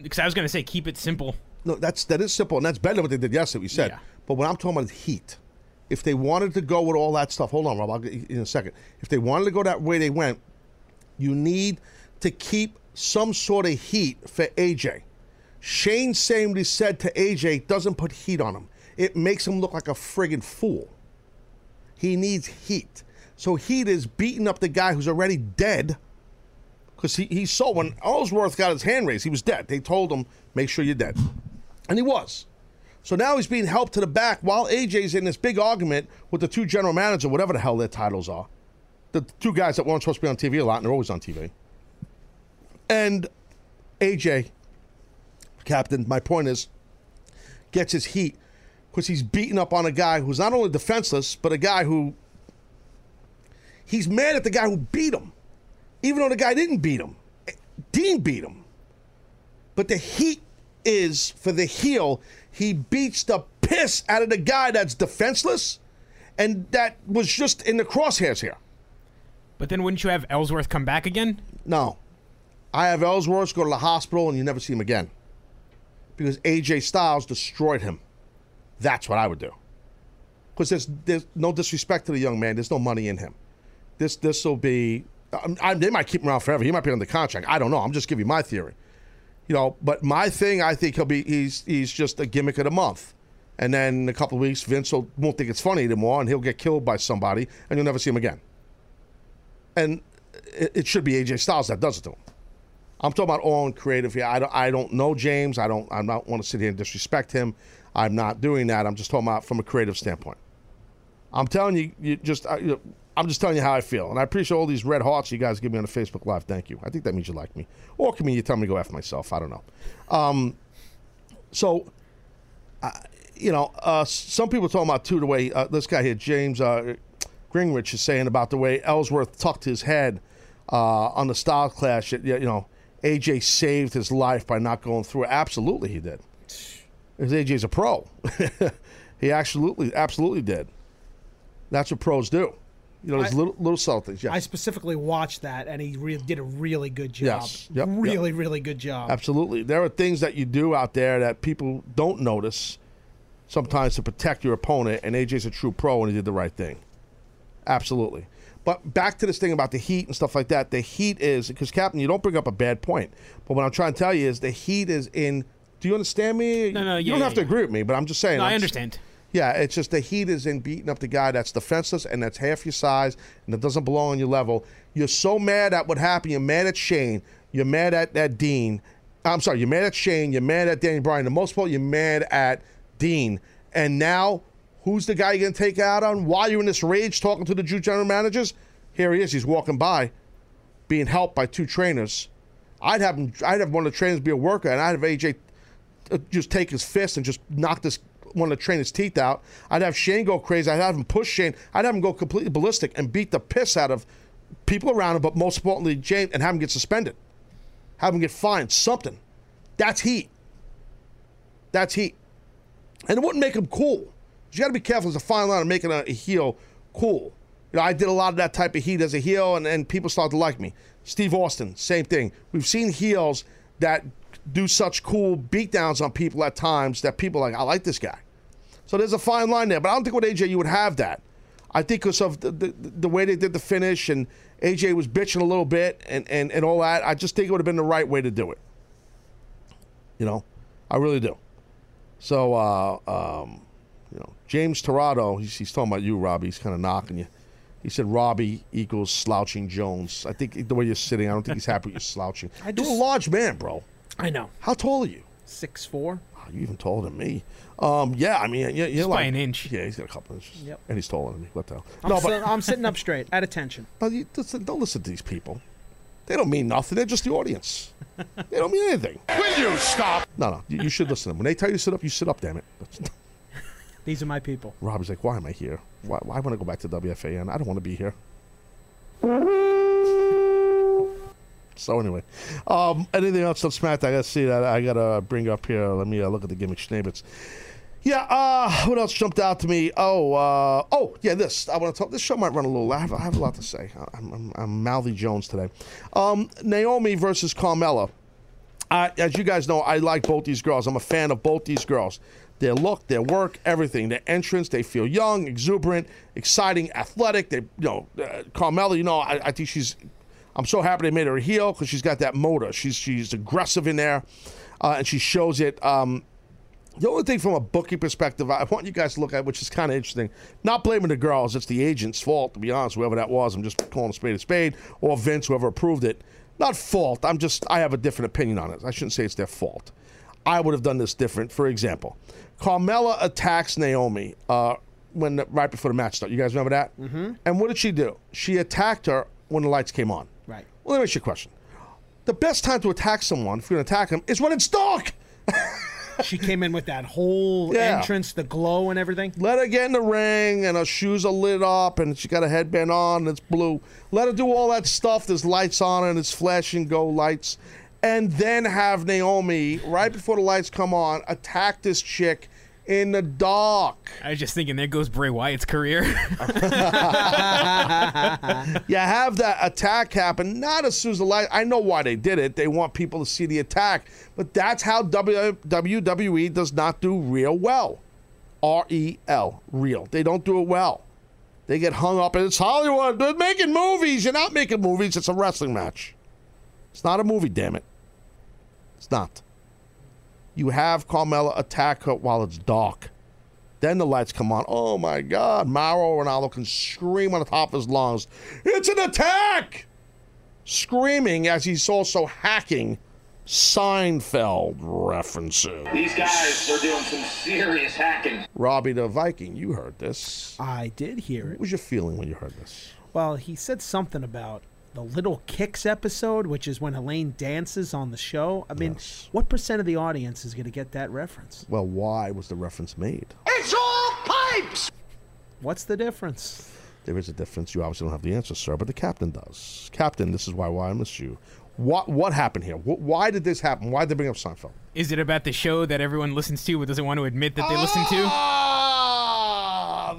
Because I was gonna say keep it simple. No, that's that is simple, and that's better than what they did yesterday. We said, Yeah. but what I'm talking about is heat. If they wanted to go with all that stuff, hold on, Rob, I'll get in a second. If they wanted to go that way, they went. You need to keep some sort of heat for AJ. Shane saying what he said to AJ doesn't put heat on him. It makes him look like a friggin' fool. He needs heat. So heat is beating up the guy who's already dead. Because he, he saw when Ellsworth got his hand raised, he was dead. They told him, make sure you're dead. And he was. So now he's being helped to the back while AJ's in this big argument with the two general managers, whatever the hell their titles are. The two guys that weren't supposed to be on TV a lot, and they're always on TV. And AJ, Captain, my point is, gets his heat because he's beating up on a guy who's not only defenseless, but a guy who he's mad at the guy who beat him, even though the guy didn't beat him. Dean beat him. But the heat is for the heel. He beats the piss out of the guy that's defenseless, and that was just in the crosshairs here. But then wouldn't you have Ellsworth come back again? No. I have Ellsworth go to the hospital and you never see him again. Because AJ Styles destroyed him. That's what I would do. Because there's, there's no disrespect to the young man. There's no money in him. This this will be. I, I, they might keep him around forever. He might be under contract. I don't know. I'm just giving you my theory. You know, but my thing, I think he'll be. He's he's just a gimmick of the month, and then in a couple of weeks, Vince will, won't think it's funny anymore, and he'll get killed by somebody, and you'll never see him again. And it, it should be AJ Styles that does it to him. I'm talking about all in creative here. I don't, I don't know James. I don't. I don't want to sit here and disrespect him. I'm not doing that. I'm just talking about from a creative standpoint. I'm telling you, you just. I, you I'm just telling you how I feel, and I appreciate all these red hearts you guys give me on the Facebook Live. Thank you. I think that means you like me, or can mean you tell me to go after myself. I don't know. Um, so, you know, uh, some people talking about too the way uh, this guy here, James uh, Gringrich, is saying about the way Ellsworth tucked his head uh, on the style clash. You know, AJ saved his life by not going through. it. Absolutely, he did. Because AJ's a pro. he absolutely, absolutely did. That's what pros do. You know, there's little little subtle things. Yeah, I specifically watched that, and he re- did a really good job. Yes. Yep, yep. really, really good job. Absolutely. There are things that you do out there that people don't notice sometimes to protect your opponent, and AJ's a true pro and he did the right thing. Absolutely. But back to this thing about the heat and stuff like that. The heat is because Captain, you don't bring up a bad point. But what I'm trying to tell you is the heat is in. Do you understand me? No, no, You yeah, don't yeah, have to yeah. agree with me, but I'm just saying. No, I understand. Yeah, it's just the heat is in beating up the guy that's defenseless and that's half your size and that doesn't belong on your level. You're so mad at what happened. You're mad at Shane. You're mad at that Dean. I'm sorry. You're mad at Shane. You're mad at Danny Bryan. The most part, you're mad at Dean. And now, who's the guy you're going to take out on? While you're in this rage talking to the Jew general managers, here he is. He's walking by, being helped by two trainers. I'd have him. I'd have one of the trainers be a worker, and I'd have AJ uh, just take his fist and just knock this one of the trainers' teeth out. I'd have Shane go crazy. I'd have him push Shane. I'd have him go completely ballistic and beat the piss out of people around him, but most importantly, James, and have him get suspended. Have him get fined. Something. That's heat. That's heat. And it wouldn't make him cool. You got to be careful. There's a fine line of making a, a heel cool. You know, I did a lot of that type of heat as a heel, and, and people started to like me. Steve Austin, same thing. We've seen heels that do such cool beatdowns on people at times that people like, I like this guy. So there's a fine line there. But I don't think with AJ you would have that. I think because of the, the, the way they did the finish and AJ was bitching a little bit and, and, and all that, I just think it would have been the right way to do it. You know, I really do. So, uh, um, James Torado, he's, he's talking about you, Robbie. He's kind of knocking you. He said Robbie equals slouching Jones. I think the way you're sitting, I don't think he's happy with you slouching. I You're a just- large man, bro. I know. How tall are you? Six four. Oh, you even taller than me. Um, yeah, I mean, you're, you're like by an inch. Yeah, he's got a couple inches. Yep. And he's taller than me. What the hell? I'm, si- I'm sitting up straight, at attention. But you, listen, don't listen to these people. They don't mean nothing. They're just the audience. they don't mean anything. Will you stop? No, no. You, you should listen to them. When they tell you to sit up, you sit up. Damn it. These are my people. Robbie's like, why am I here? Why, why want to go back to WFAN? I don't want to be here. So anyway, um, anything else on SmackDown? I gotta see that. I gotta bring up here. Let me uh, look at the gimmick schnabbits. Yeah. Uh, what else jumped out to me? Oh, uh, oh, yeah. This I want to talk. This show might run a little. I have, I have a lot to say. I'm, I'm, I'm mouthy Jones today. Um, Naomi versus Carmella. I, as you guys know, I like both these girls. I'm a fan of both these girls. Their look, their work, everything. Their entrance, they feel young, exuberant, exciting, athletic. They, you know, uh, Carmella. You know, I, I think she's. I'm so happy they made her a heel because she's got that motor. She's she's aggressive in there, uh, and she shows it. Um, the only thing from a booking perspective, I want you guys to look at, which is kind of interesting. Not blaming the girls; it's the agent's fault, to be honest. Whoever that was, I'm just calling a spade a spade, or Vince, whoever approved it. Not fault. I'm just I have a different opinion on it. I shouldn't say it's their fault. I would have done this different. For example, Carmella attacks Naomi uh, when right before the match started. You guys remember that? Mm-hmm. And what did she do? She attacked her when the lights came on. Right. Well, let me ask you a question. The best time to attack someone, if you're going to attack them, is when it's dark. she came in with that whole Yeah. entrance, the glow and everything. Let her get in the ring, and her shoes are lit up, and she got a headband on, and it's blue. Let her do all that stuff. There's lights on, and it's flashing go lights. And then have Naomi, right before the lights come on, attack this chick in the dark. I was just thinking, there goes Bray Wyatt's career. you have that attack happen, not as soon as the light. I know why they did it. They want people to see the attack, but that's how WWE does not do real well. R E L, real. They don't do it well. They get hung up, and it's Hollywood. They're making movies. You're not making movies. It's a wrestling match. It's not a movie. Damn it. It's not. You have Carmella attack her while it's dark. Then the lights come on. Oh my God. Mauro Ranallo can scream on the top of his lungs. It's an attack! Screaming as he's also hacking Seinfeld references. These guys are doing some serious hacking. Robbie the Viking, you heard this. I did hear it. What was your feeling when you heard this? Well, he said something about the Little Kicks episode, which is when Elaine dances on the show. I mean, what percent of the audience is going to get that reference? Well, why was the reference made? It's all pipes. What's the difference? There is a difference. You obviously don't have the answer, sir, but the captain does. Captain, this is why why I miss you. What what happened here? Wh- Why did this happen? Why did they bring up Seinfeld? Is it about the show that everyone listens to but doesn't want to admit that they listen to? Ah!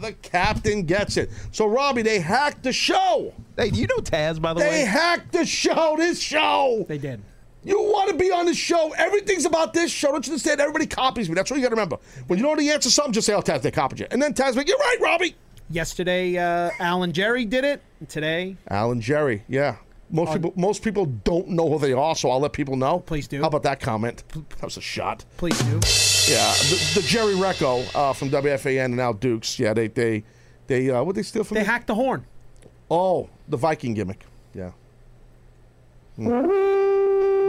The captain gets it. So, Robbie, they hacked the show. Hey, you know Taz, by the they way? They hacked the show. This show. They did. You want to be on the show. Everything's about this show. Don't you understand? Everybody copies me. That's what you got to remember. When you know the answer to something, just say, oh, Taz, they copied you. And then Taz like, you're right, Robbie. Yesterday, uh, Alan Jerry did it. Today, Alan Jerry, yeah. Most people, most people don't know who they are, so I'll let people know. Please do. How about that comment? That was a shot. Please do. Yeah, the, the Jerry Recco uh, from WFAN and now Dukes. Yeah, they they they uh, what they steal from? They me? hacked the horn. Oh, the Viking gimmick. Yeah. Hmm.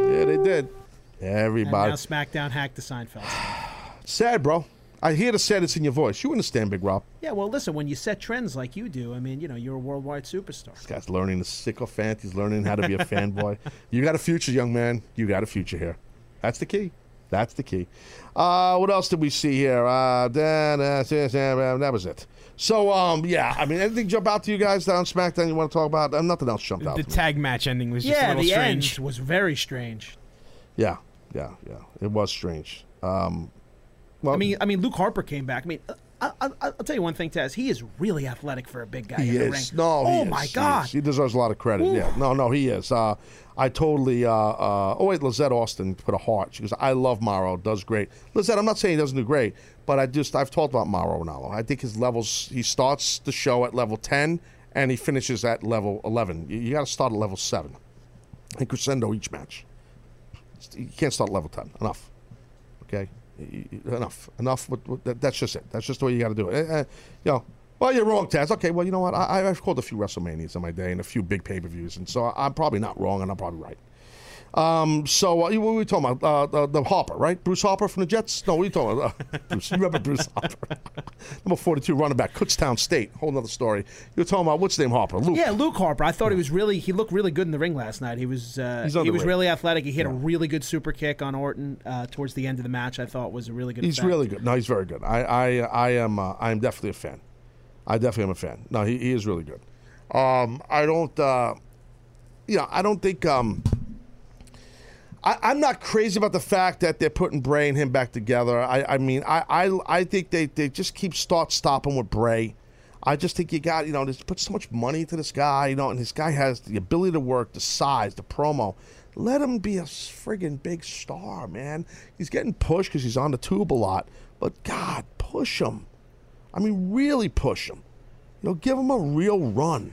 Yeah, they did. And Everybody. now SmackDown hacked the Seinfeld. Sad, bro. I hear the sadness in your voice. You understand, Big Rob. Yeah, well, listen, when you set trends like you do, I mean, you know, you're a worldwide superstar. This guy's learning the sycophant. He's learning how to be a fanboy. You got a future, young man. You got a future here. That's the key. That's the key. Uh, what else did we see here? Uh, da- da- da- da- that was it. So, um, yeah, I mean, anything jump out to you guys down SmackDown you want to talk about? Uh, nothing else jumped out The to me. tag match ending was just a Yeah, little the strange. end was very strange. Yeah, yeah, yeah. It was strange. Um, well, I mean, I mean, Luke Harper came back. I mean, uh, I, I, I'll tell you one thing, Taz. He is really athletic for a big guy he in the ring. is. No, he oh is. my He God. is. He, deserves a lot of credit. Yeah. No, no, he is. Uh, I totally. Uh, uh, oh wait, Lizette Austin put a heart. She goes, "I love Mauro. Does great." Lizette, I'm not saying he doesn't do great, but I just I've talked about Mauro now. I think his levels. He starts the show at level ten and he finishes at level eleven. You, you got to start at level seven, and crescendo each match. You can't start level ten. Enough. Okay. Enough. Enough. That's just it. That's just the way you got to do it. Uh, uh, you know. Well, you're wrong, Taz. Okay, well, you know what? I, I've called a few WrestleManias in my day and a few big pay per views, and so I'm probably not wrong, and I'm probably right. Um, so uh, what were we talking about? Uh, the, the Harper, right? Bruce Harper from the Jets? No, what are you talking about? Uh, Bruce, you remember Bruce Harper? Number 42 running back, Kutztown State. Whole other story. You were talking about, what's his name, Harper? Luke. Yeah, Luke Harper. I thought he was really. He looked really good in the ring last night. He was. Uh, he was really athletic. He hit a really good super kick on Orton uh, towards the end of the match. I thought was a really good. He's effect. really good. No, he's very good. I, I, I am, uh, I am definitely a fan. I definitely am a fan. No, he, he is really good. Um, I don't, uh, you know, I don't think. Um, I, I'm not crazy about the fact that they're putting Bray and him back together. I, I mean, I, I, I think they, they just keep start stopping with Bray. I just think you got, you know, just put so much money into this guy, you know, and this guy has the ability to work, the size, the promo. Let him be a friggin' big star, man. He's getting pushed because he's on the tube a lot, but God, push him. I mean, really push him. You know, give him a real run.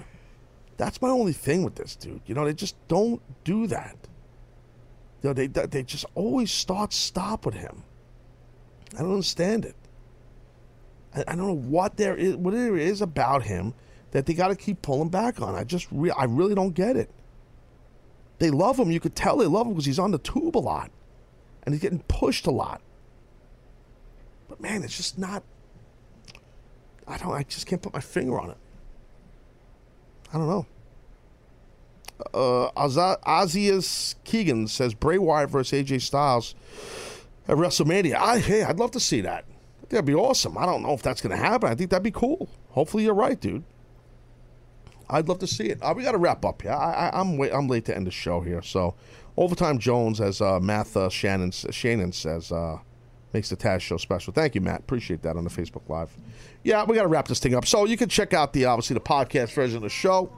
That's my only thing with this dude. You know, they just don't do that. You know, they they just always start stop with him. I don't understand it. I, I don't know what there is, what there is about him that they got to keep pulling back on. I just, re- I really don't get it. They love him. You could tell they love him because he's on the tube a lot, and he's getting pushed a lot. But man, it's just not. I don't. I just can't put my finger on it. I don't know. Uh, Azias Keegan says Bray Wyatt versus AJ Styles at WrestleMania. I hey, I'd love to see that. That'd be awesome. I don't know if that's to happen. I think that'd be cool. Hopefully, you're right, dude. I'd love to see it. Uh, we got to wrap up here. I, I, I'm I'm late to end the show here. So, overtime Jones, as uh, Matt uh, Shannon Shannon says, uh, makes the Taz show special. Thank you, Matt. Appreciate that on the Facebook Live. Yeah, we got to wrap this thing up. So you can check out the obviously the podcast version of the show.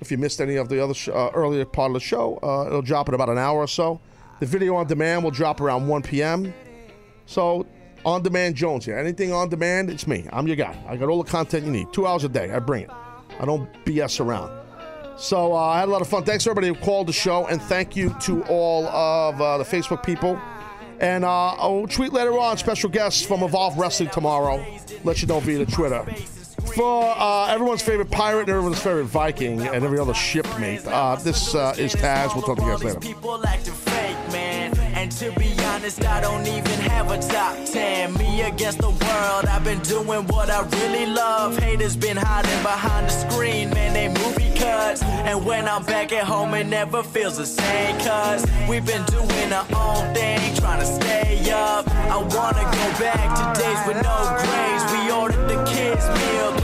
If you missed any of the other sh- uh, earlier part of the show, uh, it'll drop in about an hour or so. The video on demand will drop around 1 p.m. So, on demand Jones here. Anything on demand, it's me. I'm your guy. I got all the content you need. Two hours a day. I bring it. I don't BS around. So, uh, I had a lot of fun. Thanks everybody who called the show, and thank you to all of uh, the Facebook people. And uh, I'll tweet later on special guests from Evolve Wrestling tomorrow. Let you know via the Twitter. For uh, everyone's favorite pirate and everyone's favorite Viking and every other shipmate, uh, this uh, is Taz. We'll talk to you guys later. And to be honest, I don't even have a top 10. Me against the world, I've been doing what I really love. Haters been hiding behind the screen, man, they movie cuts. And when I'm back at home, it never feels the same. Cause we've been doing our own thing, trying to stay up. I wanna go back to days with no grades. We ordered the kids' meal,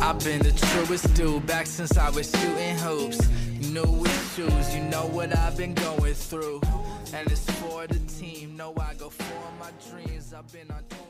I've been the truest dude back since I was shooting hoops. New issues, you know what I've been going through. And it's for the team, know I go for my dreams. I've been on.